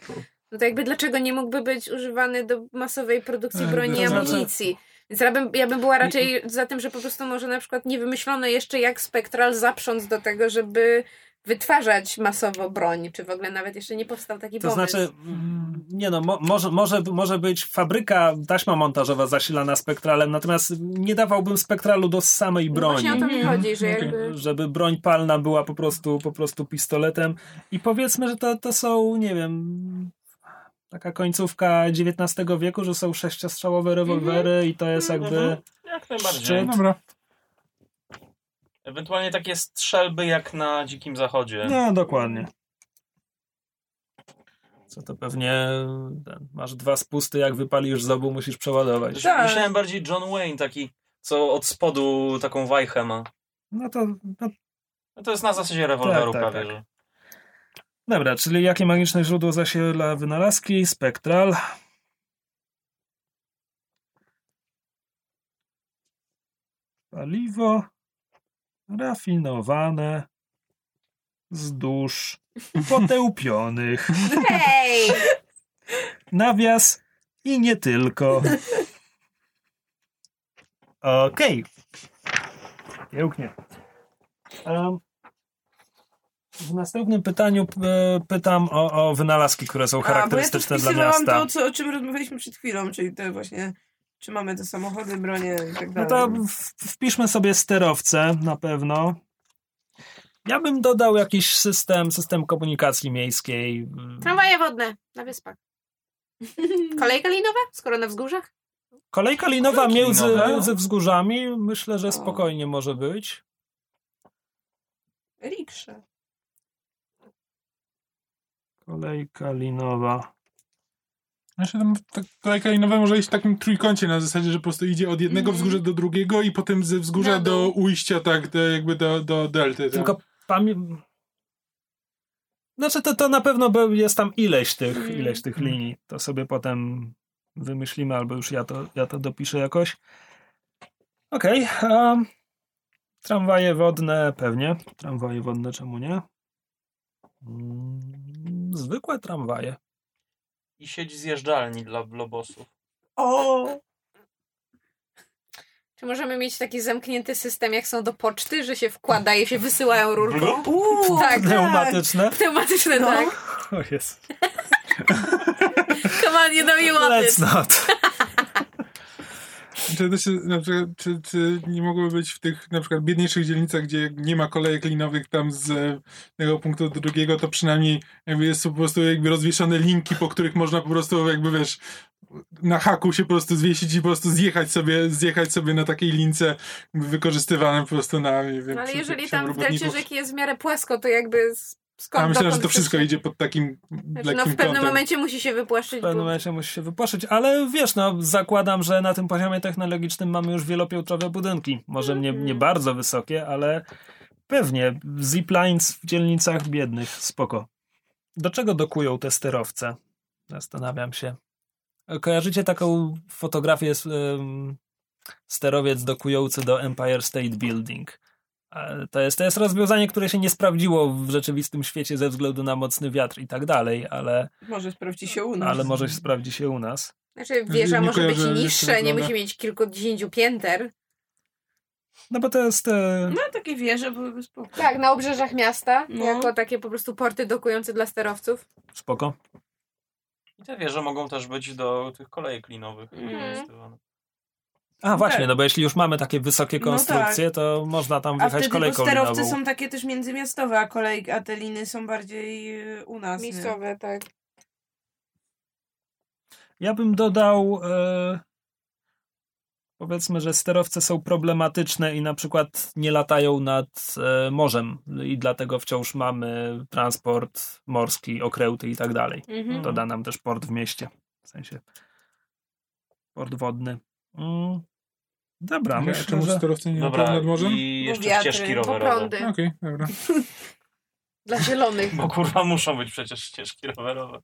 no to jakby dlaczego nie mógłby być używany do masowej produkcji broni i znaczy- amunicji? Więc ja bym, ja bym była raczej za tym, że po prostu może na przykład nie wymyślono jeszcze jak Spektral zaprząc do tego, żeby wytwarzać masowo broń, czy w ogóle nawet jeszcze nie powstał taki To pomysł. znaczy, mm, nie no, mo, może, może, może być fabryka, taśma montażowa zasilana spektralem, natomiast nie dawałbym spektralu do samej No broni. Właśnie o to mi Mhm. chodzi, że Okej. jakby... Żeby broń palna była po prostu, po prostu pistoletem. I powiedzmy, że to, to są, nie wiem, taka końcówka XIX wieku, że są sześciostrzałowe rewolwery i to jest jakby Mhm. Jak najbardziej. Szczyt. Dobra. Ewentualnie takie strzelby jak na Dzikim Zachodzie. No, dokładnie. Co to pewnie ten, masz dwa spusty, jak wypalisz z obu, musisz przeładować. Tak. Myślałem bardziej John Wayne, taki, co od spodu taką wajchę ma. No to no, No to jest na zasadzie rewolweru Tak, tak, prawie, tak. że. Dobra, czyli jakie magiczne źródło zasila wynalazki? Spektral. Paliwo rafinowane wzdłuż potełpionych. Hej! Nawias i nie tylko. Okej. Pięknie. Em, w następnym pytaniu e, pytam o, o wynalazki, które są A, bo ja charakterystyczne dla miasta. to, co, o czym rozmawialiśmy przed chwilą, czyli te właśnie, czy mamy te samochody, bronie i tak No dalej. to w- wpiszmy sobie sterowce na pewno. Ja bym dodał jakiś system, system komunikacji miejskiej. Tramwaje wodne na wyspach. Kolejka linowa, skoro na wzgórzach? Kolejka linowa między, między wzgórzami myślę, że spokojnie może być. Riksza. Kolejka linowa. Znaczy tam ta kolejka linowa może iść w takim trójkącie na zasadzie, że po prostu idzie od jednego Mhm. wzgórza do drugiego i potem ze wzgórza Na do ujścia, tak, do, jakby do, do delty. Tak. Tylko pamię... Znaczy to, to na pewno jest tam ileś tych, Mm. ileś tych linii. To sobie potem wymyślimy, albo już ja to, ja to dopiszę jakoś. Okej. em, tramwaje wodne pewnie. Tramwaje wodne czemu nie? Mm, zwykłe tramwaje. I sieć zjeżdżalni dla lobosów. O! Czy możemy mieć taki zamknięty system, jak są do poczty, że się wkłada i się wysyłają rurką? Uuu, Tak. Pneumatyczne. Pneumatyczne, No. tak. O jest. Come on, you know you want Let's it. not. Czy, to się, na przykład, czy, czy nie mogłoby być w tych na przykład biedniejszych dzielnicach, gdzie nie ma kolejek linowych tam z jednego punktu do drugiego, to przynajmniej jakby jest po prostu jakby rozwieszone linki, po których można po prostu jakby wiesz na haku się po prostu zwiesić i po prostu zjechać sobie, zjechać sobie na takiej lince wykorzystywane po prostu na wiem, No ale przy- jeżeli przy tam w delcie rzeki jest w miarę płasko, to jakby z- skąd A myślałem, że to wszystko chcesz- idzie pod takim Znaczy, no w pewnym kątem. momencie musi się wypłaszczyć. W pewnym bo- momencie musi się wypłaszczyć, ale wiesz, no zakładam, że na tym poziomie technologicznym mamy już wielopiętrowe budynki. Może nie, nie bardzo wysokie, ale pewnie ziplines w dzielnicach biednych, spoko. Do czego dokują te sterowce? Zastanawiam się. Kojarzycie taką fotografię z, sterowiec dokujący do Empire State Building? To jest, to jest rozwiązanie, które się nie sprawdziło w rzeczywistym świecie ze względu na mocny wiatr i tak dalej, ale, Może sprawdzi się u nas. ale może się sprawdzi się u nas. Znaczy wieża Nie może być kojarzę, to niższa, nie musi mieć kilkudziesięciu pięter. No bo to jest. E, No takie wieże byłyby spoko. Tak, na obrzeżach miasta, No. jako takie po prostu porty dokujące dla sterowców. spoko. I te wieże mogą też być do tych kolejek linowych Mhm. A właśnie, tak. no bo jeśli już mamy takie wysokie No konstrukcje, to można tam A wjechać wtedy bo kolejką sterowce linową. są takie też międzymiastowe, a kolejki, a te liny są bardziej y, u nas. nie? Miejscowe, tak. Ja bym dodał. E, powiedzmy, że sterowce są problematyczne i na przykład nie latają nad e, morzem i dlatego wciąż mamy transport morski, okręty i tak dalej. Mhm. Doda nam też port w mieście. W sensie port wodny. Mm. Dobra, A myślę, czemu że... sterowcy nie Dobra, nad morzem? i jeszcze wiatry, ścieżki rowerowe. prądy. Okej, dobra. Dla zielonych. Bo kurwa muszą być przecież ścieżki rowerowe.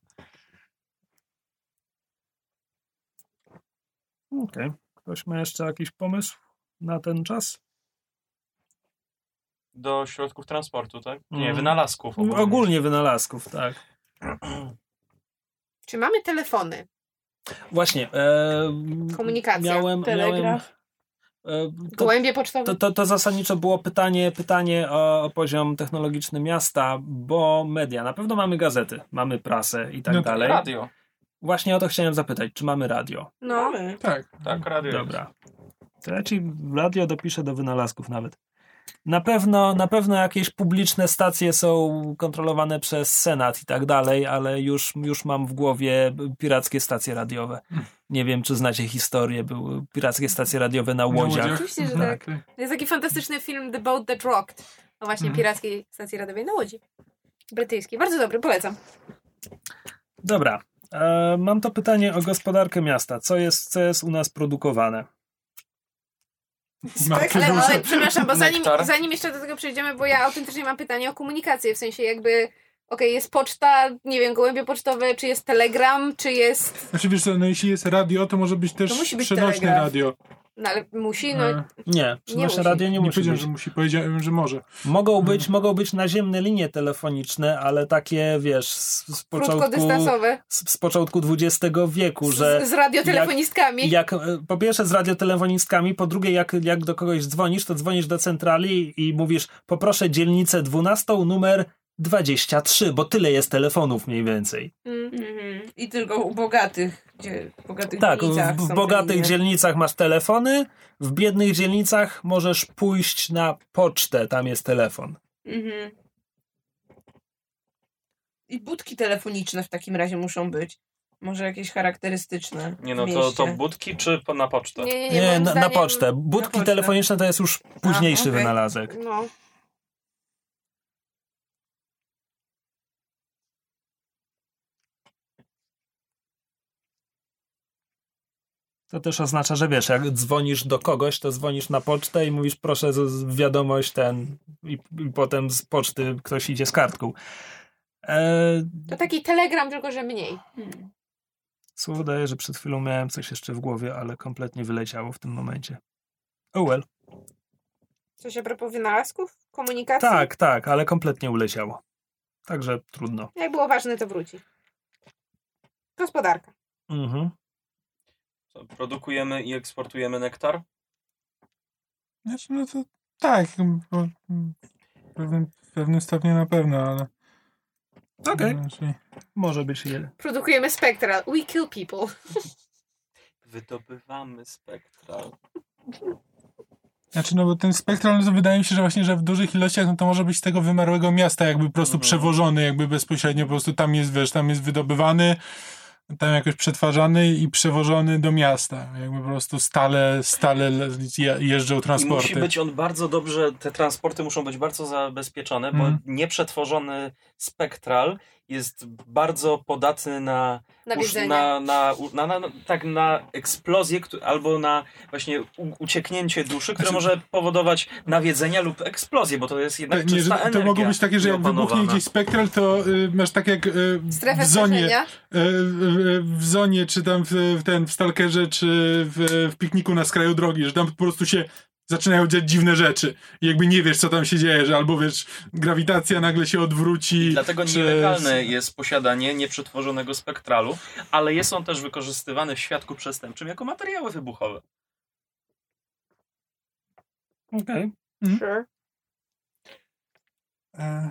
Okej. Ktoś ma jeszcze jakiś pomysł na ten czas? Do środków transportu, tak? Nie, Mhm. wynalazków. Ogólnie, ogólnie wynalazków, tak. Czy mamy telefony? Właśnie. E, Komunikacja, Miałem, telegraf. miałem, to, Gołębie pocztowe? to, to, to zasadniczo było pytanie, pytanie o, o poziom technologiczny miasta, bo media. Na pewno mamy gazety, mamy prasę i tak No to dalej. Radio. Właśnie o to chciałem zapytać, czy mamy radio? No. Mamy. Tak. Tak, radio. jest. Dobra. To ja ci radio dopiszę do wynalazków nawet. Na pewno, na pewno jakieś publiczne stacje są kontrolowane przez Senat i tak dalej, ale już, już mam w głowie pirackie stacje radiowe. Nie wiem, czy znacie historię. Były pirackie stacje radiowe na łodziach. Oczywiście, że tak. Jest taki fantastyczny film The Boat That Rocked. O właśnie Mhm. pirackiej stacji radiowej na Łodzi. Brytyjskiej. Bardzo dobry, polecam. Dobra. E, mam to pytanie o gospodarkę miasta. Co jest, co jest u nas produkowane? Markę Ale, przepraszam, bo zanim, zanim jeszcze do tego przejdziemy, bo ja autentycznie mam pytanie o komunikację, w sensie jakby, okej, jest poczta, nie wiem, gołębie pocztowe, czy jest telegram, czy jest, Znaczy wiesz co, no jeśli jest radio, to może być też To musi być przenośne telegraf. radio. no ale musi, no, E, Nie, przenośne radio nie, nie musi powiedziałem, być. że musi, powiedziałem, że może. Mogą być, mogą być naziemne linie telefoniczne, ale takie, wiesz, z, z początku, z, z początku XX wieku, że z, z radiotelefonistkami. jak, e, po pierwsze z radiotelefonistkami, po drugie jak, jak do kogoś dzwonisz, to dzwonisz do centrali i mówisz poproszę dzielnicę 12, numer 23, bo tyle jest telefonów mniej więcej. Mm. Mhm. I tylko u bogatych, gdzie w bogatych Tak, w, dzielnicach w są te bogatych dzielnicach masz telefony, w biednych dzielnicach możesz pójść na pocztę, tam jest telefon. Mhm. I budki telefoniczne w takim razie muszą być. Może jakieś charakterystyczne. Nie no, w to, to budki czy po- na pocztę? Nie, nie, nie, Nie, na, na pocztę. Budki pocztę. telefoniczne to jest już późniejszy okej. wynalazek. No, To też oznacza, że wiesz, jak dzwonisz do kogoś, to dzwonisz na pocztę i mówisz proszę wiadomość ten i, i potem z poczty ktoś idzie z kartką. E, to taki telegram, tylko że mniej. Hmm. słowo daję, że przed chwilą miałem coś jeszcze w głowie, ale kompletnie wyleciało w tym momencie. Oh well. Coś a propos wynalazków? Komunikacji? Tak, tak, ale kompletnie uleciało. Także trudno. Jak było ważne, to wróci. Gospodarka. Mhm. Co, Produkujemy i eksportujemy nektar? Znaczy, no to tak, bo, mm, w pewnym, w pewnym stopniu na pewno, ale... Okej, Znaczy, może być jeden. Produkujemy spektral. We kill people. Wydobywamy spektral. Znaczy, no bo ten spektral, no to wydaje mi się, że właśnie, że w dużych ilościach, no to może być z tego wymarłego miasta jakby po prostu Mhm. przewożony, jakby bezpośrednio, po prostu tam jest, wiesz, tam jest wydobywany, tam jakoś przetwarzany i przewożony do miasta. Jakby po prostu stale, stale le- je- jeżdżą I transporty. musi być on bardzo dobrze, te transporty muszą być bardzo zabezpieczone, bo Mhm. nieprzetworzony spektral jest bardzo podatny na, usz- Nawiedzenie. na, na, na, na, na, tak, na eksplozję albo na właśnie u, ucieknięcie duszy, które Znaczy- może powodować nawiedzenie lub eksplozję, bo to jest jednak nie, czysta że energia. to mogą być takie, że jak wybuchnie gdzieś spektral, to y, masz tak jak y, w zonie, skażenia. y, w, w zonie, czy tam w, w, ten, w Stalkerze, czy w, w pikniku na skraju drogi, że tam po prostu się zaczynają dziać dziwne rzeczy. I jakby nie wiesz, co tam się dzieje, że albo wiesz, grawitacja nagle się odwróci. Dlatego czy- nielegalne jest posiadanie nieprzetworzonego spektralu, ale jest on też wykorzystywany w świadku przestępczym jako materiały wybuchowe. Okej. Sure. E,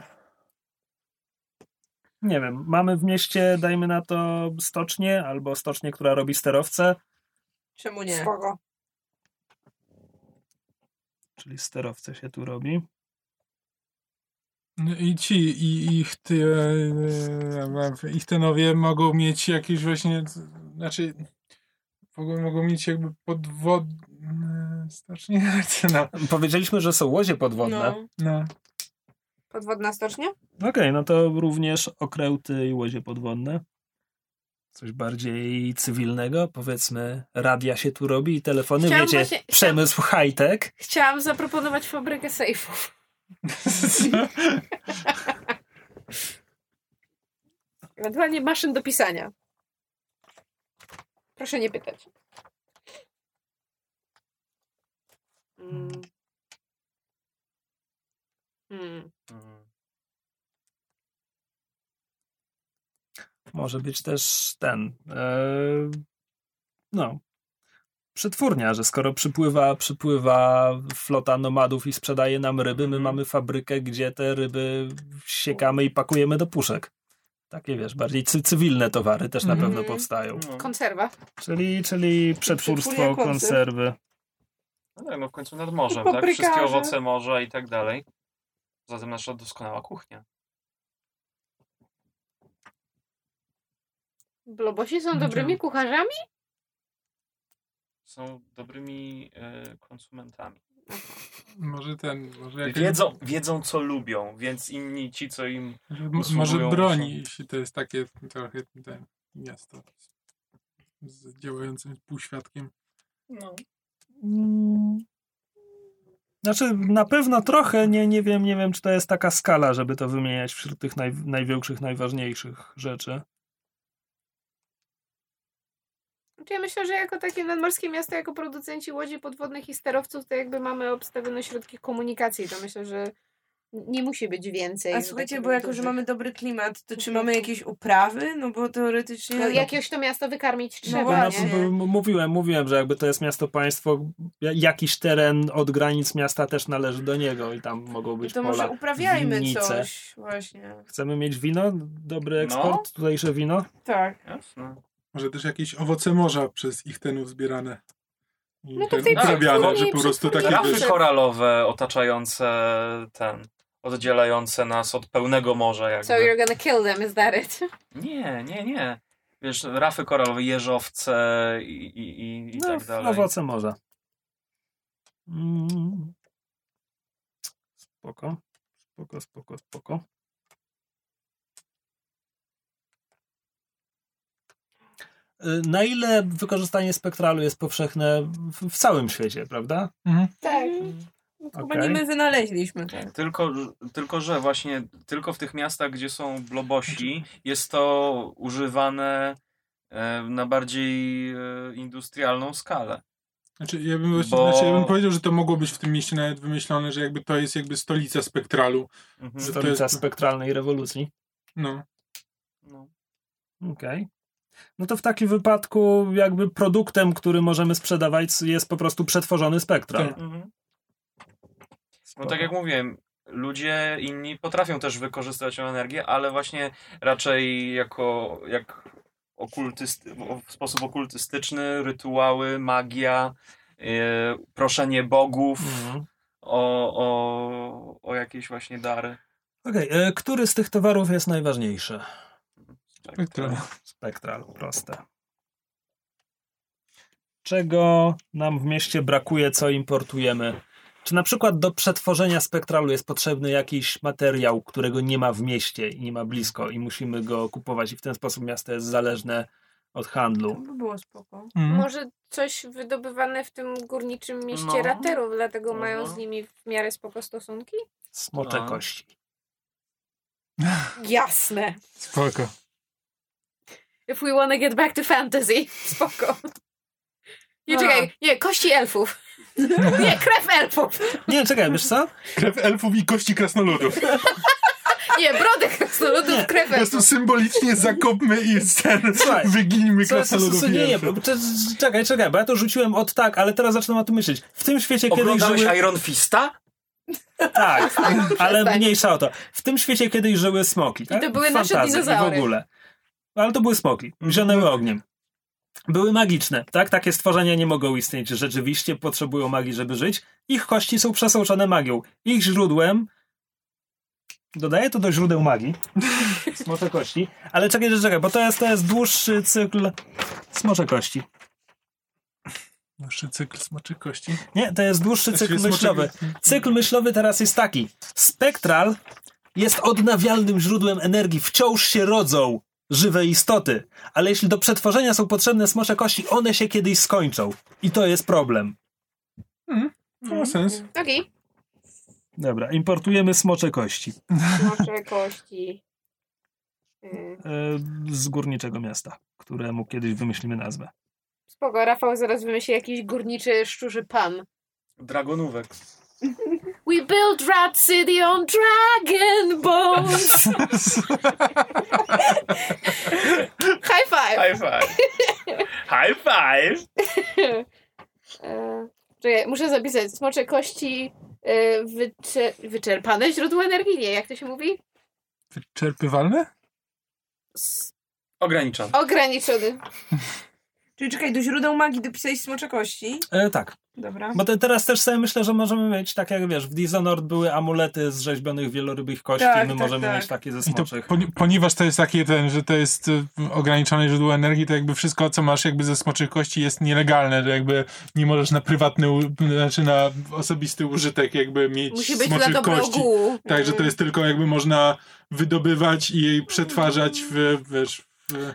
Nie wiem, mamy w mieście, dajmy na to stocznię, albo stocznię, która robi sterowce, Czemu nie? Spoko. Czyli sterowce się tu robi. No I ci, i ich, ty, e, ich tenowie mogą mieć jakieś właśnie, znaczy mogą, mogą mieć jakby podwodne stocznie, no, Powiedzieliśmy, że są łodzie podwodne. No. no. Podwodna stocznia? Okej, no to również okręty i łodzie podwodne. Coś bardziej cywilnego, powiedzmy, radia się tu robi i telefony, Chciałam wiecie, właśnie- przemysł high-tech. Chciałam zaproponować fabrykę sejfów. Ewentualnie maszyn do pisania. Proszę nie pytać. Mm. Hmm. Może być też ten, e, no, przetwórnia, że skoro przypływa, przypływa flota nomadów i sprzedaje nam ryby, my Mhm. mamy fabrykę, gdzie te ryby siekamy i pakujemy do puszek. Takie, wiesz, bardziej cy- cywilne towary też na Mhm. pewno powstają. No. Konserwa. Czyli, czyli przetwórstwo, konserwy. No tak, no w końcu nad morzem, tak? Wszystkie owoce morza i tak dalej. Zatem nasza doskonała kuchnia. Blobosi są Gdzie? dobrymi kucharzami? Są dobrymi e, konsumentami. Może ten, może jak, Wiedzą, wiedzą, co lubią, więc inni ci, co im... może broni, są- jeśli to jest takie trochę ten miasto z działającym półświadkiem. No. Mm, Znaczy, na pewno trochę, nie, nie wiem, nie wiem, czy to jest taka skala, żeby to wymieniać wśród tych naj, największych, najważniejszych rzeczy. Znaczy ja myślę, że jako takie nadmorskie miasto, jako producenci łodzi podwodnych i sterowców, to jakby mamy obstawione środki komunikacji. To myślę, że nie musi być więcej. A słuchajcie, bo jako, że mamy dobry klimat, to czy mamy jakieś uprawy? No bo teoretycznie... No, jakieś to miasto wykarmić trzeba, No, nie? m- mówiłem, mówiłem, że jakby to jest miasto państwo, ja- jakiś teren od granic miasta też należy do niego i tam mogą być to pola, może uprawiajmy winnice. coś. Właśnie. Chcemy mieć wino? Dobry No. eksport, tutejsze wino? Tak. Jasne. Może też jakieś owoce morza przez ich tenów zbierane. I No to ten uprawiane, że po prostu takie Rafy wiesz, koralowe otaczające ten, oddzielające nas od pełnego morza jakby. So you're gonna kill them, is that it? Nie, nie, nie. Wiesz, rafy koralowe, jeżowce i, i, i, i No, tak dalej. owoce morza. Mm. Spoko, spoko, spoko, spoko. Na ile wykorzystanie spektralu jest powszechne w, w całym świecie, prawda? Mhm. Tak. Chyba Okej. nie my wynaleźliśmy tak. Tylko, tylko, że właśnie tylko w tych miastach, gdzie są blobosi, jest to używane e, na bardziej e, industrialną skalę. Znaczy, ja bym, właśnie, Bo- znaczy, ja bym powiedział, że to mogło być w tym mieście nawet wymyślone, że jakby to jest jakby stolica spektralu. Mhm. Stolica jest- spektralnej rewolucji. No. No. Okej. No to w takim wypadku jakby produktem, który możemy sprzedawać jest po prostu przetworzony spektral. Tak. Mhm. No tak jak mówiłem, ludzie inni potrafią też wykorzystać tę energię, ale właśnie raczej jako jak okultysty, w sposób okultystyczny, rytuały, magia, e, proszenie bogów Mhm. o, o, o jakieś właśnie dary. Okej, e, który z tych towarów jest najważniejszy? Spektral. Spektral, proste. Czego nam w mieście brakuje, co importujemy? Czy na przykład do przetworzenia spektralu jest potrzebny jakiś materiał, którego nie ma w mieście i nie ma blisko i musimy go kupować i w ten sposób miasto jest zależne od To handlu? by było spoko. Mhm. Może coś wydobywane w tym górniczym mieście No. raterów, dlatego No. mają z nimi w miarę spoko stosunki? Smocze No. kości. Jasne. Spoko. If we wanna get back to fantasy. Spoko. Nie, A. czekaj. Nie, kości elfów. Nie, krew elfów. Nie, czekaj, wiesz co? Krew elfów i kości krasnoludów. Nie, brodek krasnoludów, krew Po prostu elfów. symbolicznie zakopmy i ten, Słuchaj, wyginimy Co, co, co, krasnoludów co, i nie, elfów. bo- czekaj, czekaj, bo ja to rzuciłem od tak, ale teraz zaczynam o tym myśleć. W tym świecie kiedyś żyły... Iron Fista? Tak, ale mniejsza o to. W tym świecie kiedyś żyły smoki. Tak? to były nasze i dinozaury. w ogóle. Ale to były smoki. Zionęły ogniem. Były magiczne, tak? Takie stworzenia nie mogą istnieć. Rzeczywiście potrzebują magii, żeby żyć. Ich kości są przesączone magią. Ich źródłem Dodaję to do źródeł magii. Smocze kości. Ale czekaj, że czekaj, bo to jest, to jest dłuższy cykl smocze kości. Dłuższy cykl smoczy kości. Nie, to jest dłuższy cykl smocze- myślowy. Cykl myślowy teraz jest taki. Spektral jest odnawialnym źródłem energii. Wciąż się rodzą żywe istoty. Ale jeśli do przetworzenia są potrzebne smocze kości, one się kiedyś skończą. I to jest problem. To ma sens. Okej. Dobra, importujemy smocze kości Smocze kości. E, z górniczego miasta, któremu kiedyś wymyślimy nazwę. Spoko, Rafał zaraz wymyśli jakiś górniczy szczurzy pan. Dragonówek. We built Rat City on Dragon Bones. High five. High five. High five. E, Czekaj, muszę zapisać. Smocze kości e, wycze- wyczerpane źródło energii. Nie, jak to się mówi? Wyczerpywalne? S- Ograniczony. ograniczony. Czyli czekaj, do źródeł magii dopisałeś smocze kości. E, tak, Dobra. bo te, teraz też sobie myślę, że możemy mieć, tak jak wiesz, w Dishonored były amulety z rzeźbionych wielorybich kości, Tak, my tak, możemy tak. mieć takie ze to, smoczych. poni- ponieważ to jest takie ten, że to jest y, ograniczone źródło energii, to jakby wszystko, co masz jakby ze smoczych kości jest nielegalne, że jakby nie możesz na prywatny, u- znaczy na osobisty użytek jakby mieć Musi być dla smoczych dobro kości. ogółu. Tak, że to jest tylko jakby można wydobywać i przetwarzać w, wiesz, w...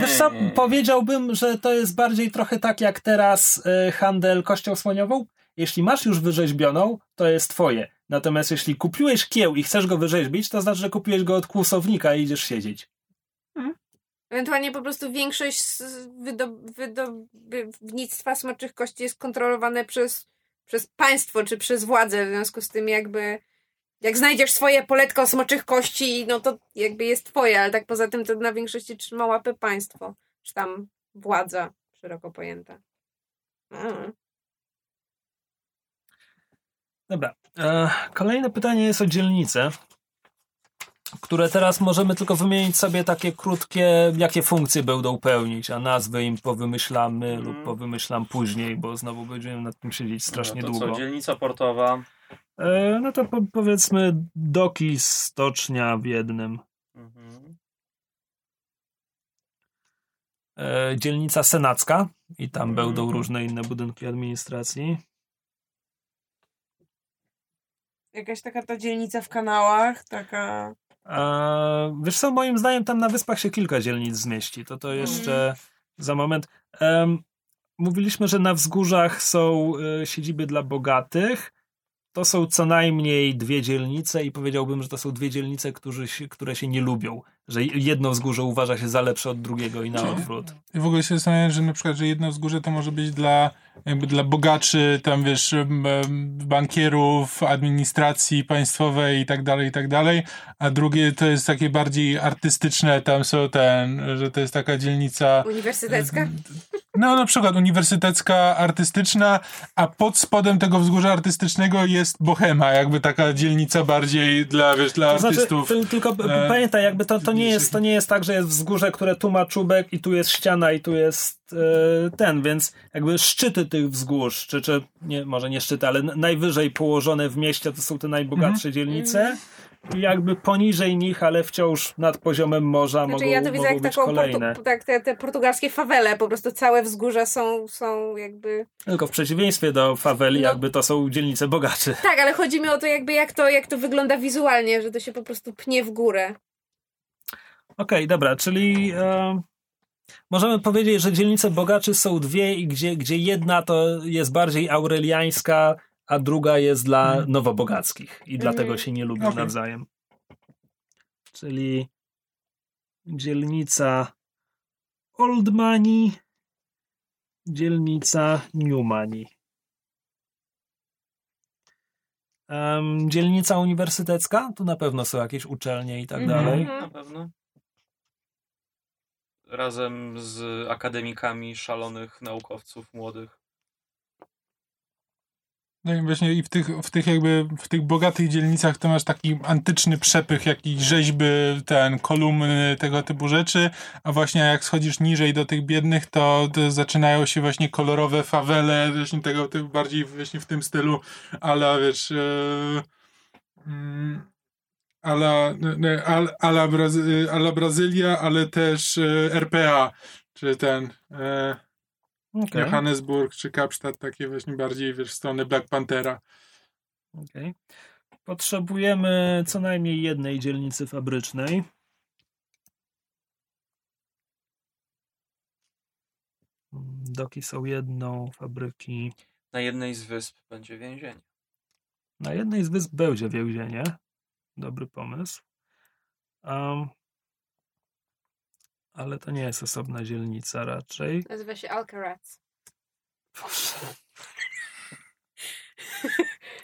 Wiesz co, powiedziałbym, że to jest bardziej trochę tak jak teraz e, handel kością słoniową. jeśli masz już wyrzeźbioną, to jest twoje. Natomiast jeśli kupiłeś kieł i chcesz go wyrzeźbić, to znaczy, że kupiłeś go od kłusownika i idziesz siedzieć. Ewentualnie po prostu większość z- wydo- wydobywnictwa smoczych kości jest kontrolowane przez, przez państwo czy przez władzę. W związku z tym jakby jak znajdziesz swoje poletko smoczych kości, no to jakby jest twoje, ale tak poza tym to na większości trzyma łapy państwo. Czy tam władza szeroko pojęta. Mm. Dobra. E, kolejne pytanie jest o dzielnice, które teraz możemy tylko wymienić sobie takie krótkie, jakie funkcje będą pełnić, a nazwy im powymyślamy Mhm. lub powymyślam później, bo znowu będziemy nad tym siedzieć strasznie no to długo. Co, dzielnica portowa. E, no to po, powiedzmy doki, stocznia w jednym. Mhm. E, dzielnica senacka i tam Mhm. będą różne inne budynki administracji. Jakaś taka ta dzielnica w kanałach, taka... E, wiesz co, moim zdaniem tam na wyspach się kilka dzielnic zmieści. To to jeszcze za moment. Mówiliśmy, że na wzgórzach są siedziby dla bogatych. To są co najmniej dwie dzielnice i powiedziałbym, że to są dwie dzielnice, którzy które się nie lubią. Że jedno wzgórze uważa się za lepsze od drugiego i na odwrót. I w ogóle się zastanawiam, że na przykład, że jedno wzgórze to może być dla jakby dla bogaczy, tam wiesz, bankierów, administracji państwowej i tak dalej, i tak dalej, a drugie to jest takie bardziej artystyczne, tam są ten, że to jest taka dzielnica Uniwersytecka? no na przykład uniwersytecka, artystyczna, a pod spodem tego wzgórza artystycznego jest bohema, jakby taka dzielnica bardziej dla, wiesz, dla To znaczy, artystów. ty, tylko e, pamiętaj, jakby to, to, nie jest, to nie jest tak, że jest wzgórze, które tu ma czubek i tu jest ściana i tu jest e, ten, więc jakby szczyty tych wzgórz, czy, czy nie, może nie szczyty, ale najwyżej położone w mieście to są te najbogatsze Mhm. dzielnice i jakby poniżej nich, ale wciąż nad poziomem morza Znaczy mogą, ja to widzę jak być taką kolejne. portu, tak, te, te portugalskie fawele, po prostu całe wzgórza są, są jakby... Tylko w przeciwieństwie do faweli, No. jakby to są dzielnice bogaczy. Tak, ale chodzi mi o to jakby jak to, jak to wygląda wizualnie, że to się po prostu pnie w górę. Okej, dobra, czyli e, możemy powiedzieć, że dzielnice bogaczy są dwie i gdzie, gdzie jedna to jest bardziej aureliańska, a druga jest dla Mhm. nowobogackich i dlatego się nie lubią Okej. nawzajem. Czyli dzielnica Old Money, dzielnica New Money. Em, dzielnica uniwersytecka, tu na pewno są jakieś uczelnie i tak Mhm. dalej. Na pewno. Razem z akademikami szalonych naukowców młodych. No i właśnie i w tych, w tych jakby, w tych bogatych dzielnicach to masz taki antyczny przepych, jakiś rzeźby, ten, kolumny, tego typu rzeczy, a właśnie jak schodzisz niżej do tych biednych, to, to zaczynają się właśnie kolorowe fawele, właśnie tego typu, bardziej właśnie w tym stylu, ale wiesz, e, mm, ala, nie, al, ala, Brazy, ala Brazylia, ale też e, RPA, czy ten... E, Okej. Johannesburg czy Kapstadt, takie właśnie bardziej wiesz, w stronę Black Panthera. Okej. Potrzebujemy co najmniej jednej dzielnicy fabrycznej. Doki są jedną, fabryki. Na jednej z wysp będzie więzienie. Na jednej z wysp będzie więzienie. Dobry pomysł. Um, ale to nie jest osobna dzielnica raczej. Nazywa się Alcaraz.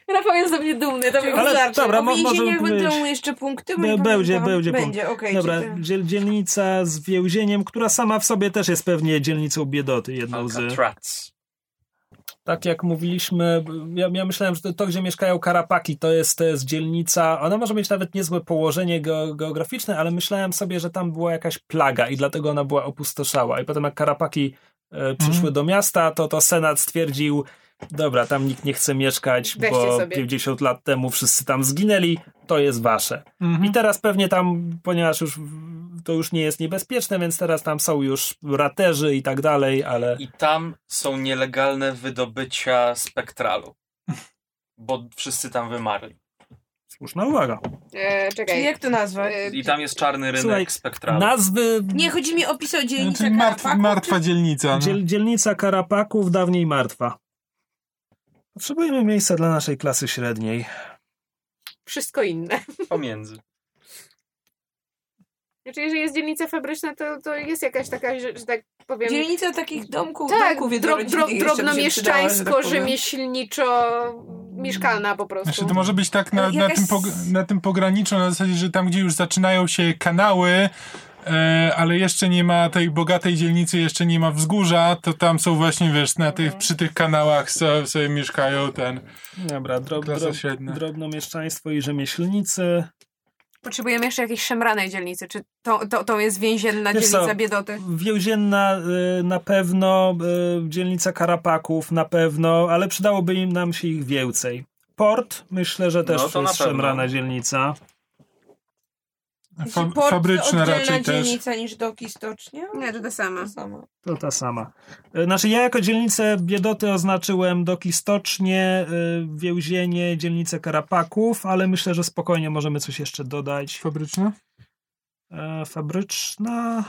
Rafał jest ze mnie dumny, to mi wystarczy. dobra, mo- może więzieniach będą jeszcze punkty? Bo nie będzie, będzie punkt. Będzie, okej. Dobra, dziel, dzielnica z więzieniem, która sama w sobie też jest pewnie dzielnicą biedoty, jedną z... Tak jak mówiliśmy, ja, ja myślałem, że to, to, gdzie mieszkają karapaki, to jest, to jest dzielnica. Ona może mieć nawet niezłe położenie geo, geograficzne, ale myślałem sobie, że tam była jakaś plaga i dlatego ona była opustoszała. I potem, jak karapaki e, przyszły Mhm. do miasta, to, to Senat stwierdził. Dobra, tam nikt nie chce mieszkać, Weźcie bo sobie. 50 lat temu wszyscy tam zginęli, to jest wasze. Mhm. I teraz pewnie tam, ponieważ już to już nie jest niebezpieczne, więc teraz tam są już raterzy i tak dalej, ale I tam są nielegalne wydobycia spektralu. Bo wszyscy tam wymarli. słuszna uwaga. E, Czyli czekaj. jak to nazwać? E, I tam jest czarny rynek Słuchaj, spektralu. Nazwy Nie, chodzi mi o opis o dzielnicę Znaczy martw, Karapaków, martwa dzielnica. No. Dziel, dzielnica Karapaków, dawniej martwa. Potrzebujemy miejsca dla naszej klasy średniej. Wszystko inne. Pomiędzy. Znaczy, jeżeli jest dzielnica fabryczna, to, to jest jakaś taka, że, że tak powiem... Dzielnica takich domków, tak, domków dro, dro, jednorodzinnych jeszcze by się przydała, że tak drobnomieszczańsko-rzemieślniczo-mieszkalna po prostu. Znaczy to może być tak na, na, jakaś- tym, pog- na tym pograniczu, na zasadzie, że tam, gdzie już zaczynają się kanały, e, ale jeszcze nie ma tej bogatej dzielnicy, jeszcze nie ma wzgórza, to tam są właśnie, wiesz, na tych, przy tych kanałach so, sobie mieszkają ten Dobra, drob, klasa drob, średnia. drobnomieszczaństwo i rzemieślnicy. Potrzebujemy jeszcze jakiejś szemranej dzielnicy. Czy to, to, to jest więzienna Wiesz dzielnica co, biedoty? Więzienna y, na pewno, y, dzielnica Karapaków na pewno, ale przydałoby im nam się ich więcej. Port, myślę, że też No, to na jest szemrana dzielnica. Fa- oddzielna raczej też. dzielnica niż doki stocznia? Nie, to ta sama. To ta sama. Znaczy ja jako dzielnicę Biedoty oznaczyłem Doki Stocznie, y, Więzienie, dzielnicę Karapaków, ale myślę, że spokojnie możemy coś jeszcze dodać. Fabryczna? E, fabryczna...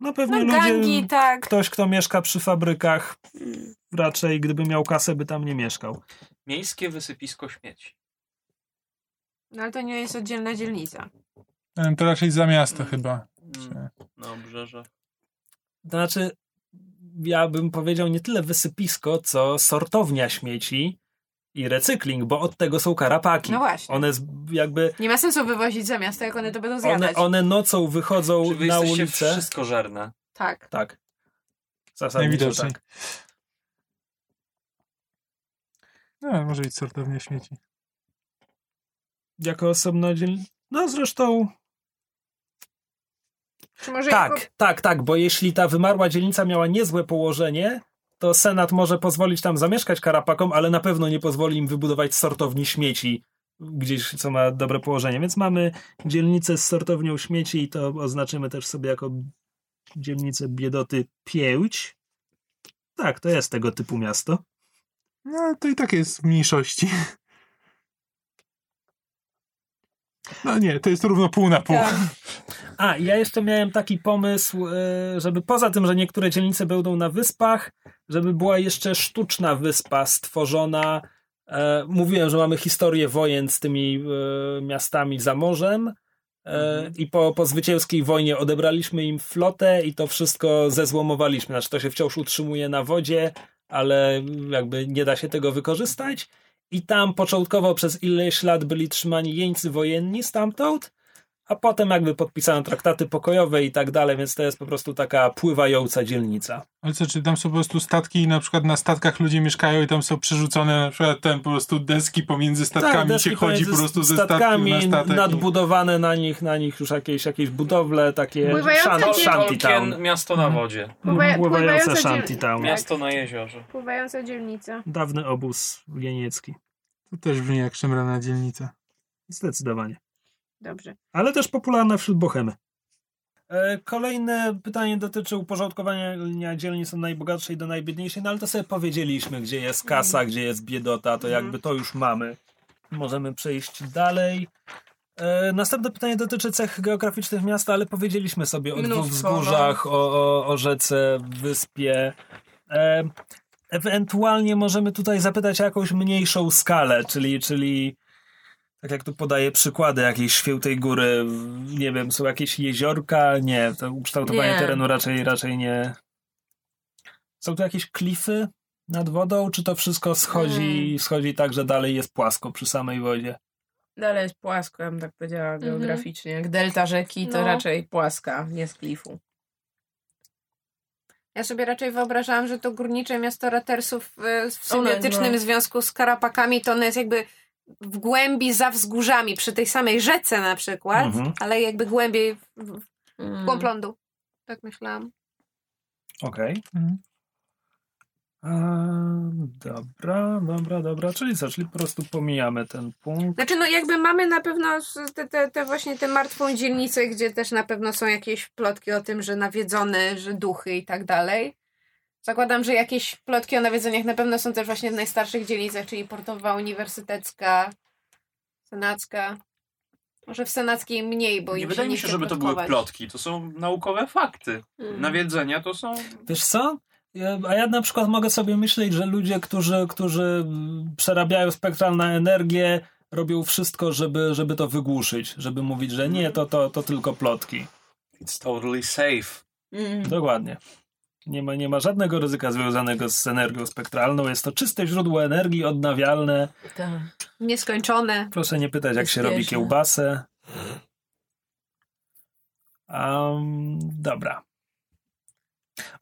No pewnie No ludzie... gangi, tak. Ktoś, kto mieszka przy fabrykach, raczej gdyby miał kasę, by tam nie mieszkał. Miejskie wysypisko śmieci. No ale to nie jest oddzielna dzielnica. E, To raczej za miasto chyba. Mm, na obrzeże. To znaczy, ja bym powiedział nie tyle wysypisko, co sortownia śmieci i recykling, bo od tego są karapaki. No właśnie. One z, jakby, Nie ma sensu wywozić za miasto, jak one to będą one, zjadać. one nocą wychodzą Czy wy na ulicę. wszystko żerne? Tak. Tak. Zasadniczo Najwidoczniej. tak. No, może być sortownia śmieci. Jako osobno dziel... No zresztą Czy tak, jako... tak, tak, bo jeśli ta wymarła dzielnica miała niezłe położenie, to Senat może pozwolić tam zamieszkać karapakom, ale na pewno nie pozwoli im wybudować sortowni śmieci gdzieś, co ma dobre położenie. Więc mamy dzielnicę z sortownią śmieci i to oznaczymy też sobie jako dzielnicę biedoty Pięć. Tak, to jest tego typu miasto. No, to i tak jest w mniejszości. No nie, to jest równo pół na pół. Tak. A, ja jeszcze miałem taki pomysł, e, żeby poza tym, że niektóre dzielnice będą na wyspach, żeby była jeszcze sztuczna wyspa stworzona. E, Mówiłem, że mamy historię wojen z tymi e, miastami za morzem. E, I po, po zwycięskiej wojnie odebraliśmy im flotę i to wszystko zezłomowaliśmy. Znaczy, to się wciąż utrzymuje na wodzie, ale jakby nie da się tego wykorzystać. I tam początkowo przez ileś lat byli trzymani jeńcy wojenni stamtąd, a potem jakby podpisano traktaty pokojowe i tak dalej, więc to jest po prostu taka pływająca dzielnica. Ale co, czy tam są po prostu statki i na przykład na statkach ludzie mieszkają i tam są przerzucone na przykład ten po prostu deski pomiędzy statkami Tak, deski się chodzi po prostu ze statkami, na statek. nadbudowane na nich, na nich już jakieś, jakieś budowle, takie dzielnice. shantytown. Miasto na wodzie. Pływa- Pływające pływająca shantytown. Miasto na jeziorze. Pływająca dzielnica. Dawny obóz jeniecki. To też brzmi jak szemrana dzielnica. Zdecydowanie. Dobrze. ale też popularna wśród bohemy. E, Kolejne pytanie dotyczy uporządkowania dzielnic od najbogatszej do najbiedniejszej, no ale to sobie powiedzieliśmy, gdzie jest kasa, gdzie jest biedota, to jakby to już mamy. Możemy przejść dalej. E, Następne pytanie dotyczy cech geograficznych miasta, ale powiedzieliśmy sobie o dwóch Mnóstwo, no. wzgórzach, o, o, o rzece, wyspie. E, Ewentualnie możemy tutaj zapytać o jakąś mniejszą skalę, czyli, czyli tak jak tu podaję przykłady jakiejś świętej góry, nie wiem, są jakieś jeziorka? Nie, to ukształtowanie Nie. terenu raczej, raczej nie. Są tu jakieś klify nad wodą, czy to wszystko schodzi, schodzi tak, że dalej jest płasko przy samej wodzie? Dalej jest płasko, ja bym tak powiedziała geograficznie. Jak delta rzeki, to No. raczej płaska, nie z klifu. Ja sobie raczej wyobrażałam, że to górnicze miasto Ratersów e, w One, symbiotycznym no. związku z Karapakami, to ono jest jakby w głębi za wzgórzami, przy tej samej rzece na przykład, Mhm. ale jakby głębiej w, w Mm. głąb lądu. Tak myślałam. Okej. Mhm. Eee, Dobra, dobra, dobra. Czyli co? Czyli po prostu pomijamy ten punkt. Znaczy, no jakby mamy na pewno te, te, te właśnie tę martwą dzielnicę, gdzie też na pewno są jakieś plotki o tym, że nawiedzone, że duchy i tak dalej. Zakładam, że jakieś plotki o nawiedzeniach na pewno są też właśnie w najstarszych dzielnicach, czyli portowa, uniwersytecka, senacka. Może w senackiej mniej, bo Nie wydaje mi się, żeby to były plotkować. plotki. To są naukowe fakty. Mm. Nawiedzenia to są... Wiesz co? A ja na przykład mogę sobie myśleć, że ludzie, którzy, którzy przerabiają spektral na energię, robią wszystko, żeby, żeby to wygłuszyć, żeby mówić, że nie, to, to, to tylko plotki. It's totally safe. Mm. Dokładnie. Nie ma, nie ma żadnego ryzyka związanego z energią spektralną. Jest to czyste źródło energii, odnawialne. Tak. Nieskończone. Proszę nie pytać, jak się robi kiełbasę. Um, dobra.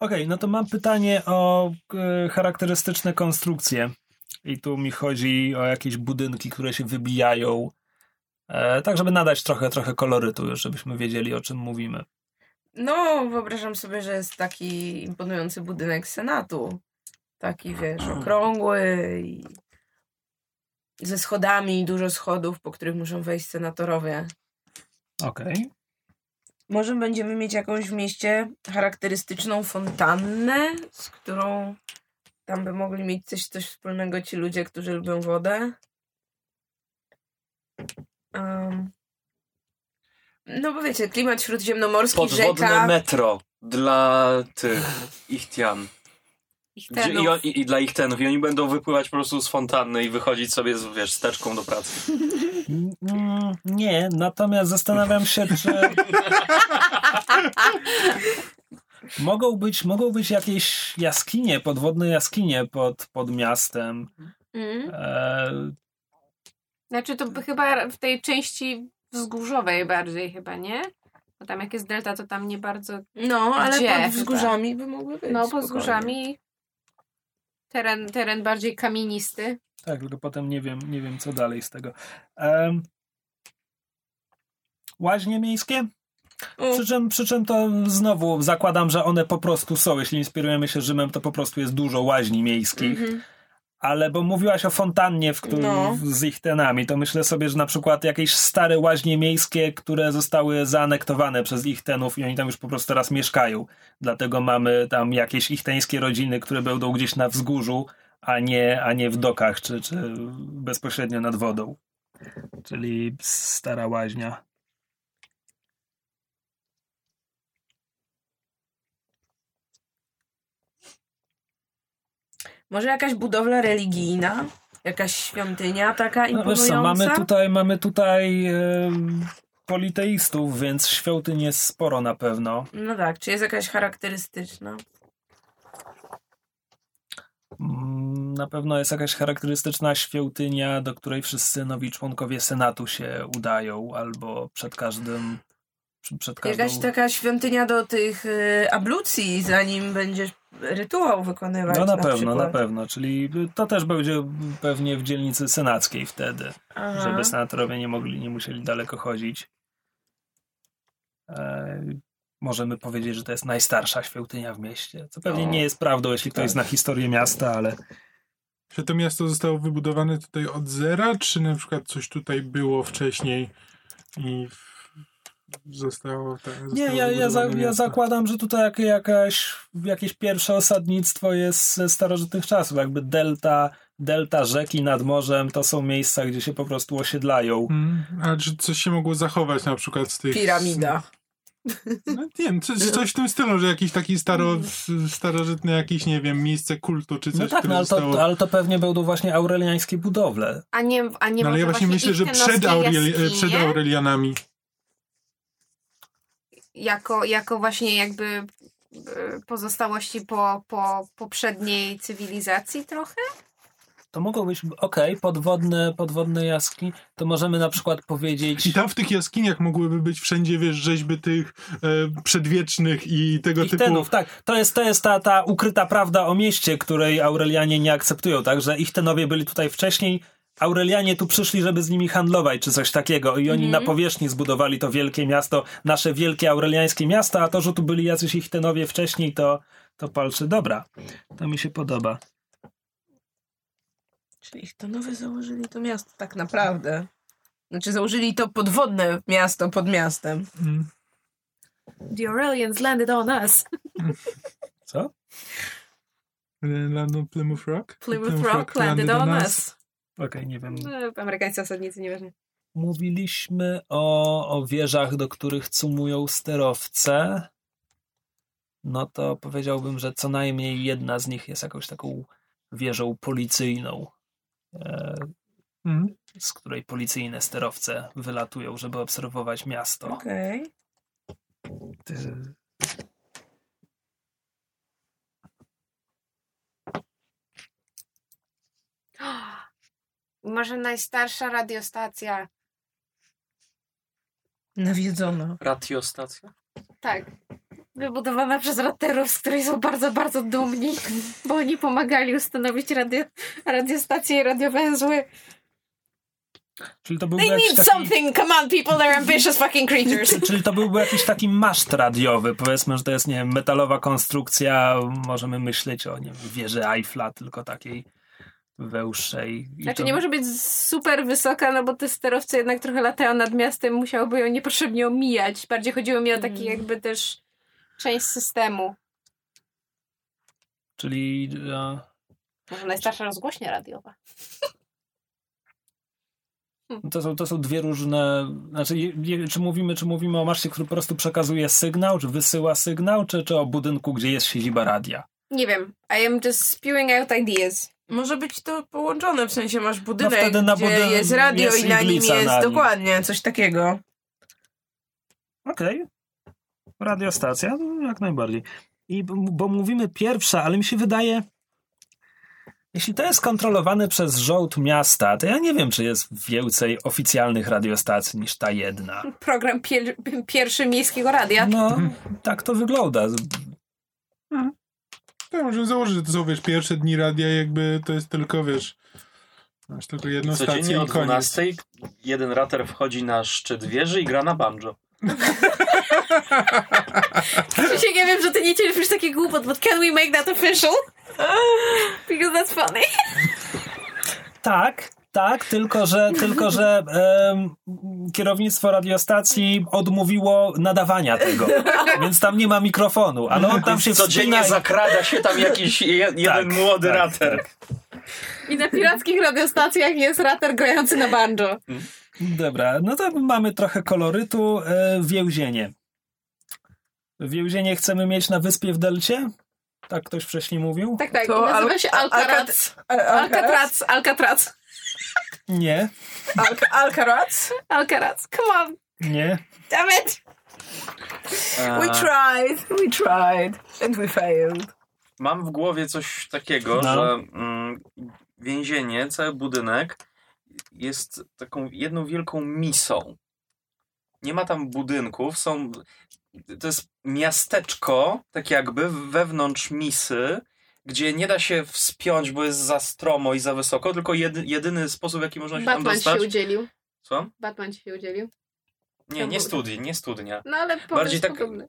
Okej, no to mam pytanie o e, charakterystyczne konstrukcje. I tu mi chodzi o jakieś budynki, które się wybijają. E, tak, żeby nadać trochę, trochę kolorytu, już żebyśmy wiedzieli, o czym mówimy. No, wyobrażam sobie, że jest taki imponujący budynek Senatu. Taki, wiesz, okrągły i ze schodami, dużo schodów, po których muszą wejść senatorowie. Okej. Może będziemy mieć jakąś w mieście charakterystyczną fontannę, z którą tam by mogli mieć coś, coś wspólnego ci ludzie, którzy lubią wodę. Um, no bo wiecie, klimat śródziemnomorski, Podwodne rzeka. metro dla tych Ichtian. Ich Gdzie, i, on- i, I dla ich tenów. I oni będą wypływać po prostu z fontanny i wychodzić sobie z, wiesz, steczką do pracy. Mm, Nie, natomiast zastanawiam się, czy. mogą, być, mogą być jakieś jaskinie, podwodne jaskinie pod, pod miastem. Mm. E, Znaczy to by chyba w tej części wzgórzowej bardziej chyba, nie? Bo tam jak jest delta, to tam nie bardzo... No, ale Gdzie pod chyba? wzgórzami by mogły być. No, pod wzgórzami teren, teren bardziej kamienisty. tak, tylko potem nie wiem, nie wiem, co dalej z tego. E, łaźnie miejskie? Przy czym, przy czym to znowu zakładam, że one po prostu są. Jeśli inspirujemy się Rzymem, to po prostu jest dużo łaźni miejskich. mhm. Ale bo mówiłaś o fontannie w którym, No. z ich tenami, to myślę sobie, że na przykład jakieś stare łaźnie miejskie, które zostały zaanektowane przez ich tenów i oni tam już po prostu teraz mieszkają. Dlatego mamy tam jakieś ichteńskie rodziny, które będą gdzieś na wzgórzu, a nie, a nie w dokach, czy, czy bezpośrednio nad wodą. Czyli stara łaźnia. Może jakaś budowla religijna? Jakaś świątynia taka No, imponująca? wiesz co, mamy tutaj, mamy tutaj em, politeistów, więc świątyń jest sporo na pewno. No tak, czy jest jakaś charakterystyczna? Mm, Na pewno jest jakaś charakterystyczna świątynia, do której wszyscy nowi członkowie Senatu się udają, albo przed każdym. Przed każdą... Jakaś taka świątynia do tych y, ablucji, zanim będziesz rytuał wykonywać No na, na pewno, przykład. na pewno. Czyli to też będzie pewnie w dzielnicy senackiej wtedy, Aha. żeby senatorowie nie mogli, nie musieli daleko chodzić. E, możemy powiedzieć, że to jest najstarsza świątynia w mieście. Co pewnie O. nie jest prawdą, jeśli ktoś Tak. zna historię miasta, ale Czy to miasto zostało wybudowane tutaj od zera, czy na przykład coś tutaj było wcześniej i w- zostało tak? Nie, zostało ja, ja, za, ja zakładam, że tutaj jak, jakaś, jakieś pierwsze osadnictwo jest ze starożytnych czasów. Jakby delta, delta rzeki nad morzem to są miejsca, gdzie się po prostu osiedlają. Mm, a czy coś się mogło zachować na przykład z tych... Piramida. No, nie wiem, coś, coś w tym stylu, że jakiś taki staro, starożytny jakiś, nie wiem, miejsce kultu czy coś, No tak, które no, ale, zostało... to, ale to pewnie będą właśnie aureliańskie budowle. A nie, a nie No, ale ja właśnie myślę, że przed, Aureli... przed Aurelianami. Jako, jako właśnie jakby e, pozostałości po, po poprzedniej cywilizacji trochę? To mogą być, okej, podwodne, podwodne jaskini. To możemy na przykład powiedzieć... I tam w tych jaskiniach mogłyby być wszędzie, wiesz, rzeźby tych e, przedwiecznych i tego Ich typu... tenów, tak. To jest, to jest ta, ta ukryta prawda o mieście, której Aurelianie nie akceptują, tak? Że ich tenowie byli tutaj wcześniej, Aurelianie tu przyszli, żeby z nimi handlować, czy coś takiego. I oni na powierzchni zbudowali to wielkie miasto, nasze wielkie aureliańskie miasto, a to, że tu byli jacyś ich tenowie wcześniej, to, to palczy. Dobra, to mi się podoba. Czyli ich to nowe założyli to miasto tak naprawdę. Znaczy założyli to podwodne miasto pod miastem. Mm. The Aurelians landed on us. Co? London Plymouth Rock? Plymouth Rock landed on us. Okej, nie wiem. No, amerykańscy osadnicy, nieważne. Mówiliśmy o, o wieżach, do których cumują sterowce. no to powiedziałbym, że co najmniej jedna z nich jest jakąś taką wieżą policyjną, e, Mhm. z której policyjne sterowce wylatują, żeby obserwować miasto. Okej. Ty- Może najstarsza radiostacja. Nawiedzona. Ratiostacja? Tak. Wybudowana przez raterów, z której są bardzo, bardzo dumni, bo oni pomagali ustanowić radio, radiostacje i radiowęzły. Czyli to byłby They jakiś need taki... something! Come on, people, they're ambitious fucking creatures! Czyli to byłby jakiś taki maszt radiowy. Powiedzmy, że to jest, nie wiem, metalowa konstrukcja. Możemy myśleć o, nie wiem, wieży Eiffla, tylko takiej wełszej. Znaczy to- nie może być super wysoka, no bo te sterowce jednak trochę latają nad miastem, musiałoby ją niepotrzebnie omijać. Bardziej chodziło mi o taki jakby też część systemu. Czyli... E, Może najstarsza rozgłośnia radiowa. to, są, to są dwie różne... Znaczy, je, je, czy, mówimy, czy mówimy o maszcie, który po prostu przekazuje sygnał, czy wysyła sygnał, czy, czy o budynku, gdzie jest siedziba radia? Nie wiem. I am just spewing out ideas. Może być to połączone, w sensie masz budynek, No wtedy na gdzie budyn- jest radio jest i na nim jest na nim. dokładnie coś takiego. Okej. Radiostacja, no, jak najbardziej. I bo mówimy pierwsza, ale mi się wydaje, jeśli to jest kontrolowane przez żołd miasta, to ja nie wiem, czy jest więcej oficjalnych radiostacji niż ta jedna. Program pier pierwszy miejskiego radia. No, tak to wygląda. To możemy założyć, że to są, wiesz, pierwsze dni radia, jakby to jest tylko, wiesz, masz tylko jedną stację Codziennie o i koniec. 12 jeden rater wchodzi na szczyt wieży i gra na banjo. Krzysiek, ja wiem, że ty nie cierpisz taki głupot, but can we make that official? Because that's funny. Tak, tak, tylko że, tylko, że em, kierownictwo radiostacji odmówiło nadawania tego, więc tam nie ma mikrofonu, ale on tam się Codziennie i- zakrada się tam jakiś je, jeden Tak, młody tak, rater. I na pirackich radiostacjach jest rater grający na banjo. Dobra, no to mamy trochę kolorytu. E, więzienie. Więzienie chcemy mieć na wyspie w Delcie? Tak ktoś wcześniej mówił? Tak, tak. To I nazywa się Al- Alcaraz. Al- Alcatraz. Alcatraz. Nie, Al- Alcaraz? Alcaraz. Come on. nie. Damn it. We tried, we tried, and we failed. Mam w głowie coś takiego, No. że mm, więzienie, cały budynek jest taką jedną wielką misą. Nie ma tam budynków, są. To jest miasteczko, tak jakby wewnątrz misy, gdzie nie da się wspiąć, bo jest za stromo i za wysoko, tylko jedy, jedyny sposób, w jaki można się tam Batman ci dostać. się udzielił. Co? Batman się udzielił. Nie, nie studni, nie studnia. No ale Bardziej Bardziej tak- podobny.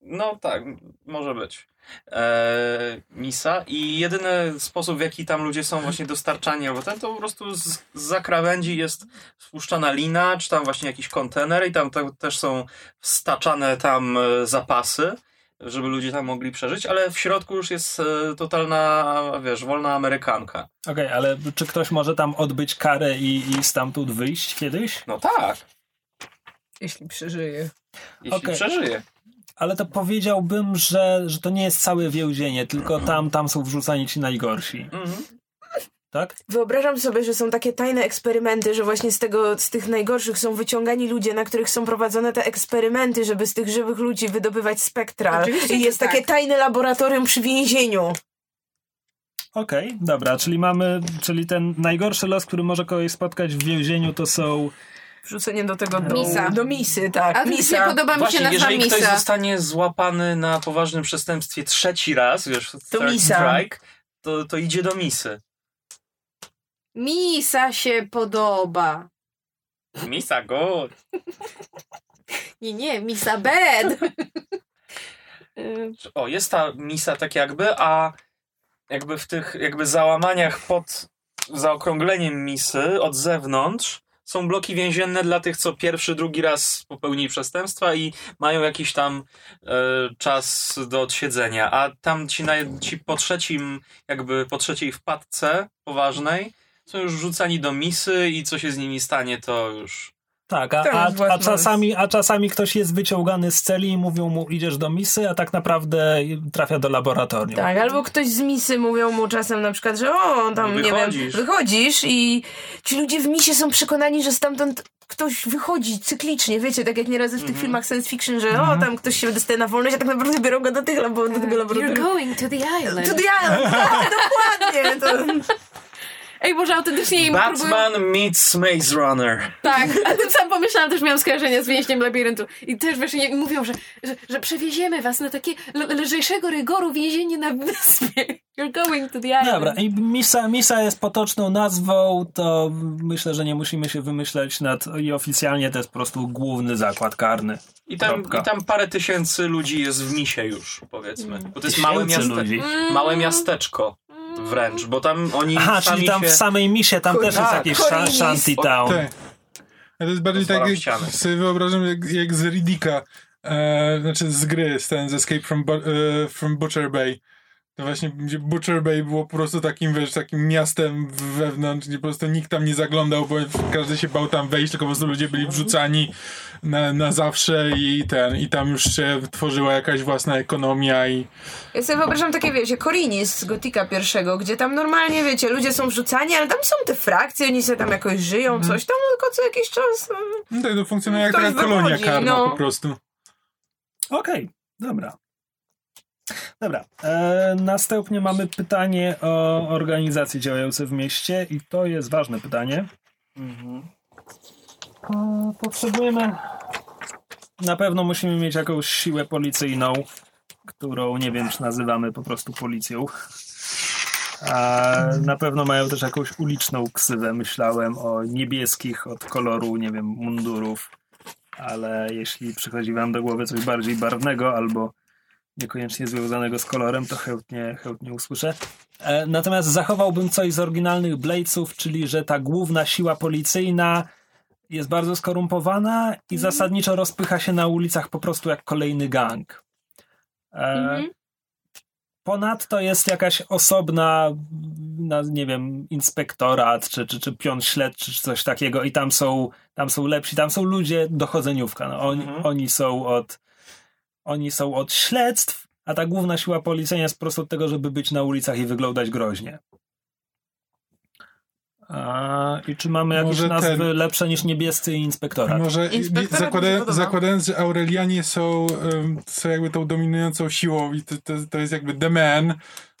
No tak, może być. Eee, misa i jedyny sposób, w jaki tam ludzie są właśnie dostarczani, albo ten, to po prostu z, z zakrawędzi jest spuszczana lina, czy tam właśnie jakiś kontener i tam te, też są staczane tam e, zapasy, żeby ludzie tam mogli przeżyć, ale w środku już jest e, totalna, wiesz, wolna amerykanka. Okej, ale czy ktoś może tam odbyć karę i, i stamtąd wyjść kiedyś? No tak, Jeśli przeżyje. jeśli Okej. przeżyje. Ale to powiedziałbym, że, że to nie jest całe więzienie, tylko tam, tam są wrzucani ci najgorsi. Mhm. Tak? Wyobrażam sobie, że są takie tajne eksperymenty, że właśnie z tego, z tych najgorszych są wyciągani ludzie, na których są prowadzone te eksperymenty, żeby z tych żywych ludzi wydobywać spektra. Oczywiście, I jest tak. takie tajne laboratorium przy więzieniu. Okej, dobra, czyli mamy, czyli ten najgorszy los, który może kogoś spotkać w więzieniu, to są Wrzucenie do tego do, Misa. do misy, tak. A nie misa. podoba mi się Właśnie, nazwa jeżeli ktoś Misa. zostanie złapany na poważnym przestępstwie trzeci raz, wiesz, third misa. strike, to, to idzie do misy. Misa się podoba. Misa, good. Nie, nie, Misa bad. O, jest ta misa tak jakby, a jakby w tych jakby załamaniach pod zaokrągleniem misy od zewnątrz są bloki więzienne dla tych, co pierwszy, drugi raz popełnili przestępstwa i mają jakiś tam e, czas do odsiedzenia, a tam ci, naj, ci po trzecim, jakby po trzeciej wpadce poważnej są już rzucani do misy i co się z nimi stanie, to już Tak, a, a, a, czasami, a czasami ktoś jest wyciągany z celi i mówią mu idziesz do misy, a tak naprawdę trafia do laboratorium. Tak, albo ktoś z misy mówią mu czasem na przykład, że o, tam nie wiem, Wychodzisz. i ci ludzie w misie są przekonani, że stamtąd ktoś wychodzi cyklicznie, wiecie, tak jak nieraz w tych filmach science fiction, że o, tam ktoś się dostaje na wolność, a tak naprawdę biorą go do, tych labo, do tego You're laboratorium. going to the island. To the island, tak, dokładnie. To... Ej, może autentycznie im próbują... Batman meets Maze Runner. Tak, a tym sam pomyślałam, też miałam skojarzenia z więźniem labiryntu. I też wiesz, nie, mówią, że, że, że przewieziemy was na takie le, lżejszego rygoru więzienie na wyspie. You're going to the island. Dobra, i misa, misa jest potoczną nazwą, to myślę, że nie musimy się wymyślać nad... I oficjalnie to jest po prostu główny zakład karny. I tam, Kropka. I tam parę tysięcy ludzi jest w misie już, powiedzmy. Bo to jest małe, miaste, ludzi. małe miasteczko wręcz, bo tam oni Aha, sami czyli tam się... w samej misie tam też jest tak, jakieś sha- Korinis. shanty town. Tak. A to jest bardziej tak, jak ściany. sobie wyobrażam, jak, jak z Riddicka, e, znaczy z gry, z ten z Escape from, Bu- e, from Butcher Bay. To właśnie gdzie Butcher Bay było po prostu takim, wiesz, takim miastem wewnątrz, gdzie po prostu nikt tam nie zaglądał, bo każdy się bał tam wejść, tylko po prostu ludzie byli wrzucani na, na zawsze i ten, i tam już się tworzyła jakaś własna ekonomia i Ja sobie wyobrażam takie, wiecie, Korinis z Gotika pierwszego, gdzie tam normalnie, wiecie, ludzie są wrzucani, ale tam są te frakcje, oni sobie tam jakoś żyją, coś tam, no tylko co jakiś czas... mm, no tak to funkcjonuje jak taka kolonia karna no. po prostu. Okej, dobra. Dobra. E, następnie mamy pytanie o organizacje działające w mieście i to jest ważne pytanie. Mhm. E, potrzebujemy. Na pewno musimy mieć jakąś siłę policyjną, którą nie wiem, czy nazywamy po prostu policją. A na pewno mają też jakąś uliczną ksywę. Myślałem o niebieskich od koloru, nie wiem, mundurów. Ale jeśli przychodzi wam do głowy coś bardziej barwnego albo niekoniecznie związanego z kolorem, to chętnie, chętnie usłyszę. E, natomiast zachowałbym coś z oryginalnych Bladesów, czyli że ta główna siła policyjna jest bardzo skorumpowana i zasadniczo rozpycha się na ulicach po prostu jak kolejny gang. E, Mhm. Ponadto jest jakaś osobna, na, nie wiem, inspektorat, czy, czy, czy pion śledczy, czy coś takiego i tam są, tam są lepsi, tam są ludzie dochodzeniówka. No, oni, Mhm. oni są od oni są od śledztw, a ta główna siła policyjna jest po prostu od tego, żeby być na ulicach i wyglądać groźnie. A, I czy mamy jakieś Może nazwy ten- lepsze niż niebiescy inspektorat? Może Inspektorat zakłada, zakładając, że Aurelianie są, są jakby tą dominującą siłą i to, to, to jest jakby the man,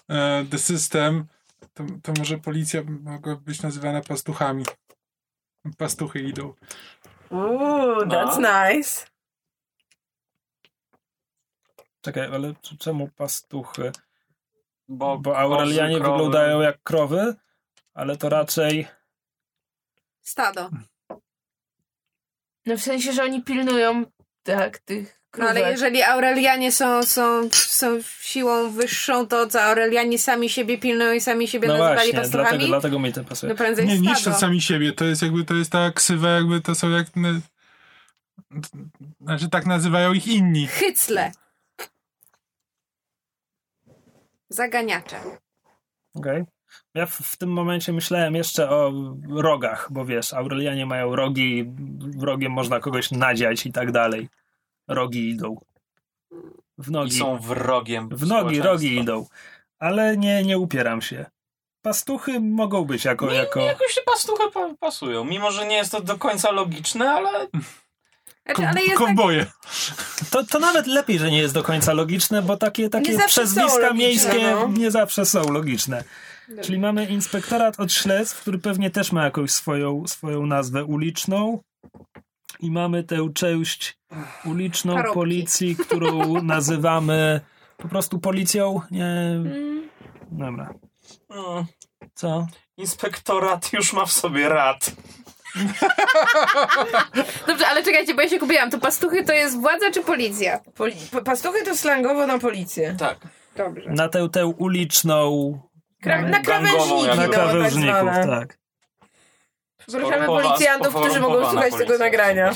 e, the system, to, to może policja mogła być nazywana pastuchami. Pastuchy idą. Ooh, that's nice. Czekaj, ale czemu pastuchy? Bo, Bo Aurelianie krowy- wyglądają jak krowy, ale to raczej... Stado. No w sensie, że oni pilnują, tak, tych No ale krówek. jeżeli Aurelianie są, są, są siłą wyższą, to co Aurelianie sami siebie pilnują i sami siebie No nazywali właśnie, dlatego, dlatego mi to pasuje. No prędzej Nie stado. niszczą sami siebie, to jest jakby, to jest ta ksywa jakby, to są jak, znaczy tak nazywają ich inni. Hycle. Zaganiacze. Okej. Ja w, w tym momencie myślałem jeszcze o rogach, bo wiesz, Aurelianie mają rogi, i rogiem można kogoś nadziać i tak dalej. Rogi idą. W I nogi. są wrogiem W nogi, rogi idą. Ale nie, nie upieram się. Pastuchy mogą być jako... Nie, jako... nie, jakoś te pastuchy pa- pasują. Mimo, że nie jest to do końca logiczne, ale Znaczy, ale jest tak, kowboje. To, to nawet lepiej, że nie jest do końca logiczne, bo takie, takie przezwiska miejskie no. nie zawsze są logiczne. Czyli mamy inspektorat od śledztw, który pewnie też ma jakąś swoją, swoją nazwę uliczną. I mamy tę część uliczną Parobki. policji, którą nazywamy po prostu policją. Nie. Mm, Dobra. mm, Co? inspektorat już ma w sobie rad. Dobrze, ale czekajcie, bo ja się kupiłam. To pastuchy to jest władza czy policja? Poli- pa- pastuchy to slangowo na policję. Tak. Dobrze. Na tę, tę uliczną. Kra- na krawężniki. Na no, tak krawężników, zwane. tak. Przepraszamy Skorumpowa- policjantów, którzy mogą słuchać tego nagrania.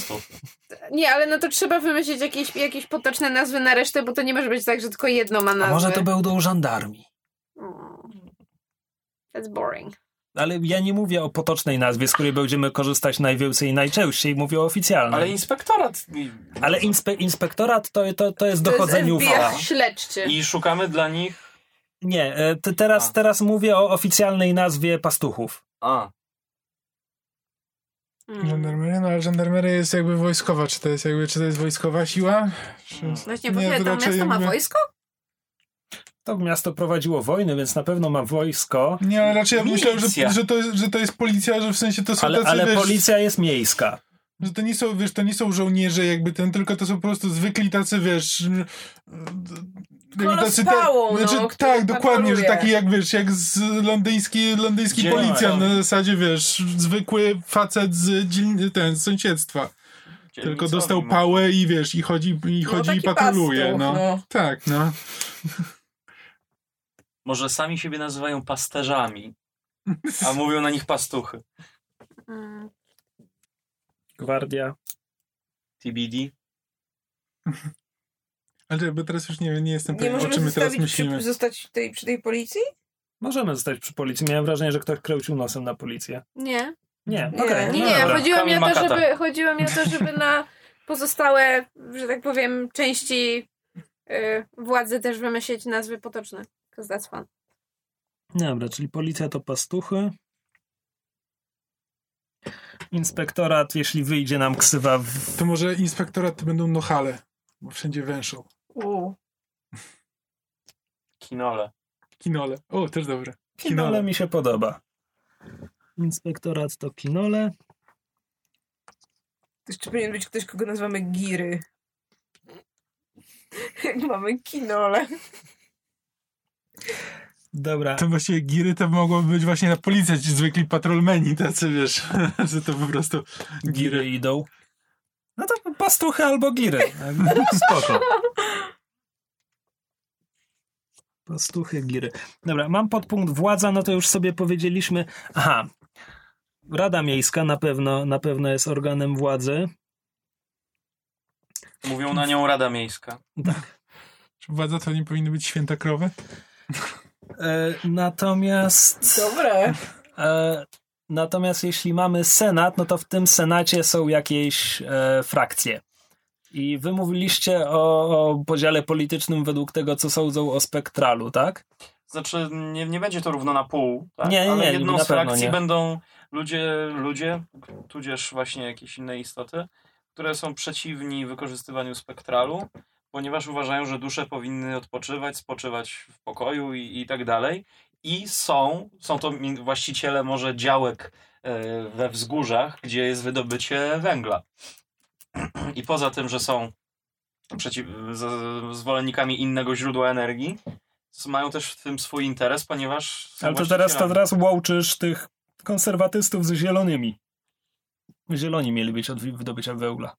Nie, ale no to trzeba wymyślić jakieś, jakieś potoczne nazwy na resztę, bo to nie może być tak, że tylko jedno ma A nazwę. może to będą żandarmi? Mm. That's boring. Ale ja nie mówię o potocznej nazwie, z której będziemy korzystać najwięcej i najczęściej. Mówię o oficjalnej. Ale inspektorat. Ale inspe, inspektorat to, to, to jest To jest dochodzeniówka. FBI. Śledczy. I szukamy dla nich. Nie, e, te, teraz, A. teraz mówię o oficjalnej nazwie pastuchów. A, Mm. Żandarmeria, no ale żandarmeria jest jakby wojskowa. Czy to jest jakby, czy to jest wojskowa siła? Czy... Właśnie, Nie, bo nie, to tam miasto ma wojsko? To miasto prowadziło wojny, więc na pewno ma wojsko, Nie, ale raczej ja bym myślał, Milicja. że, że, to, jest- że to jest policja, że w sensie to są ale, tacy, ale wiesz, policja jest miejska. że to nie są, wiesz, to nie są żołnierze jakby ten, tylko to są po prostu zwykli tacy, wiesz... Kolos tacy pałą, znaczy, no, tak, dokładnie, że taki jak, wiesz, jak z londyński, londyński Dzień policjant, na zasadzie, wiesz, zwykły facet z, dzielni- ten, z sąsiedztwa. Tylko dostał pałę i wiesz, i chodzi, i, No, chodzi i taki patroluje, pastuch, no. no. Tak, no. Może sami siebie nazywają pasterzami, a mówią na nich pastuchy. Gwardia. TBD. Ale bo teraz już nie, nie jestem Nie pewien, o czym my teraz zostawić przy, myślimy. zostać tej, przy tej policji? Możemy zostać przy policji. Miałem wrażenie, że ktoś kręcił nosem na policję. Nie. Nie, Nie. okej. Nie, no nie, chodziło mi, o to, żeby, chodziło mi o to, żeby na pozostałe, że tak powiem, części y, władzy też wymyślić nazwy potoczne. Because that's fun. Dobra, czyli policja to pastuchy. Inspektorat, jeśli wyjdzie nam ksywa w... To może inspektorat to będą nohale, bo wszędzie węszą. U. Kinole. Kinole. O, też dobre. Kinole mi się podoba. Inspektorat to kinole. To jeszcze powinien być ktoś, kogo nazywamy Giry. Jak mamy kinole. Dobra. To właściwie giry to mogłoby być właśnie na policja, ci zwykli patrolmeni tacy, wiesz, że to po prostu Giry giry. idą. No to pastuchy albo giry. Spoko. Pastuchy, giry. Dobra, mam podpunkt władza, no to już sobie powiedzieliśmy. Aha. Rada Miejska na pewno, na pewno jest organem władzy. Mówią na nią Rada Miejska. Czy władza to nie powinny być święta krowy? E, natomiast. Dobre. E, natomiast jeśli mamy Senat, no to w tym Senacie są jakieś e, frakcje. I wy mówiliście o, o podziale politycznym według tego, co sądzą o spektralu, tak? Znaczy, nie, nie będzie to równo na pół, tak? Nie, nie, ale nie, jedną na z frakcji nie. będą ludzie, ludzie, tudzież właśnie jakieś inne istoty, które są przeciwni wykorzystywaniu spektralu, ponieważ uważają, że dusze powinny odpoczywać, spoczywać w pokoju i, i tak dalej. I są, są to właściciele może działek e, we wzgórzach, gdzie jest wydobycie węgla. I poza tym, że są przeciw, zwolennikami innego źródła energii, mają też w tym swój interes, ponieważ. Ale to teraz, to teraz łączysz tych konserwatystów z zielonymi. Zieloni mieli być od wydobycia węgla.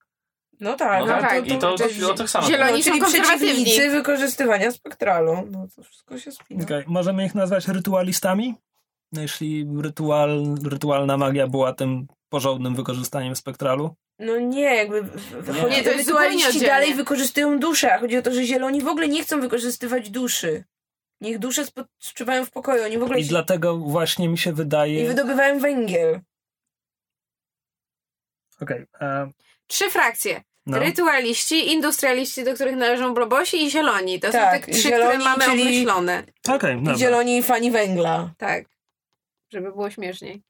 No tak. No no tak, I to, to jest- o tych samych. Zieloni no, czyli przeciwnicy wykorzystywania spektralu. No to wszystko się spina. Okej, Możemy ich nazwać rytualistami? No, Jeśli rytual, rytualna magia była tym porządnym wykorzystaniem spektralu. No nie, jakby w- Nie. chodzi Nie, o to to rytualiści dalej wykorzystują duszę, a chodzi o to, że zieloni w ogóle nie chcą wykorzystywać duszy. Niech dusze spoczywają w pokoju, oni w ogóle I się dlatego właśnie mi się i wydaje... wydobywają węgiel. Okej, e, Trzy frakcje. no. Rytualiści, industrialiści, do których należą blobosi i zieloni. To Tak, są te trzy, zieloni, które mamy czyli- obmyślone. Okej, I zieloni fani węgla. Tak. Żeby było śmieszniej.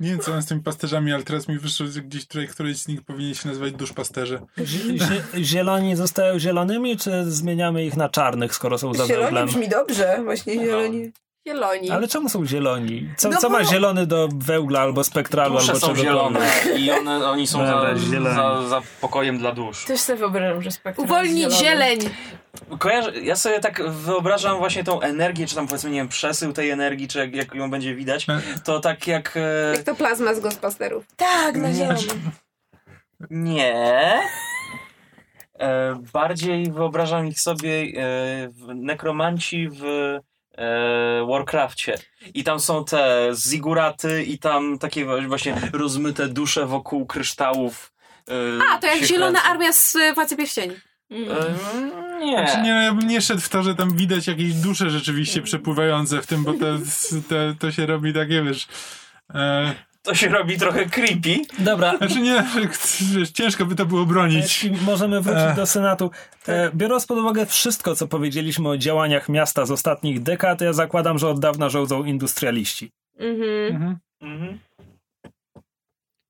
Nie wiem, co mam z tymi pasterzami, ale teraz mi wyszło, że gdzieś tutaj któryś z nich powinien się nazywać duszpasterze. Zi- zi- Zieloni zostają zielonymi, czy zmieniamy ich na czarnych, skoro są za Zieloni węglem? brzmi dobrze, właśnie zieloni. Zieloni. Ale czemu są zieloni? Co, No co ma bo- zielony do węgla albo spektralu, Dusze albo są zielone i one, oni są za, zieleni. za, za pokojem dla dusz. Też sobie wyobrażam, że jest zielony. zieleń. Kojarzę, ja sobie tak wyobrażam właśnie tą energię, czy tam powiedzmy, nie wiem, przesył tej energii, czy jak, jak ją będzie widać, to tak jak... E, Jak to plazma z Ghostbusterów. Tak, na zielono. Nie. E, bardziej wyobrażam ich sobie e, w nekromanci w e, Warcrafcie. I tam są te ziguraty i tam takie właśnie rozmyte dusze wokół kryształów. e, A, to jak zielona kręcą. armia z y, Władcy Pierścieni. Mm. Nie. Znaczy, nie, no, ja bym nie szedł w to, że tam widać jakieś dusze rzeczywiście przepływające w tym, bo to, to, to się robi takie, wiesz... E, To się robi trochę creepy. Dobra, znaczy nie, ciężko by to było bronić. jeśli możemy wrócić E, do Senatu. E, biorąc pod uwagę wszystko, co powiedzieliśmy o działaniach miasta z ostatnich dekad, ja zakładam, że od dawna rządzą industrialiści. Mhm. Mhm. Mhm.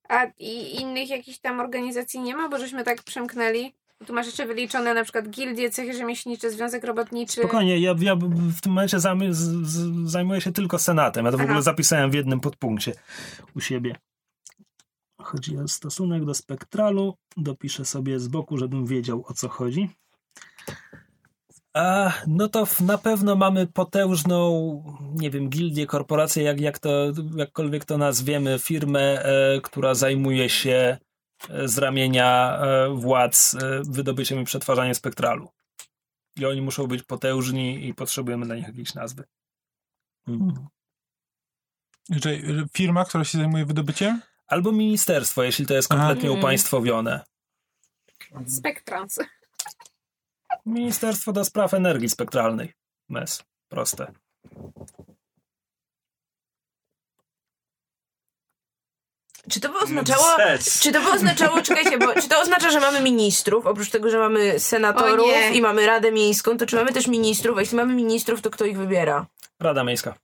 A i innych jakichś tam organizacji nie ma, bo żeśmy tak przemknęli. Tu masz jeszcze wyliczone na przykład gildie, cechy rzemieślnicze, związek robotniczy. Spokojnie, ja, ja w tym momencie zajmuję, zajmuję się tylko Senatem. Ja to w Aha. ogóle zapisałem w jednym podpunkcie u siebie. Chodzi o stosunek do spektralu. Dopiszę sobie z boku, żebym wiedział o co chodzi. A, no to w- na pewno mamy potężną, nie wiem, gildię, korporację, jak, jak to, jakkolwiek to nazwiemy, firmę, e, która zajmuje się z ramienia e, władz e, wydobyciem i przetwarzaniem spektralu. I oni muszą być potężni i potrzebujemy dla nich jakiejś nazwy. Czyli firma, która się zajmuje wydobyciem? Albo ministerstwo, jeśli to jest kompletnie Aha. upaństwowione. Spektrans. Ministerstwo do spraw energii spektralnej. MES. Proste. Czy to by oznaczało... Sec. Czy to by oznaczało, czekajcie, bo czy to oznacza, że mamy ministrów, oprócz tego, że mamy senatorów i mamy Radę Miejską, to czy mamy też ministrów? A jeśli mamy ministrów, to kto ich wybiera? Rada Miejska.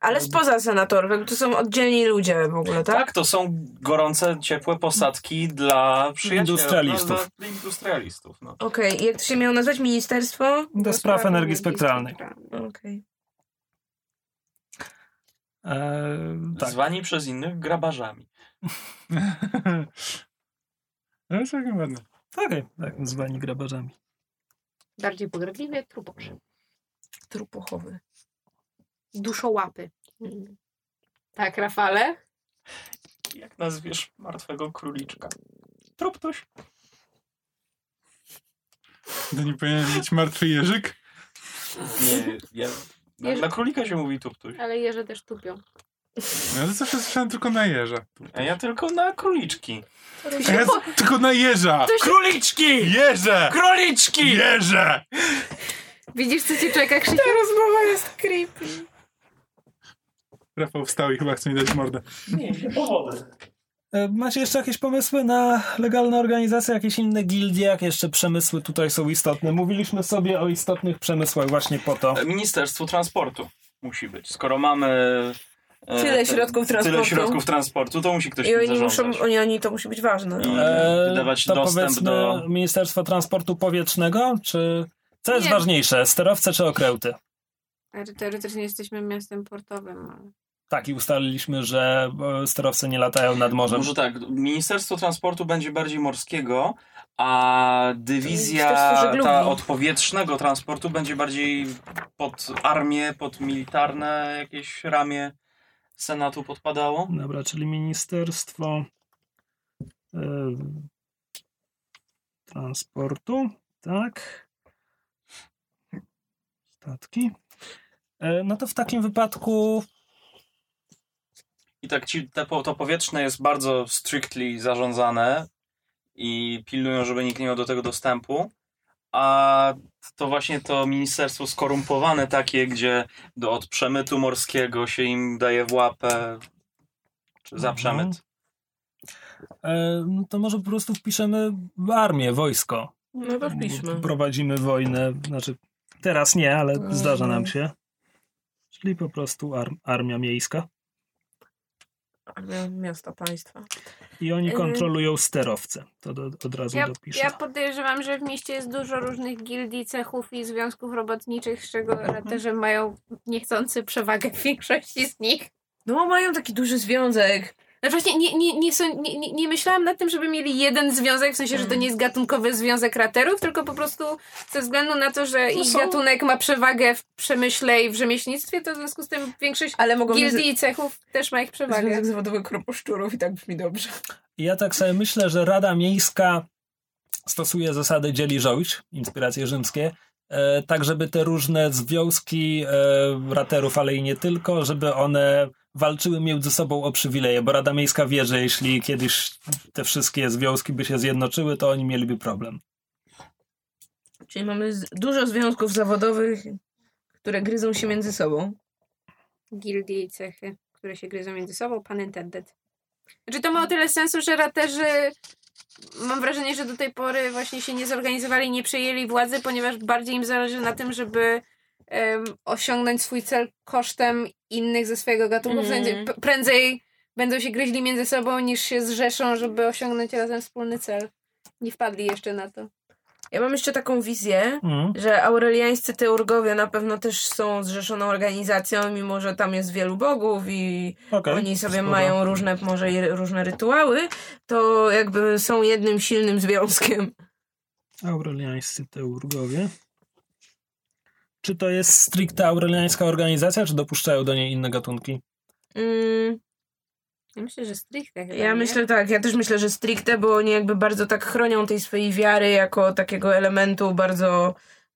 Ale spoza senatorów, to są oddzielni ludzie w ogóle, tak? Tak, to są gorące, ciepłe posadki dla przyjaciół. Industrialistów. Dla, dla industrialistów. No. Okej, i jak to się miało nazwać? Ministerstwo? Do spraw energii spektralnej. Okej. Eee, tak. Zwani przez innych grabarzami. No, całkiem ładne. Okej, tak, zwani grabarzami. Bardziej pogradliwie, truposz. Trupochowy. Duszołapy. Tak, Rafale? Jak nazwiesz martwego króliczka? Truptuś. To nie powinien być martwy jeżyk? Nie, ja, na, na królika się mówi tuptuś. Ale jeże też tupią. No to zawsze słyszałem tylko na jeża. A ja tylko na króliczki. A ja tylko na jeża! Króliczki! Jeże! Króliczki! Jeże! Widzisz, co ci czeka, Krzysiu? Rozmowa jest creepy. Rafał wstał i chyba chce mi dać mordę. Nie, nie powodę. E, Macie jeszcze jakieś pomysły na legalne organizacje, jakieś inne gildie, jakie jeszcze przemysły tutaj są istotne? Mówiliśmy sobie o istotnych przemysłach właśnie po to. Ministerstwo Transportu musi być. Skoro mamy Tyle te- środków Tyle transportu. środków transportu, to musi ktoś I oni muszą, oni, oni, to musi być ważne. I- No. E, wydawać to dostęp do- Ministerstwo Transportu Powietrznego, czy co jest Nie. ważniejsze, sterowce czy okręty? Ale teoretycznie jesteśmy miastem portowym. ale- Tak, i ustaliliśmy, że e, sterowce nie latają nad morzem. Może tak, Ministerstwo Transportu będzie bardziej morskiego, a dywizja ta od powietrznego transportu będzie bardziej pod armię, pod militarne jakieś ramię Senatu podpadało. Dobra, czyli Ministerstwo e, Transportu, tak. Statki. E, no to w takim wypadku I tak ci, te, to powietrzne jest bardzo strictly zarządzane i pilnują, żeby nikt nie miał do tego dostępu. A to właśnie to ministerstwo skorumpowane takie, gdzie do, od przemytu morskiego się im daje w łapę czy za Mhm. przemyt. e, no to może po prostu wpiszemy armię, wojsko. No to wpiszmy. Prowadzimy wojnę, znaczy teraz nie, ale Mhm. zdarza nam się. Czyli po prostu ar- armia miejska. Miasta, państwa. I oni Yy. kontrolują sterowce. To do, od razu Ja, dopiszę. ja podejrzewam, że w mieście jest dużo różnych gildii, cechów i związków robotniczych, z czego raterzy mają niechcący przewagę w większości z nich. No mają taki duży związek. Znaczy właśnie nie, nie, nie, są, nie, nie, nie myślałam nad tym, żeby mieli jeden związek, w sensie, że to nie jest gatunkowy związek raterów, tylko po prostu ze względu na to, że ich są- gatunek ma przewagę w przemyśle i w rzemieślnictwie, to w związku z tym większość Ale mogą gildii i cechów też ma ich przewagę. związek zawodowy kroposzczurów i tak brzmi dobrze. Ja tak sobie myślę, że Rada Miejska stosuje zasady dzieli rządź, inspiracje rzymskie, e, tak żeby te różne związki e, raterów, ale i nie tylko, żeby one walczyły między sobą o przywileje, bo Rada Miejska wie, że jeśli kiedyś te wszystkie związki by się zjednoczyły, to oni mieliby problem. Czyli mamy dużo związków zawodowych, które gryzą się między sobą. Gildie i cechy, które się gryzą między sobą, pan intended. Znaczy to ma o tyle sensu, że raterzy mam wrażenie, że do tej pory właśnie się nie zorganizowali, nie przejęli władzy, ponieważ bardziej im zależy na tym, żeby osiągnąć swój cel kosztem innych ze swojego gatunku. W sensie p- prędzej będą się gryźli między sobą, niż się zrzeszą, żeby osiągnąć razem wspólny cel. Nie wpadli jeszcze na to. Ja mam jeszcze taką wizję, Mhm. że aureliańscy teurgowie na pewno też są zrzeszoną organizacją, mimo że tam jest wielu bogów i Okej, oni sobie mają różne, może i różne rytuały, to jakby są jednym silnym związkiem. Aureliańscy teurgowie. Czy to jest stricte aureliańska organizacja, czy dopuszczają do niej inne gatunki? Mm, Ja myślę, że stricte chyba, ja nie? myślę tak, ja też myślę, że stricte, bo oni jakby bardzo tak chronią tej swojej wiary jako takiego elementu bardzo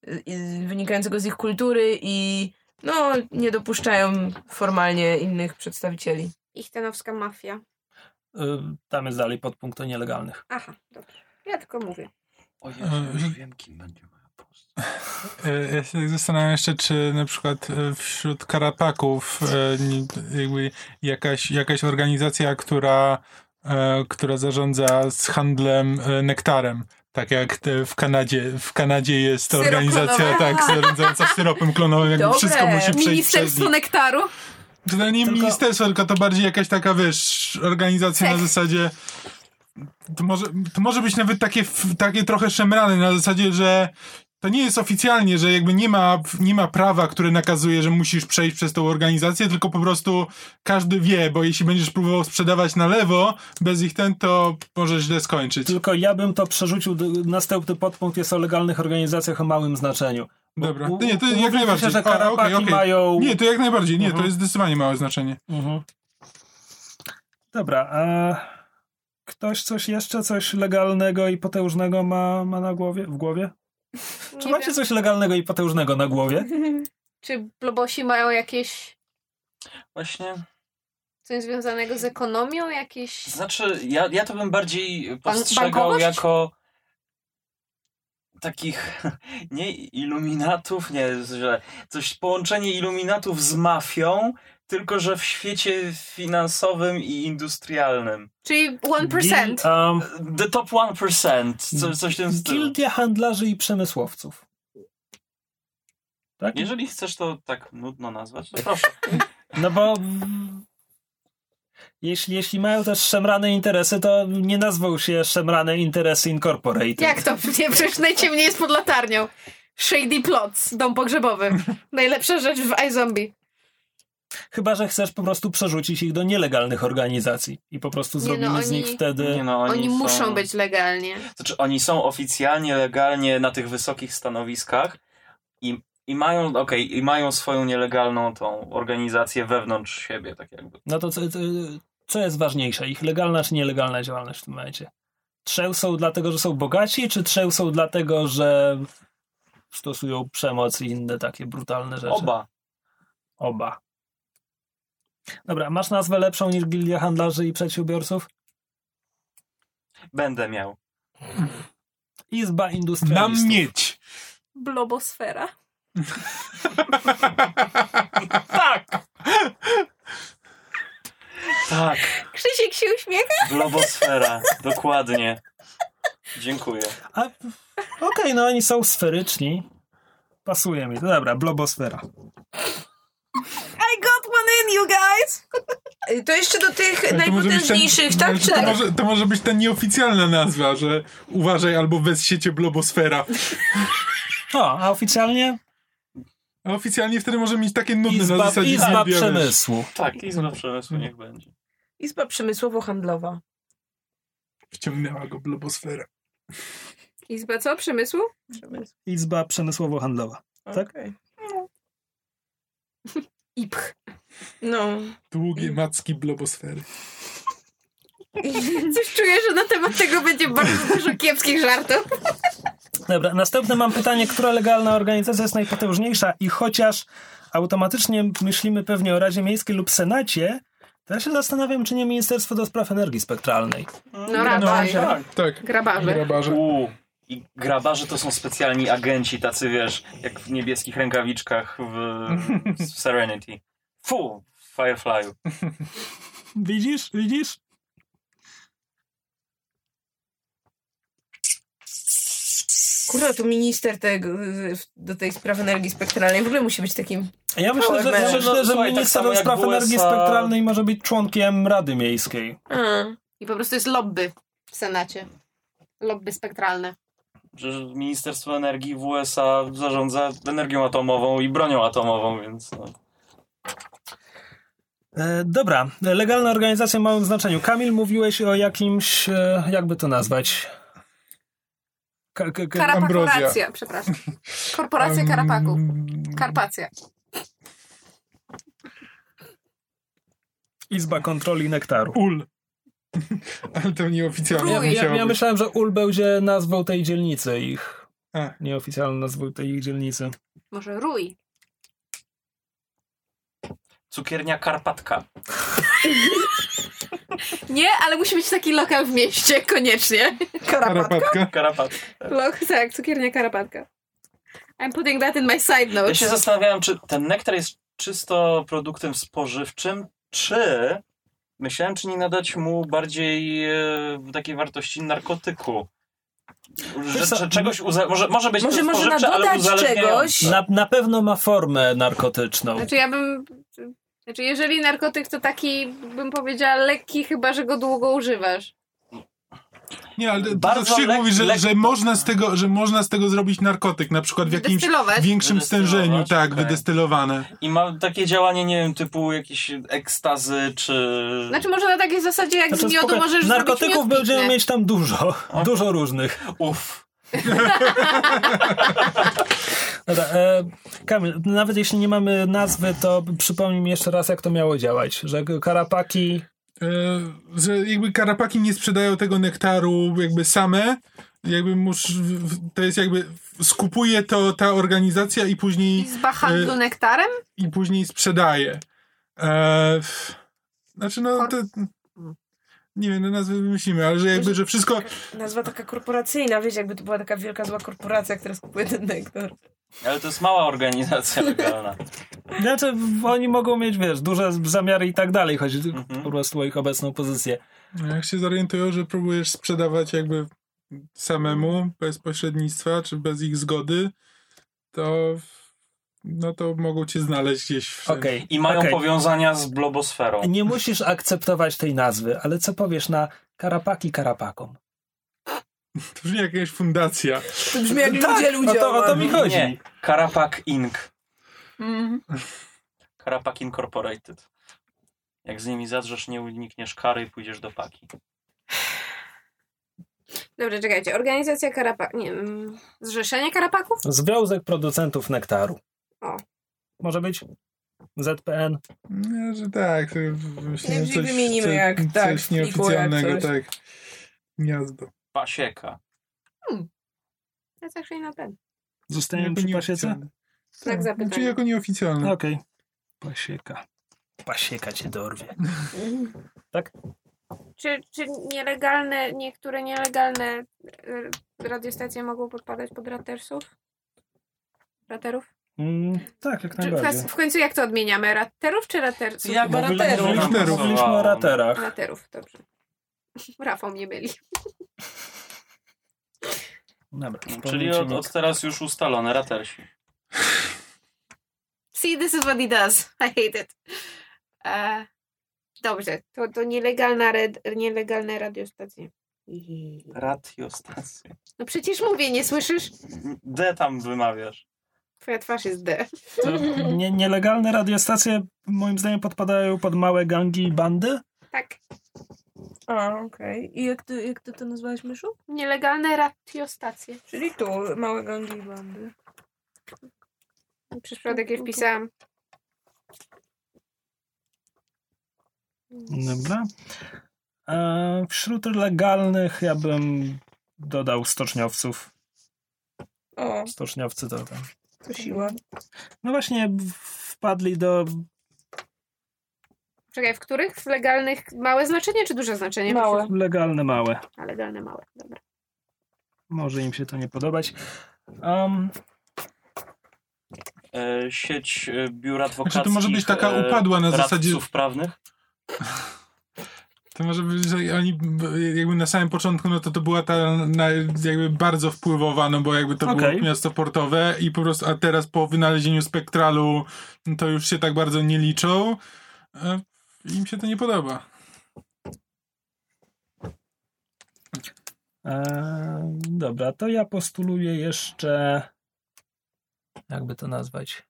y, y, wynikającego z ich kultury i no nie dopuszczają formalnie innych przedstawicieli. Ichtenowska mafia. Y, Tam jest dalej podpunkt o nielegalnych. Aha, dobrze. Ja tylko mówię. O Jezu, już wiem, kim będzie moja postać. E, Ja się tak zastanawiam jeszcze, czy na przykład e, wśród karapaków e, jakby jakaś, jakaś organizacja, która, e, która zarządza z handlem e, nektarem. Tak jak w Kanadzie. W Kanadzie jest Syrop organizacja klonowy. tak, zarządzająca syropem klonowym, jakby Dobre. wszystko musi przejść Ministerstwo. Nektaru. To nie Tylko- ministerstwo, tylko to bardziej jakaś taka, wiesz, organizacja na Cech. zasadzie. To może, to może być nawet takie, takie trochę szemrane na zasadzie, że to nie jest oficjalnie, że jakby nie ma, nie ma prawa, które nakazuje, że musisz przejść przez tą organizację, tylko po prostu każdy wie, bo jeśli będziesz próbował sprzedawać na lewo, bez ich ten, to może źle skończyć. Tylko ja bym to przerzucił, następny podpunkt jest o legalnych organizacjach o małym znaczeniu. Bo Dobra, u- nie, to jak się, najbardziej. że A, okej, karapaki okej. mają... Nie, to jak najbardziej, nie, to Mhm. jest zdecydowanie małe znaczenie. Mhm. Dobra, a ktoś coś jeszcze, coś legalnego i potężnego ma, ma na głowie, w głowie? Czy Nie macie wiem. coś legalnego i potężnego na głowie? Czy blobosi mają jakieś Właśnie, coś związanego z ekonomią? Jakieś... znaczy, ja, ja to bym bardziej postrzegał bankowość? jako takich, nie iluminatów, nie, że coś, połączenie iluminatów z mafią, tylko że w świecie finansowym i industrialnym. Czyli 1%. Gil- um, The top 1%, co, coś w tym stylu. Gildia handlarzy i przemysłowców. Tak? Jeżeli chcesz to tak nudno nazwać, to proszę. No bo jeśli, jeśli mają też szemrane interesy, to nie nazwał się Szemrane Interesy Incorporated. Jak to? Nie, przecież najciemniej jest pod latarnią. Shady Plots, dom pogrzebowy. Najlepsza rzecz w iZombie. Chyba, że chcesz po prostu przerzucić ich do nielegalnych organizacji i po prostu zrobimy no, z nich oni- wtedy... Nie no, Oni, oni, muszą są... być legalnie. Znaczy, oni są oficjalnie, legalnie na tych wysokich stanowiskach i, i mają, okej, i mają swoją nielegalną tą organizację wewnątrz siebie, tak jakby. No to co, co jest ważniejsze? Ich legalna czy nielegalna działalność w tym momencie? Trzęsą dlatego, że są bogaci, czy trzęsą dlatego, że stosują przemoc i inne takie brutalne rzeczy? Oba. Oba. Dobra, masz nazwę lepszą niż Gildia Handlarzy i Przedsiębiorców? Będę miał. Izba Nam Industrialistów. mieć. Blobosfera. Tak! Tak, Krzysiek się uśmiecha? globosfera, dokładnie. Dziękuję. Okej, no oni są sferyczni. Pasuje mi. Dobra, blobosfera. I got one in, you guys! To jeszcze do tych to ten- najpotężniejszych, tak? Czy To tak? może, to może być ta nieoficjalna nazwa, że uważaj albo wez siecie blobosfera. O, a oficjalnie A oficjalnie wtedy może mieć takie nudne na Izba, zasadzie izba. Przemysłu. Tak, Izba Przemysłu niech będzie. Izba przemysłowo-handlowa. Wciągnęła go blobosfera. Izba co? Przemysłu? Izba Przemysłowo-Handlowa. Tak? Okej. Ipch. No. Długie macki blobosfery. Coś czuję, że na temat tego będzie bardzo dużo kiepskich żartów. Dobra, następne mam pytanie, która legalna organizacja jest najpotężniejsza i chociaż automatycznie myślimy pewnie o Radzie Miejskiej lub Senacie, to ja się zastanawiam, czy nie Ministerstwo do Spraw Energii Spektralnej. No raczej. tak. Tak. Grabarze. Grabarze. I grabarze to są specjalni agenci, tacy wiesz, jak w niebieskich rękawiczkach w, w Serenity. Fu, w Firefly'u. Widzisz? Widzisz? Kurwa, to minister tego, do tej sprawy energii spektralnej w ogóle musi być takim... Ja myślę, że, ja myślę, No, że słuchaj, tak minister do spraw energii USA. spektralnej może być członkiem Rady Miejskiej. A, I po prostu jest lobby w Senacie. Lobby spektralne. Że Ministerstwo Energii w USA zarządza energią atomową i bronią atomową, więc no. E, dobra, legalna organizacja w małym znaczeniu. Kamil, mówiłeś o jakimś, e, jakby to nazwać? Ka, ka, ka, Karapakoracja, przepraszam. Korporacja karapaków. Mm, Karpacja. Izba Kontroli Nektaru. Ul. Ale to nieoficjalnie. Ja, ja być. myślałem, że UL będzie nazwą tej dzielnicy ich. A. Nieoficjalną nazwą tej ich dzielnicy. Może rój. Cukiernia Karpatka. Nie, ale musi być taki lokal w mieście, koniecznie. Karapatka. Karapatka. Lok, tak, cukiernia Karapatka. I'm putting that in my side note. Ja się zastanawiałem, czy ten nektar jest czysto produktem spożywczym, czy myślałem, czy nie nadać mu bardziej e, takiej wartości narkotyku. Że, że czegoś uza- może, może być może można dodać czegoś. Na, na pewno ma formę narkotyczną. Znaczy ja bym... Znaczy jeżeli narkotyk to taki, bym powiedziała, lekki, chyba że go długo używasz. Nie, ale to Bardzo Krzyk lek- mówi, że, lek- że, można z tego, że można z tego zrobić narkotyk, na przykład w jakimś większym stężeniu, tak, okej. wydestylowane. I ma takie działanie, nie wiem, typu jakieś ekstazy, czy... Znaczy może na takiej zasadzie jak Znaczy, z miodu spoko- możesz Narkotyków będziemy mieć tam dużo. Dużo różnych. Uff. Dobra, e, Kamil, nawet jeśli nie mamy nazwy, to przypomnij mi jeszcze raz, jak to miało działać. Że karapaki. E, że jakby karapaki nie sprzedają tego nektaru jakby same, jakby mus, to jest jakby skupuje to ta organizacja i później Izba handlu Y- nektarem? i później sprzedaje. E, znaczy no to, nie wiem, no nazwy wymyślimy, ale że jakby, że wszystko Nazwa taka korporacyjna, wiesz, jakby to była taka wielka zła korporacja, która skupuje ten nektar. Ale to jest mała organizacja legalna. Znaczy, oni mogą mieć, wiesz, duże zamiary i tak dalej. Chodzi Mhm. po prostu o ich obecną pozycję. No, Jak się zorientują, że próbujesz sprzedawać jakby samemu, bez pośrednictwa, czy bez ich zgody, to no to mogą cię znaleźć gdzieś w Okej. I mają okej. powiązania z blobosferą. Nie musisz akceptować tej nazwy, ale co powiesz na karapaki karapakom? To brzmi jak jakaś fundacja. To brzmi jak ludzie o ludzie. to, o to mi chodzi. Nie, Karapak Inc. Mhm. Karapak Incorporated. Jak z nimi zadrzesz, nie unikniesz kary i pójdziesz do paki. Dobrze, czekajcie. Organizacja Karapak... Nie, mm, Zrzeszenie Karapaków? Związek Producentów Nektaru. O. Może być ZPN. Nie, że tak. Myślę, coś, wymienimy coś, jak tak, coś pliku, nieoficjalnego, jak coś. tak. Gniazdo. Pasieka. To jest actually na ten. Zostaniemy Jako przy pasiece? Znak Tak, zapytania. Znaczy jako nieoficjalne. Okej. Pasieka. Pasieka cię dorwie. Czy, czy nielegalne, niektóre nielegalne e, radiostacje mogą podpadać pod ratersów? Raterów? Mm, tak, jak Czy w, najbardziej. w końcu jak to odmieniamy? Raterów czy? Jak Chyba mówię, raterów. pasowało. Mówiliśmy o raterach. Raterów, dobrze. Rafał mnie myli. Dobra, Czyli od, od teraz już ustalone ratersi. See, this is what he does. I hate it. E, dobrze, to, to nielegalna red, nielegalne radiostacje. Radiostacje. No przecież mówię, nie słyszysz? D tam wymawiasz. Twoja twarz jest D. To nie, nielegalne radiostacje moim zdaniem podpadają pod małe gangi i bandy? Tak. A, okej. I jak ty, jak ty to nazwałeś, Myszu? Nielegalne radiostacje. Czyli tu, małe gangi i bandy. Przez przypadek je wpisałam. Dobra. E, wśród legalnych ja bym dodał stoczniowców. O, Stoczniowcy to tam. To siła. No właśnie wpadli do Czekaj, w których? W legalnych małe znaczenie czy duże znaczenie? Małe. legalne małe. A legalne małe, dobra. Może im się to nie podobać. Um, E, sieć e, biur adwokackich. Znaczy, to może być taka upadła na radców zasadzie- prawnych. To może być, że oni jakby na samym początku, no to to była ta na, jakby bardzo wpływowa, no bo jakby to Okej. było miasto portowe i po prostu, a teraz po wynalezieniu spektralu no to już się tak bardzo nie liczą. E, Im się to nie podoba. e, dobra, to ja postuluję jeszcze. Jakby to nazwać?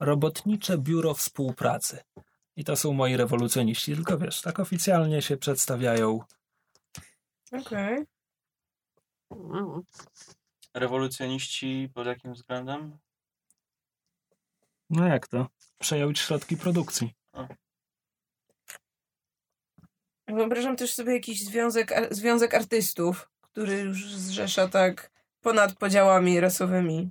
Robotnicze Biuro Współpracy. I to są moi rewolucjoniści, tylko wiesz, tak oficjalnie się przedstawiają. Okej. Mm. Rewolucjoniści pod jakim względem? No jak to? Przejąć środki produkcji. Wyobrażam też sobie jakiś związek, związek artystów, który już zrzesza tak ponad podziałami rasowymi.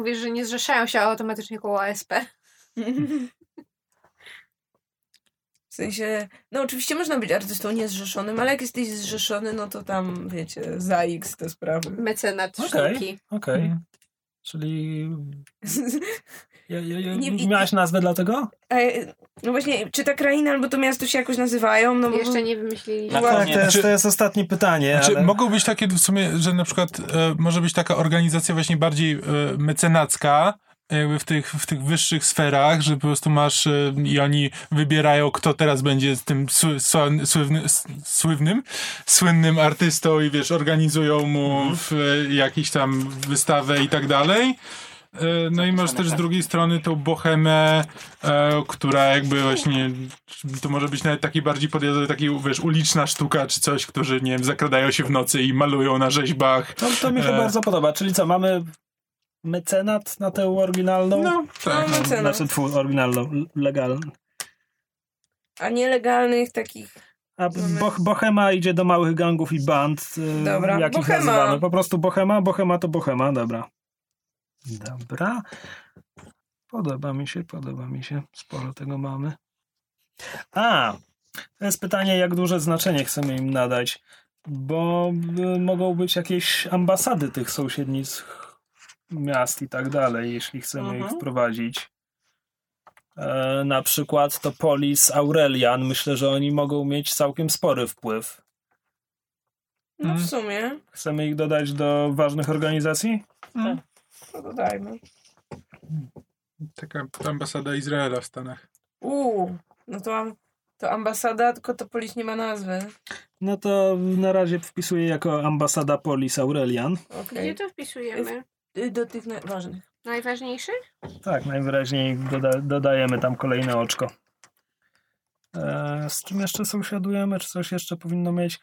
Mówisz, że nie zrzeszają się automatycznie koło ASP. W sensie, no oczywiście można być artystą niezrzeszonym, ale jak jesteś zrzeszony, no to tam, wiecie, za X te sprawy. Mecenat Okej. sztuki. Okej. Mhm. Czyli. Ja, ja, ja, Nie- miałaś nazwę dla tego? E, No właśnie, czy ta kraina albo to miasto się jakoś nazywają? No bo... Jeszcze nie wymyśliliśmy. Na Tak, to jest, to jest ostatnie pytanie. Znaczy, ale... mogą być takie w sumie, że na przykład e, może być taka organizacja właśnie bardziej e, mecenacka, jakby w tych, w tych wyższych sferach, że po prostu masz e, i oni wybierają, kto teraz będzie tym sły, sławny- sływny, sływnym, słynnym artystą i wiesz, organizują mu w, e, jakiś tam wystawę i tak dalej. E, No i masz też z drugiej strony tą bohemę, e, która jakby właśnie, to może być nawet taki bardziej podjazdowy, taki wiesz, uliczna sztuka czy coś, którzy, nie wiem, zakradają się w nocy i malują na rzeźbach. To, to mi się E. bardzo podoba. Czyli co, mamy mecenat na tę oryginalną? No, tak. No, mecenat. Znaczy, twój oryginalną, legalną. A nielegalnych takich... A bo, Bohema idzie do małych gangów i band. y, Dobra, Jak ich Bohema. nazywamy? Po prostu Bohema, Bohema to Bohema, dobra. Dobra. Podoba mi się, podoba mi się. Sporo tego mamy. A, to jest pytanie, jak duże znaczenie chcemy im nadać. Bo y, mogą być jakieś ambasady tych sąsiednich miast i tak dalej, jeśli chcemy ich Mhm. wprowadzić. E, na przykład to Polis Aurelian. Myślę, że oni mogą mieć całkiem spory wpływ. No w sumie, Chcemy ich dodać do ważnych organizacji? To dodajmy. Taka ambasada Izraela w Stanach. Uuu, no to, to ambasada, tylko to polis nie ma nazwy. No to na razie wpisuję jako ambasada Polis Aurelian. Okej. Gdzie to wpisujemy? Y, Do tych na- ważnych. Najważniejszy? Tak, najwyraźniej doda dodajemy tam kolejne oczko. E, z czym jeszcze sąsiadujemy? Czy coś jeszcze powinno mieć?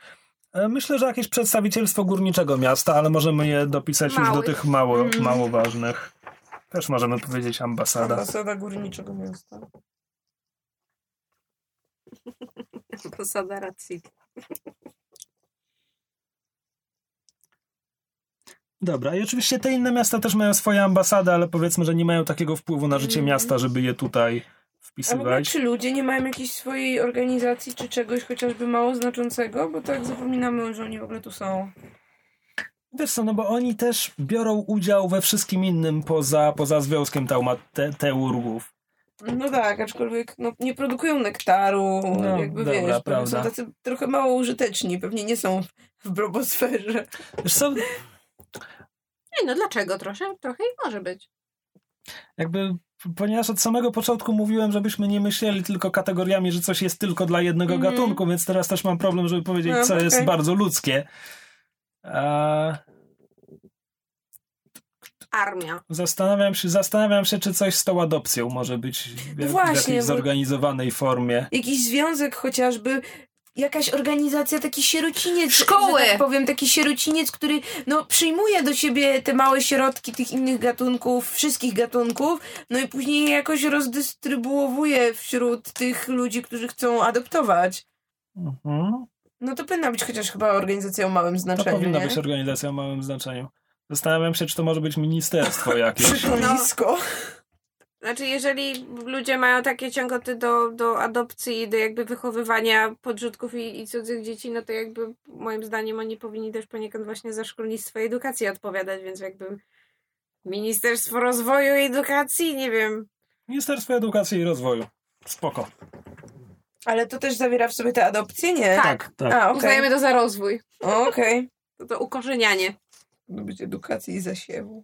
E, myślę, że jakieś przedstawicielstwo górniczego miasta, ale możemy je dopisać już do Małych. tych mało, Mhm. mało ważnych. Też możemy powiedzieć ambasada. Ambasada górniczego miasta. Posada racji. Dobra, i oczywiście te inne miasta też mają swoje ambasady, ale powiedzmy, że nie mają takiego wpływu na życie Mhm. miasta, żeby je tutaj wpisywać. czy ludzie nie mają jakiejś swojej organizacji, czy czegoś chociażby mało znaczącego? Bo tak zapominamy, że oni w ogóle tu są. Wiesz co, no bo oni też biorą udział we wszystkim innym poza, poza związkiem teurgów. No tak, aczkolwiek no, nie produkują nektaru, No, jakby dobra, wiesz, prawda. są tacy trochę mało użyteczni, pewnie nie są w blogosferze. Wiesz co, Nie no, dlaczego? Trochę, trochę ich może być. jakby, ponieważ od samego początku mówiłem, żebyśmy nie myśleli tylko kategoriami, że coś jest tylko dla jednego Mhm. gatunku, więc teraz też mam problem, żeby powiedzieć, No, co jest okej. bardzo ludzkie. A, Armia. zastanawiam, się, zastanawiam się, czy coś z tą adopcją może być w, w Właśnie, jakiejś bo- zorganizowanej formie. Jakiś związek chociażby, jakaś organizacja, taki sierociniec. Szkoły! Że tak powiem, taki sierociniec, który no, przyjmuje do siebie te małe środki tych innych gatunków, wszystkich gatunków, no i później je jakoś rozdystrybuowuje wśród tych ludzi, którzy chcą adoptować. Mhm. No to powinna być chociaż chyba organizacja o małym To znaczeniu, powinna nie? być organizacja o małym znaczeniu. Zastanawiam się, czy to może być ministerstwo jakieś. Szkolisko. Znaczy, jeżeli ludzie mają takie ciągoty do, do adopcji i do jakby wychowywania podrzutków i, i cudzych dzieci, no to jakby moim zdaniem oni powinni też poniekąd właśnie za szkolnictwo i edukację odpowiadać, więc jakby Ministerstwo Rozwoju i Edukacji, nie wiem. Ministerstwo Edukacji i Rozwoju. Spoko. Ale to też zawiera w sobie te adopcje? Nie. Tak. Tak. A, okej. Uznajemy to za rozwój. Okej. To, to ukorzenianie. Okay. być edukacji i zasiewu.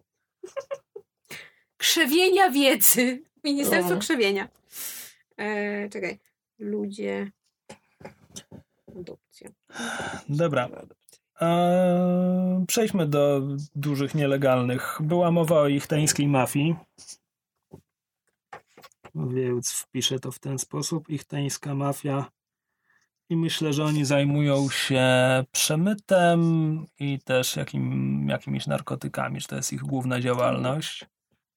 Krzewienia wiedzy. Ministerstwo. Krzewienia. E, czekaj. Ludzie. Adopcja. Dobra. Eee, przejdźmy do dużych nielegalnych. Była mowa o ichteńskiej mafii. Więc wpiszę to w ten sposób. Ichteńska mafia. I myślę, że oni zajmują się przemytem i też jakim, jakimiś narkotykami, że to jest ich główna działalność.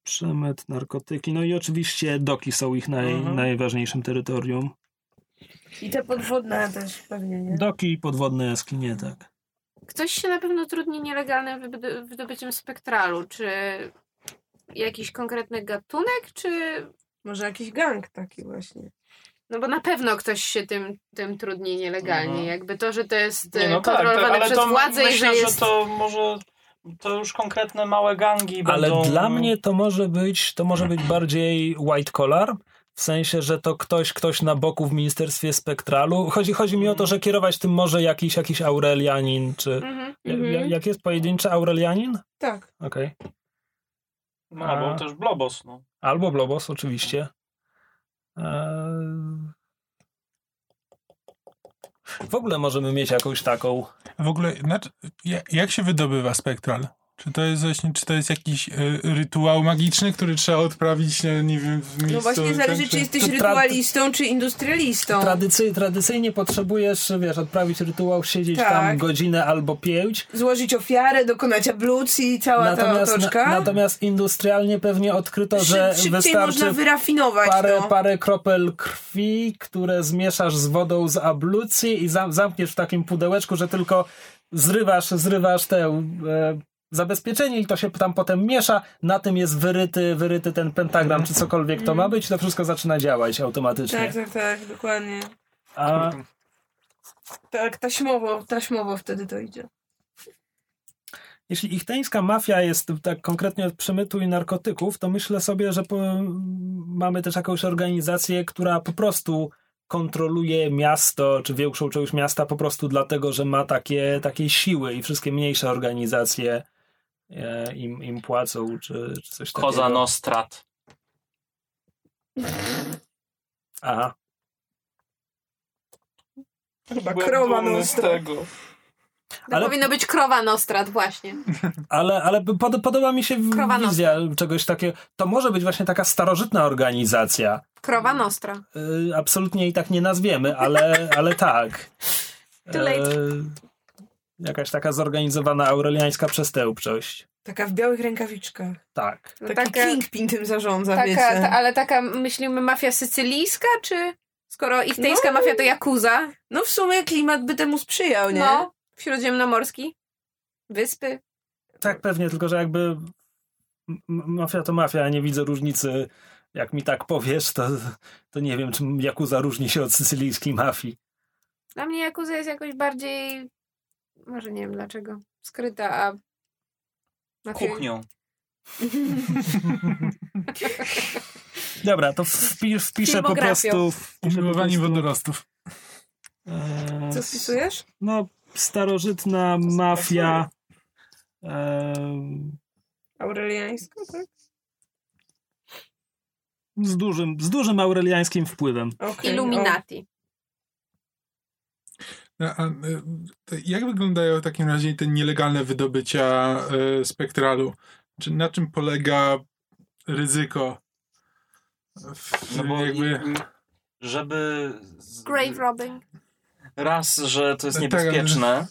Przemyt, narkotyki. No i oczywiście doki są ich naj, Mhm. najważniejszym terytorium. I te podwodne też pewnie, nie? Doki i podwodne jaskinie, tak. Ktoś się na pewno trudni nielegalnym wydoby- wydobyciem spektralu. Czy jakiś konkretny gatunek, czy. Może jakiś gang taki właśnie. No bo na pewno ktoś się tym, tym trudni nielegalnie. Mhm. Jakby to, że to jest Nie, no tak, kontrolowane tak, ale przez władzę i że jest. to może to już konkretne małe gangi Ale będą... dla mnie to może być, to może być bardziej white collar, w sensie, że to ktoś, ktoś na boku w Ministerstwie Spektralu. Chodzi, chodzi mi o to, że kierować tym może jakiś, jakiś Aurelianin, czy... Mhm, mhm. ja, jak jest pojedynczy Aurelianin? Tak. Okej. No, albo A- też Blobos, no. Albo Blobos, oczywiście. Eee... W ogóle możemy mieć jakąś taką... W ogóle, znaczy, ja- jak się wydobywa spektral? Czy to jest właśnie, czy to jest jakiś y, rytuał magiczny, który trzeba odprawić, nie, nie wiem, w miejscu... No właśnie zależy, tak, czy jesteś rytualistą, czy industrialistą. Tradycy, tradycyjnie potrzebujesz, wiesz, odprawić rytuał, siedzieć tam Tak. godzinę albo pięć, Złożyć ofiarę, dokonać ablucji i cała Natomiast, ta otoczka. na, natomiast industrialnie pewnie odkryto, że Szyb, szybciej można wystarczy wyrafinować parę, to. parę kropel krwi, które zmieszasz z wodą z ablucji i zam, zamkniesz w takim pudełeczku, że tylko zrywasz, zrywasz te e, zabezpieczenie i to się tam potem miesza. Na tym jest wyryty, wyryty ten pentagram, czy cokolwiek to ma być i to wszystko zaczyna działać automatycznie. Tak, tak, tak, dokładnie. A, Tak, taśmowo, taśmowo wtedy to idzie. Jeśli ichteńska mafia jest tak konkretnie od przemytu i narkotyków, to myślę sobie, że po, mamy też jakąś organizację, która po prostu kontroluje miasto, czy większą część miasta po prostu dlatego, że ma takie, takie siły i wszystkie mniejsze organizacje im, im płacą, czy, czy coś takiego. Koza Nostrat. Aha. Chyba krowa nostra. tego. To Ale- powinno być krowa Nostrat, właśnie. Ale, ale pod, podoba mi się Krowa wizja czegoś takiego. To może być właśnie taka starożytna organizacja. Krowa Nostra. Y, absolutnie jej tak nie nazwiemy, ale, ale tak. Too late. Y, jakaś taka zorganizowana aureliańska przestępczość. Taka w białych rękawiczkach. Tak. No Taki taka, kingpin tym zarządza, taka, wiecie. ta, ale taka, myślimy, mafia sycylijska, czy skoro ichteńska No. mafia to Jakuza? No w sumie klimat by temu sprzyjał, nie? No, śródziemnomorski. Wyspy. Tak, pewnie, tylko że jakby mafia to mafia, a nie widzę różnicy. Jak mi tak powiesz, to, to nie wiem, czym Jakuza różni się od sycylijskiej mafii. Dla mnie Jakuza jest jakoś bardziej, może nie wiem dlaczego, skryta, a mafia... Kuchnią. Dobra, to wpi, wpiszę po prostu... Umiłowanie wodorostów. Co wpisujesz? No, starożytna mafia. E, Aureliańsko, tak? z, dużym, z dużym aureliańskim wpływem. Okay, Illuminati. A, a, y, jak wyglądają w takim razie te nielegalne wydobycia y, spektralu? Czy na czym polega ryzyko? W, No bo jakby... i- żeby... z- Grave robbing. Raz, że to jest Tak, ale- niebezpieczne,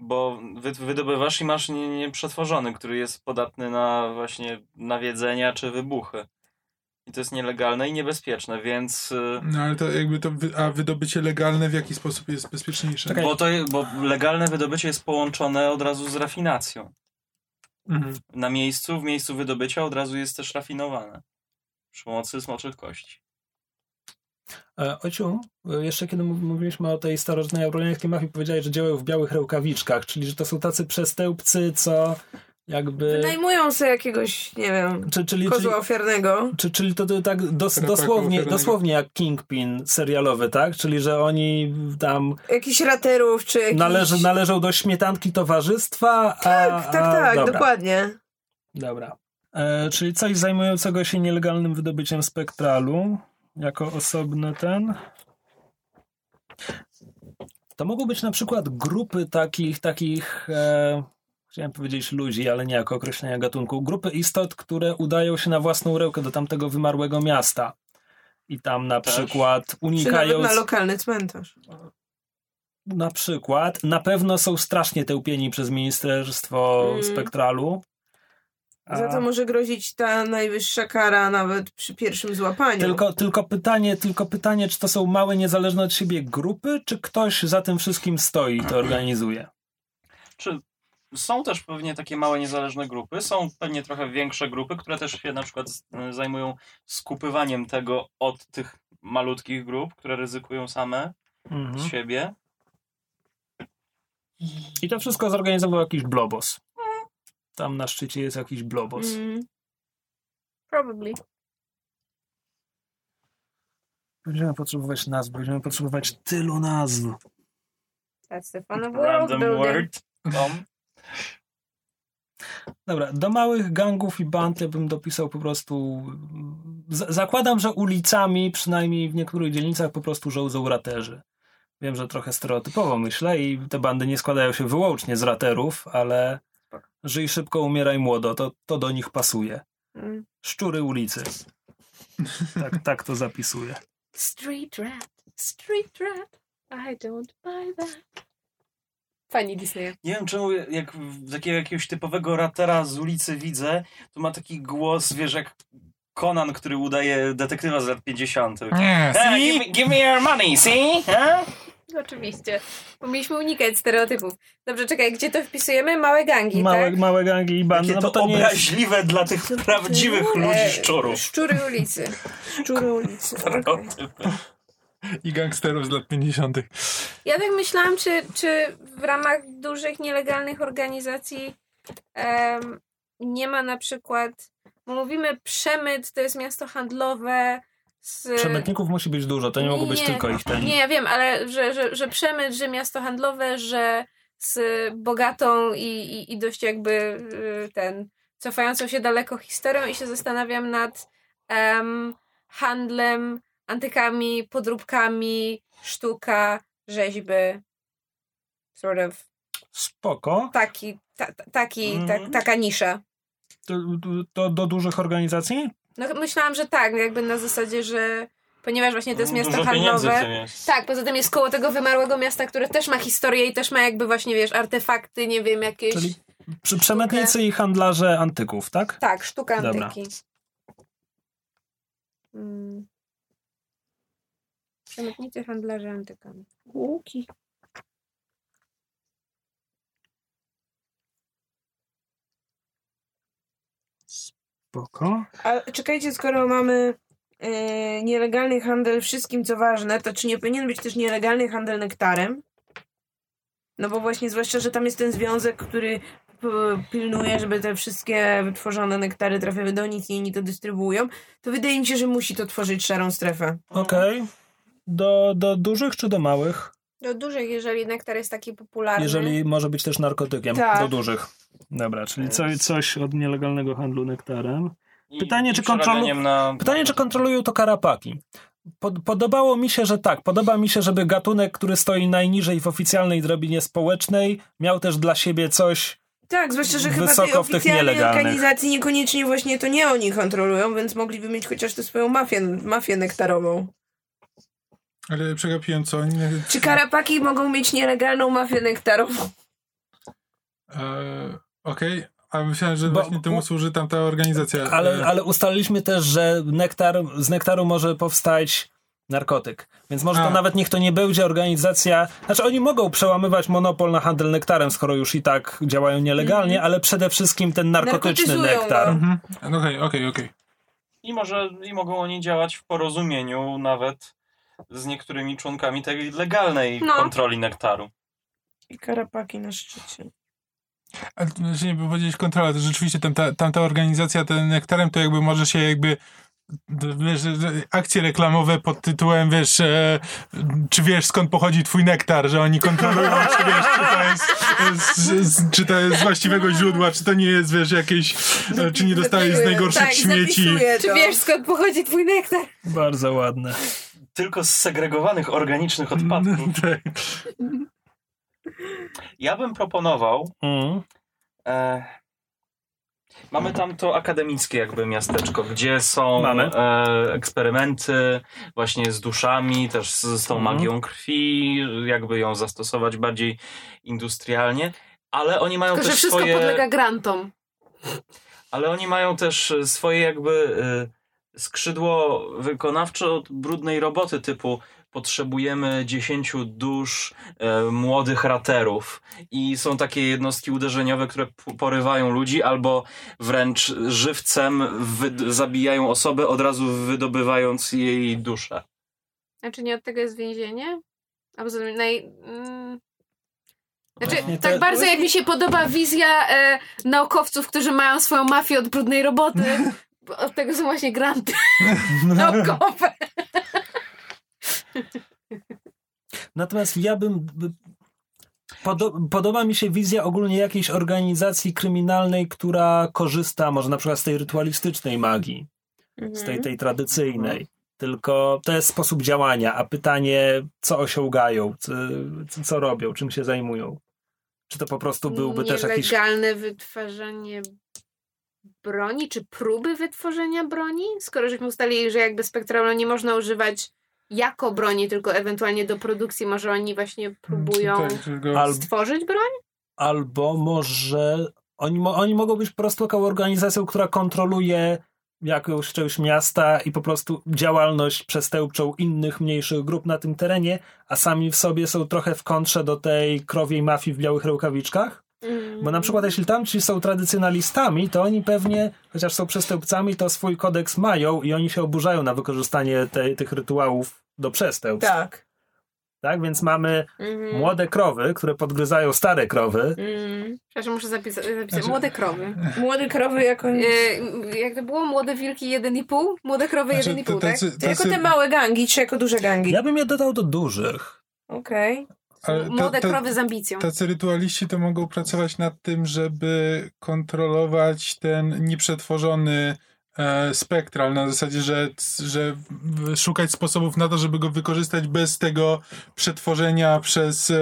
bo wy, wydobywasz i masz nie- nieprzetworzony, który jest podatny na właśnie nawiedzenia czy wybuchy. I to jest nielegalne i niebezpieczne, więc... y, No ale to jakby to, wy, a wydobycie legalne w jaki sposób jest bezpieczniejsze? Bo, to, bo legalne wydobycie jest połączone od razu z rafinacją. Mhm. Na miejscu, w miejscu wydobycia od razu jest też rafinowane. przy pomocy smoczych kości. E, Ociu, e, jeszcze kiedy mów- mówiliśmy o tej starożytnej aureliańskiej mafii, powiedziałeś, że działają w białych rękawiczkach, czyli że to są tacy przestępcy, co jakby... Wynajmują sobie jakiegoś, nie wiem, Czy, czyli, czyli, kozła ofiarnego. czy, czyli to, to tak dos, dosłownie, dosłownie jak Kingpin serialowy, tak? Czyli, że oni tam Jakichś raterów, czy jakichś... należy, należą do śmietanki towarzystwa, a... Tak, tak, a, tak, dobra. dokładnie. Dobra. E, czyli coś zajmującego się nielegalnym wydobyciem spektralu jako osobny ten. To mogą być na przykład grupy takich, takich e, chciałem powiedzieć ludzi, ale nie jako określenia gatunku, grupy istot, które udają się na własną rękę do tamtego wymarłego miasta. I tam na Też. przykład Czy nawet na lokalny cmentarz. na przykład na pewno są strasznie tępieni przez Ministerstwo Mm. Spektralu. A- Za to może grozić ta najwyższa kara nawet przy pierwszym złapaniu. Tylko, tylko, pytanie, tylko pytanie, czy to są małe, niezależne od siebie grupy, czy ktoś za tym wszystkim stoi i to organizuje? Czy są też pewnie takie małe, niezależne grupy, są pewnie trochę większe grupy, które też się na przykład z- zajmują skupywaniem tego od tych malutkich grup, które ryzykują same z Mhm. siebie. I to wszystko zorganizował jakiś blobos. Tam na szczycie jest jakiś blobos. Mm. Probably. Będziemy potrzebować nazw, będziemy potrzebować tylu nazw. That's the fun of world Random building. word. Dobra, do małych gangów i band ja bym dopisał po prostu... Z- zakładam, że ulicami, przynajmniej w niektórych dzielnicach, po prostu żołdzą raterzy. Wiem, że trochę stereotypowo myślę i te bandy nie składają się wyłącznie z raterów, ale żyj szybko, umieraj młodo, to, to do nich pasuje. Mm. Szczury ulicy. Tak, tak to zapisuję. Street rat, street rat, I don't buy that. Fani Disneya. Nie wiem czemu, jak takiego jakiegoś typowego rapera z ulicy widzę, to ma taki głos, wiesz, jak Conan, który udaje detektywa z lat 50. Nie, Ah, see? give, me, give me your money, see? Huh? Oczywiście. Bo mieliśmy unikać stereotypów. Dobrze, czekaj, gdzie to wpisujemy? Małe gangi, Małe, tak? małe gangi i bandy, Jakie no bo to to nie jest... obraźliwe dla tych prawdziwych ludzi szczurów. Szczury ulicy. Szczury ulicy. Stereotypy. I gangsterów z lat 50. Ja tak myślałam, czy, czy w ramach dużych, nielegalnych organizacji em, nie ma na przykład, bo mówimy przemyt, to jest miasto handlowe z... Przemytników musi być dużo, to nie, mogą być Nie, tylko ich ten. Nie, ja wiem, ale że, że, że przemyt, że miasto handlowe, że z bogatą i, i, i dość jakby y, ten cofającą się daleko historią i się zastanawiam nad em, handlem, antykami, podróbkami, sztuka, rzeźby. Sort of Spoko. taki, ta, ta- taki, Mhm. tak, taka nisza. To, to do dużych organizacji? No myślałam, że tak, jakby na zasadzie, że ponieważ właśnie to jest miasto Dużo pieniędzy w handlowe. Tak, poza tym jest koło tego wymarłego miasta, które też ma historię i też ma jakby właśnie, wiesz, artefakty, nie wiem, jakieś... Czyli przemytnicy i handlarze antyków, tak? Tak, sztuka Dobra. antyki. Mm. Przemytnicy handlarze antykami. Łuki. Spoko. A czekajcie, skoro mamy e, nielegalny handel wszystkim, co ważne, to czy nie powinien być też nielegalny handel nektarem? No bo właśnie, zwłaszcza, że tam jest ten związek, który pilnuje, żeby te wszystkie wytworzone nektary trafiały do nich i oni to dystrybuują, to wydaje mi się, że musi to tworzyć szarą strefę. Okej. Do, do dużych czy do małych? Do dużych, jeżeli nektar jest taki popularny. Jeżeli może być też narkotykiem. Tak. Do dużych. Dobra, czyli co, coś od nielegalnego handlu nektarem. Pytanie, czy kontrolu- Na... Pytanie, czy kontrolują to karapaki? Pod, podobało mi się, że tak. Podoba mi się, żeby gatunek, który stoi najniżej w oficjalnej drobinie społecznej, miał też dla siebie coś. Tak, zwłaszcza, że chyba tej oficjalnej organizacji niekoniecznie właśnie to nie oni kontrolują, więc mogliby mieć chociaż tę swoją mafię, mafię nektarową. Ale przegapiłem co? Nie, Czy karapaki mogą mieć nielegalną mafię nektarową? E, Okej, a myślałem, że Bo- właśnie temu służy tamta organizacja. Ale, E, ale ustaliliśmy też, że nektar, z nektaru może powstać narkotyk. Więc może to A. nawet niech to nie będzie organizacja. Znaczy, oni mogą przełamywać monopol na handel nektarem, skoro już i tak działają nielegalnie, ale przede wszystkim ten narkotyczny Narkotyzują nektar. mhm. No Okej, okej, okej. I, może, I mogą oni działać w porozumieniu nawet z niektórymi członkami tej legalnej No. kontroli nektaru. I karapaki na szczycie. A to znaczy nie by powiedzieć kontrola, to rzeczywiście tamta, tamta organizacja, ten nektarem, to jakby może się jakby wiesz, akcje reklamowe pod tytułem, wiesz, e, czy wiesz skąd pochodzi twój nektar, że oni kontrolują, czy wiesz, czy to jest, z, z, czy to jest z właściwego źródła, czy to nie jest, wiesz, jakieś, e, czy nie dostałeś z najgorszych tak, śmieci. Czy wiesz skąd pochodzi twój nektar? Bardzo ładne. Tylko z segregowanych organicznych odpadków. Tak. Ja bym proponował. Mm. E, mamy tam to akademickie jakby miasteczko, gdzie są e, eksperymenty właśnie z duszami, też z, z tą Mhm. magią krwi, jakby ją zastosować bardziej industrialnie. Ale oni mają Tylko, że też wszystko swoje. podlega grantom. Ale oni mają też swoje jakby e, skrzydło wykonawcze od brudnej roboty typu potrzebujemy 10 dusz e, młodych raterów i są takie jednostki uderzeniowe, które porywają ludzi albo wręcz żywcem zabijają osobę od razu wydobywając jej duszę. Znaczy nie od tego jest więzienie? A poza tym naj... Mm... Znaczy, Właśnie tak te- bardzo jak mi się podoba wizja e, naukowców, którzy mają swoją mafię od brudnej roboty. Od tego są właśnie granty naukowe. Natomiast ja bym. by- Podo podoba mi się wizja ogólnie jakiejś organizacji kryminalnej, która korzysta może na przykład z tej rytualistycznej magii, z tej, tej tradycyjnej. Tylko to jest sposób działania, a pytanie, co osiągają, co, co robią, czym się zajmują. Czy to po prostu byłby też jakiś. Nielegalne wytwarzanie broni, czy próby wytworzenia broni? Skoro żeśmy ustalili, że jakby spektralno nie można używać jako broni, tylko ewentualnie do produkcji, może oni właśnie próbują go- Al- stworzyć broń? albo może oni, oni mogą być po prostu taką organizacją, która kontroluje jakąś część miasta i po prostu działalność przestępczą innych mniejszych grup na tym terenie, a sami w sobie są trochę w kontrze do tej krowiej mafii w białych rękawiczkach. Mm. Bo na przykład jeśli tamci są tradycjonalistami, to oni pewnie, chociaż są przestępcami, to swój kodeks mają i oni się oburzają na wykorzystanie tej, tych rytuałów do przestępstw. Tak. Tak. Więc mamy Mhm. młode krowy, które podgryzają stare krowy. Mm. Przepraszam, muszę zapisa- zapisać. Znaczy- Młode krowy. Młode krowy jako... E, jak to było? Młode wilki 1,5? Młode krowy Znaczy, 1,5, to tak? tacy- To jako tacy- te małe gangi, czy jako duże gangi? Ja bym je dodał do dużych. Okej. Ale Młode to- krowy z ambicją. Tacy rytualiści to mogą pracować nad tym, żeby kontrolować ten nieprzetworzony e, spektral, na zasadzie, że, że szukać sposobów na to, żeby go wykorzystać bez tego przetworzenia przez e,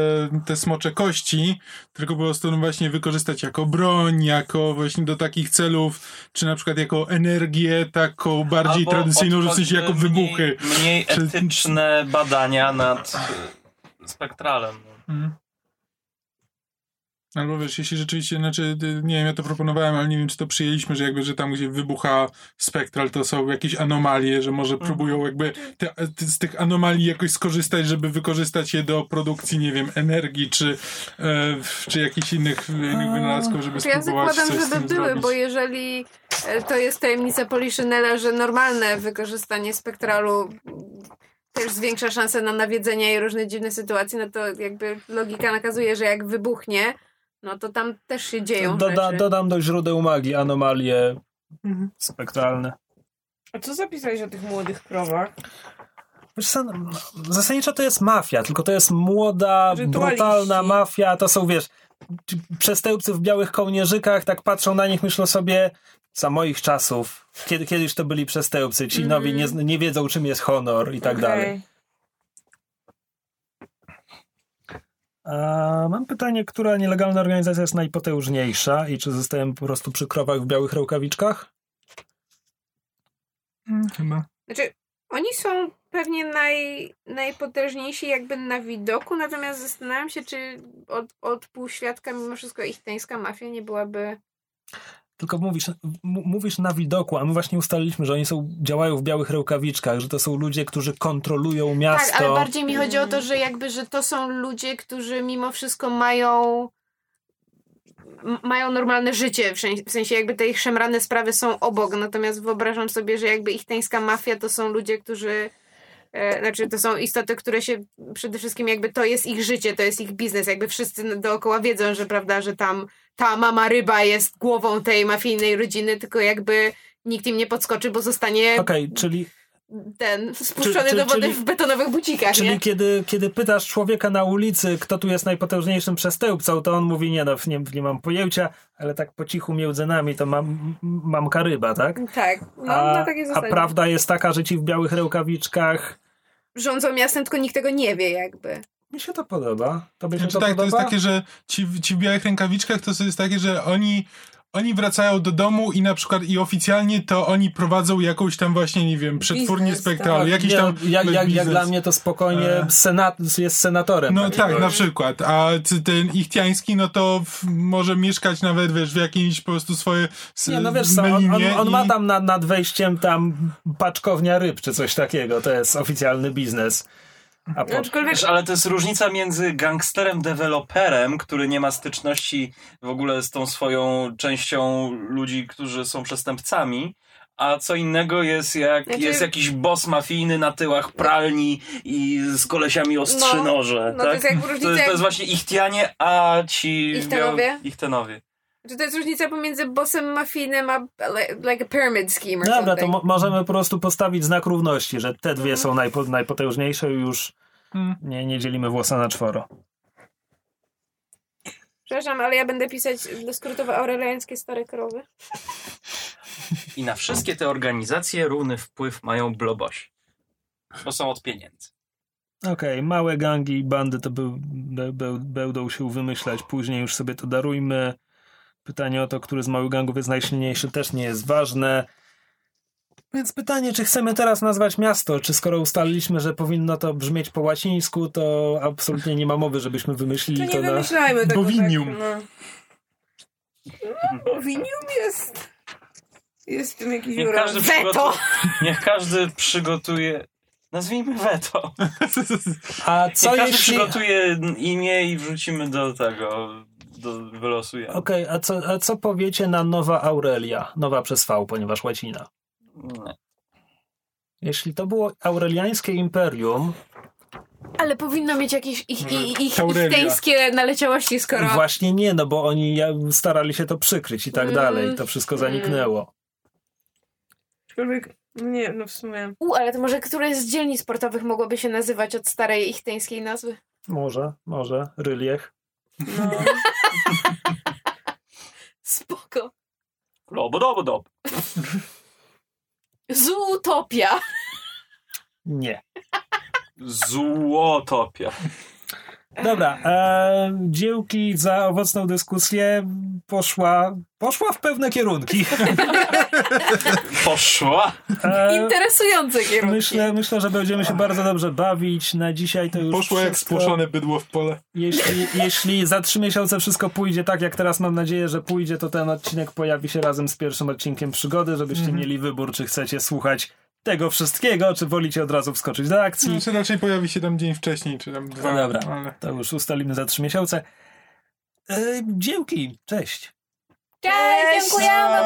te smocze kości, tylko po prostu no właśnie wykorzystać jako broń, jako właśnie do takich celów, czy na przykład jako energię taką bardziej Albo tradycyjną, że w sensie jako wybuchy. Mniej, mniej Czy- etyczne badania nad e, spektralem. Mhm. Albo wiesz, jeśli rzeczywiście, znaczy, nie wiem, ja to proponowałem, ale nie wiem, czy to przyjęliśmy, że jakby, że tam, gdzie wybucha spektral, to są jakieś anomalie, że może próbują jakby te, te, z tych anomalii jakoś skorzystać, żeby wykorzystać je do produkcji, nie wiem, energii, czy, e, czy jakichś innych jakby wynalazków, żeby Znaczy ja spróbować zakładam, coś z żeby tym były, zrobić. bo jeżeli e, to jest tajemnica Poliszynela, że normalne wykorzystanie spektralu też zwiększa szanse na nawiedzenie i różne dziwne sytuacje, no to jakby logika nakazuje, że jak wybuchnie, no to tam też się dzieją Doda, rzeczy. dodam do źródeł magii anomalie Mhm. spektralne. A co zapisałeś o tych młodych krowach? Wiesz co, no, zasadniczo to jest mafia, tylko to jest młoda, Rytualiści. brutalna mafia, to są, wiesz, przestępcy w białych kołnierzykach, tak patrzą na nich, myślą sobie, za moich czasów, kiedy, kiedyś to byli przestępcy, ci nowi nie, nie wiedzą, czym jest honor i tak Okej. dalej. A mam pytanie, która nielegalna organizacja jest najpotężniejsza i czy zostałem po prostu przy krowach w białych rękawiczkach? Mm, Chyba. Znaczy, oni są pewnie naj, najpotężniejsi jakby na widoku, natomiast zastanawiam się, czy od, od półświadka mimo wszystko ich teńska mafia nie byłaby... Tylko mówisz, mówisz na widoku, a my właśnie ustaliliśmy, że oni są, działają w białych rękawiczkach, że to są ludzie, którzy kontrolują miasto. Tak, ale bardziej mi chodzi o to, że jakby, że to są ludzie, którzy mimo wszystko mają mają normalne życie, w sensie, jakby te ich szemrane sprawy są obok, natomiast wyobrażam sobie, że jakby ich teńska mafia to są ludzie, którzy znaczy to są istoty, które się przede wszystkim jakby to jest ich życie, to jest ich biznes, jakby wszyscy dookoła wiedzą, że prawda, że tam ta mama ryba jest głową tej mafijnej rodziny, tylko jakby nikt im nie podskoczy, bo zostanie Okej, czyli, ten spuszczony czy- do wody czyli- w betonowych bucikach, czyli nie? kiedy, kiedy pytasz człowieka na ulicy, kto tu jest najpotężniejszym przestępcą, to on mówi, nie no, nie, nie mam pojęcia, ale tak po cichu między nami to mam, mam karyba, tak? Tak, no a, a prawda jest taka, że ci w białych rękawiczkach Rządzą miastem, tylko nikt tego nie wie jakby. mi się to podoba. Tobie się Znaczy to tak, to podoba? jest takie, że ci, ci w białych rękawiczkach to jest takie, że oni, oni wracają do domu i na przykład i oficjalnie to oni prowadzą jakąś tam właśnie, nie wiem, przetwórnię Biznes, spektralną, tak. jakiś nie, tam jak, jak, jak dla mnie to spokojnie E. senat, jest senatorem. No tak, na przykład. A ten ichtiański, no to w, może mieszkać nawet, wiesz, w jakiejś po prostu swoje Nie, no wiesz co, on, on, on ma i- tam nad, nad wejściem tam paczkownia ryb czy coś takiego. To jest oficjalny biznes. A po, Aczkolwiek Wiesz, ale to jest różnica między gangsterem deweloperem, który nie ma styczności w ogóle z tą swoją częścią ludzi, którzy są przestępcami, a co innego jest jak Znaczy- jest jakiś boss mafijny na tyłach pralni i z kolesiami ostrzy No, noże. no to tak? jest jak to, różnica jest, to jest właśnie Ichtianie, a ci Ichtenowie? biał- Ichtenowie. Czy to jest różnica pomiędzy bossem mafijnym a li- like a pyramid scheme or Dobra, to something? możemy po prostu postawić znak równości, że te dwie są najpo, najpotężniejsze i już Hmm. nie, nie dzielimy włosa na czworo. Przepraszam, ale ja będę pisać skrótowe aureliańskie stare krowy. I na wszystkie te organizacje równy wpływ mają blobosi. Bo są od pieniędzy. Okej, małe gangi i bandy to był, be, be, będą się wymyślać później, już sobie to darujmy. Pytanie o to, który z małych gangów jest najsilniejszy, też nie jest ważne. Więc pytanie, czy chcemy teraz nazwać miasto, czy skoro ustaliliśmy, że powinno to brzmieć po łacińsku, to absolutnie nie ma mowy, żebyśmy to wymyślili nie to na... wymyślajmy tego Bowinium. tak, no. no. Bowinium jest... Jest w tym jakiś Niech każdy, Weto! niech każdy przygotuje. Nazwijmy weto. A Co co Niech każdy jeśli... przygotuje imię i wrzucimy do tego. Do, wylosujemy. Okej, a, co, a co powiecie na Nowa Aurelia? Nowa przez V, ponieważ łacina. Nie. Jeśli to było aureliańskie imperium, Ale powinno mieć jakieś ich, ich, ich, ich Aurelia. teńskie naleciałości, skoro... Właśnie nie, no bo oni starali się to przykryć i tak Mm. dalej. To wszystko zaniknęło. Aczkolwiek, nie, no w sumie... U, ale to może któreś z dzielnic sportowych mogłoby się nazywać od starej ich teńskiej nazwy? Może, może. Ryliech. No. Spoko. Lobodobodob. Zootopia. Nie. Złotopia. Dobra, e, dziełki za owocną dyskusję poszła, poszła w pewne kierunki. Poszła. E, Interesujące kierunki. myślę, myślę, że będziemy się bardzo dobrze bawić. Na dzisiaj to już Poszło jak spłoszone bydło w pole. Jeśli, jeśli za trzy miesiące wszystko pójdzie tak, jak teraz mam nadzieję, że pójdzie, to ten odcinek pojawi się razem z pierwszym odcinkiem przygody, żebyście Mhm. mieli wybór, czy chcecie słuchać tego wszystkiego, czy wolicie od razu wskoczyć do akcji. Znaczy raczej pojawi się tam dzień wcześniej, czy tam dwa. No dobra, Ale... to już ustalimy za trzy miesiące. E, dzięki, cześć. Cześć, dziękujemy.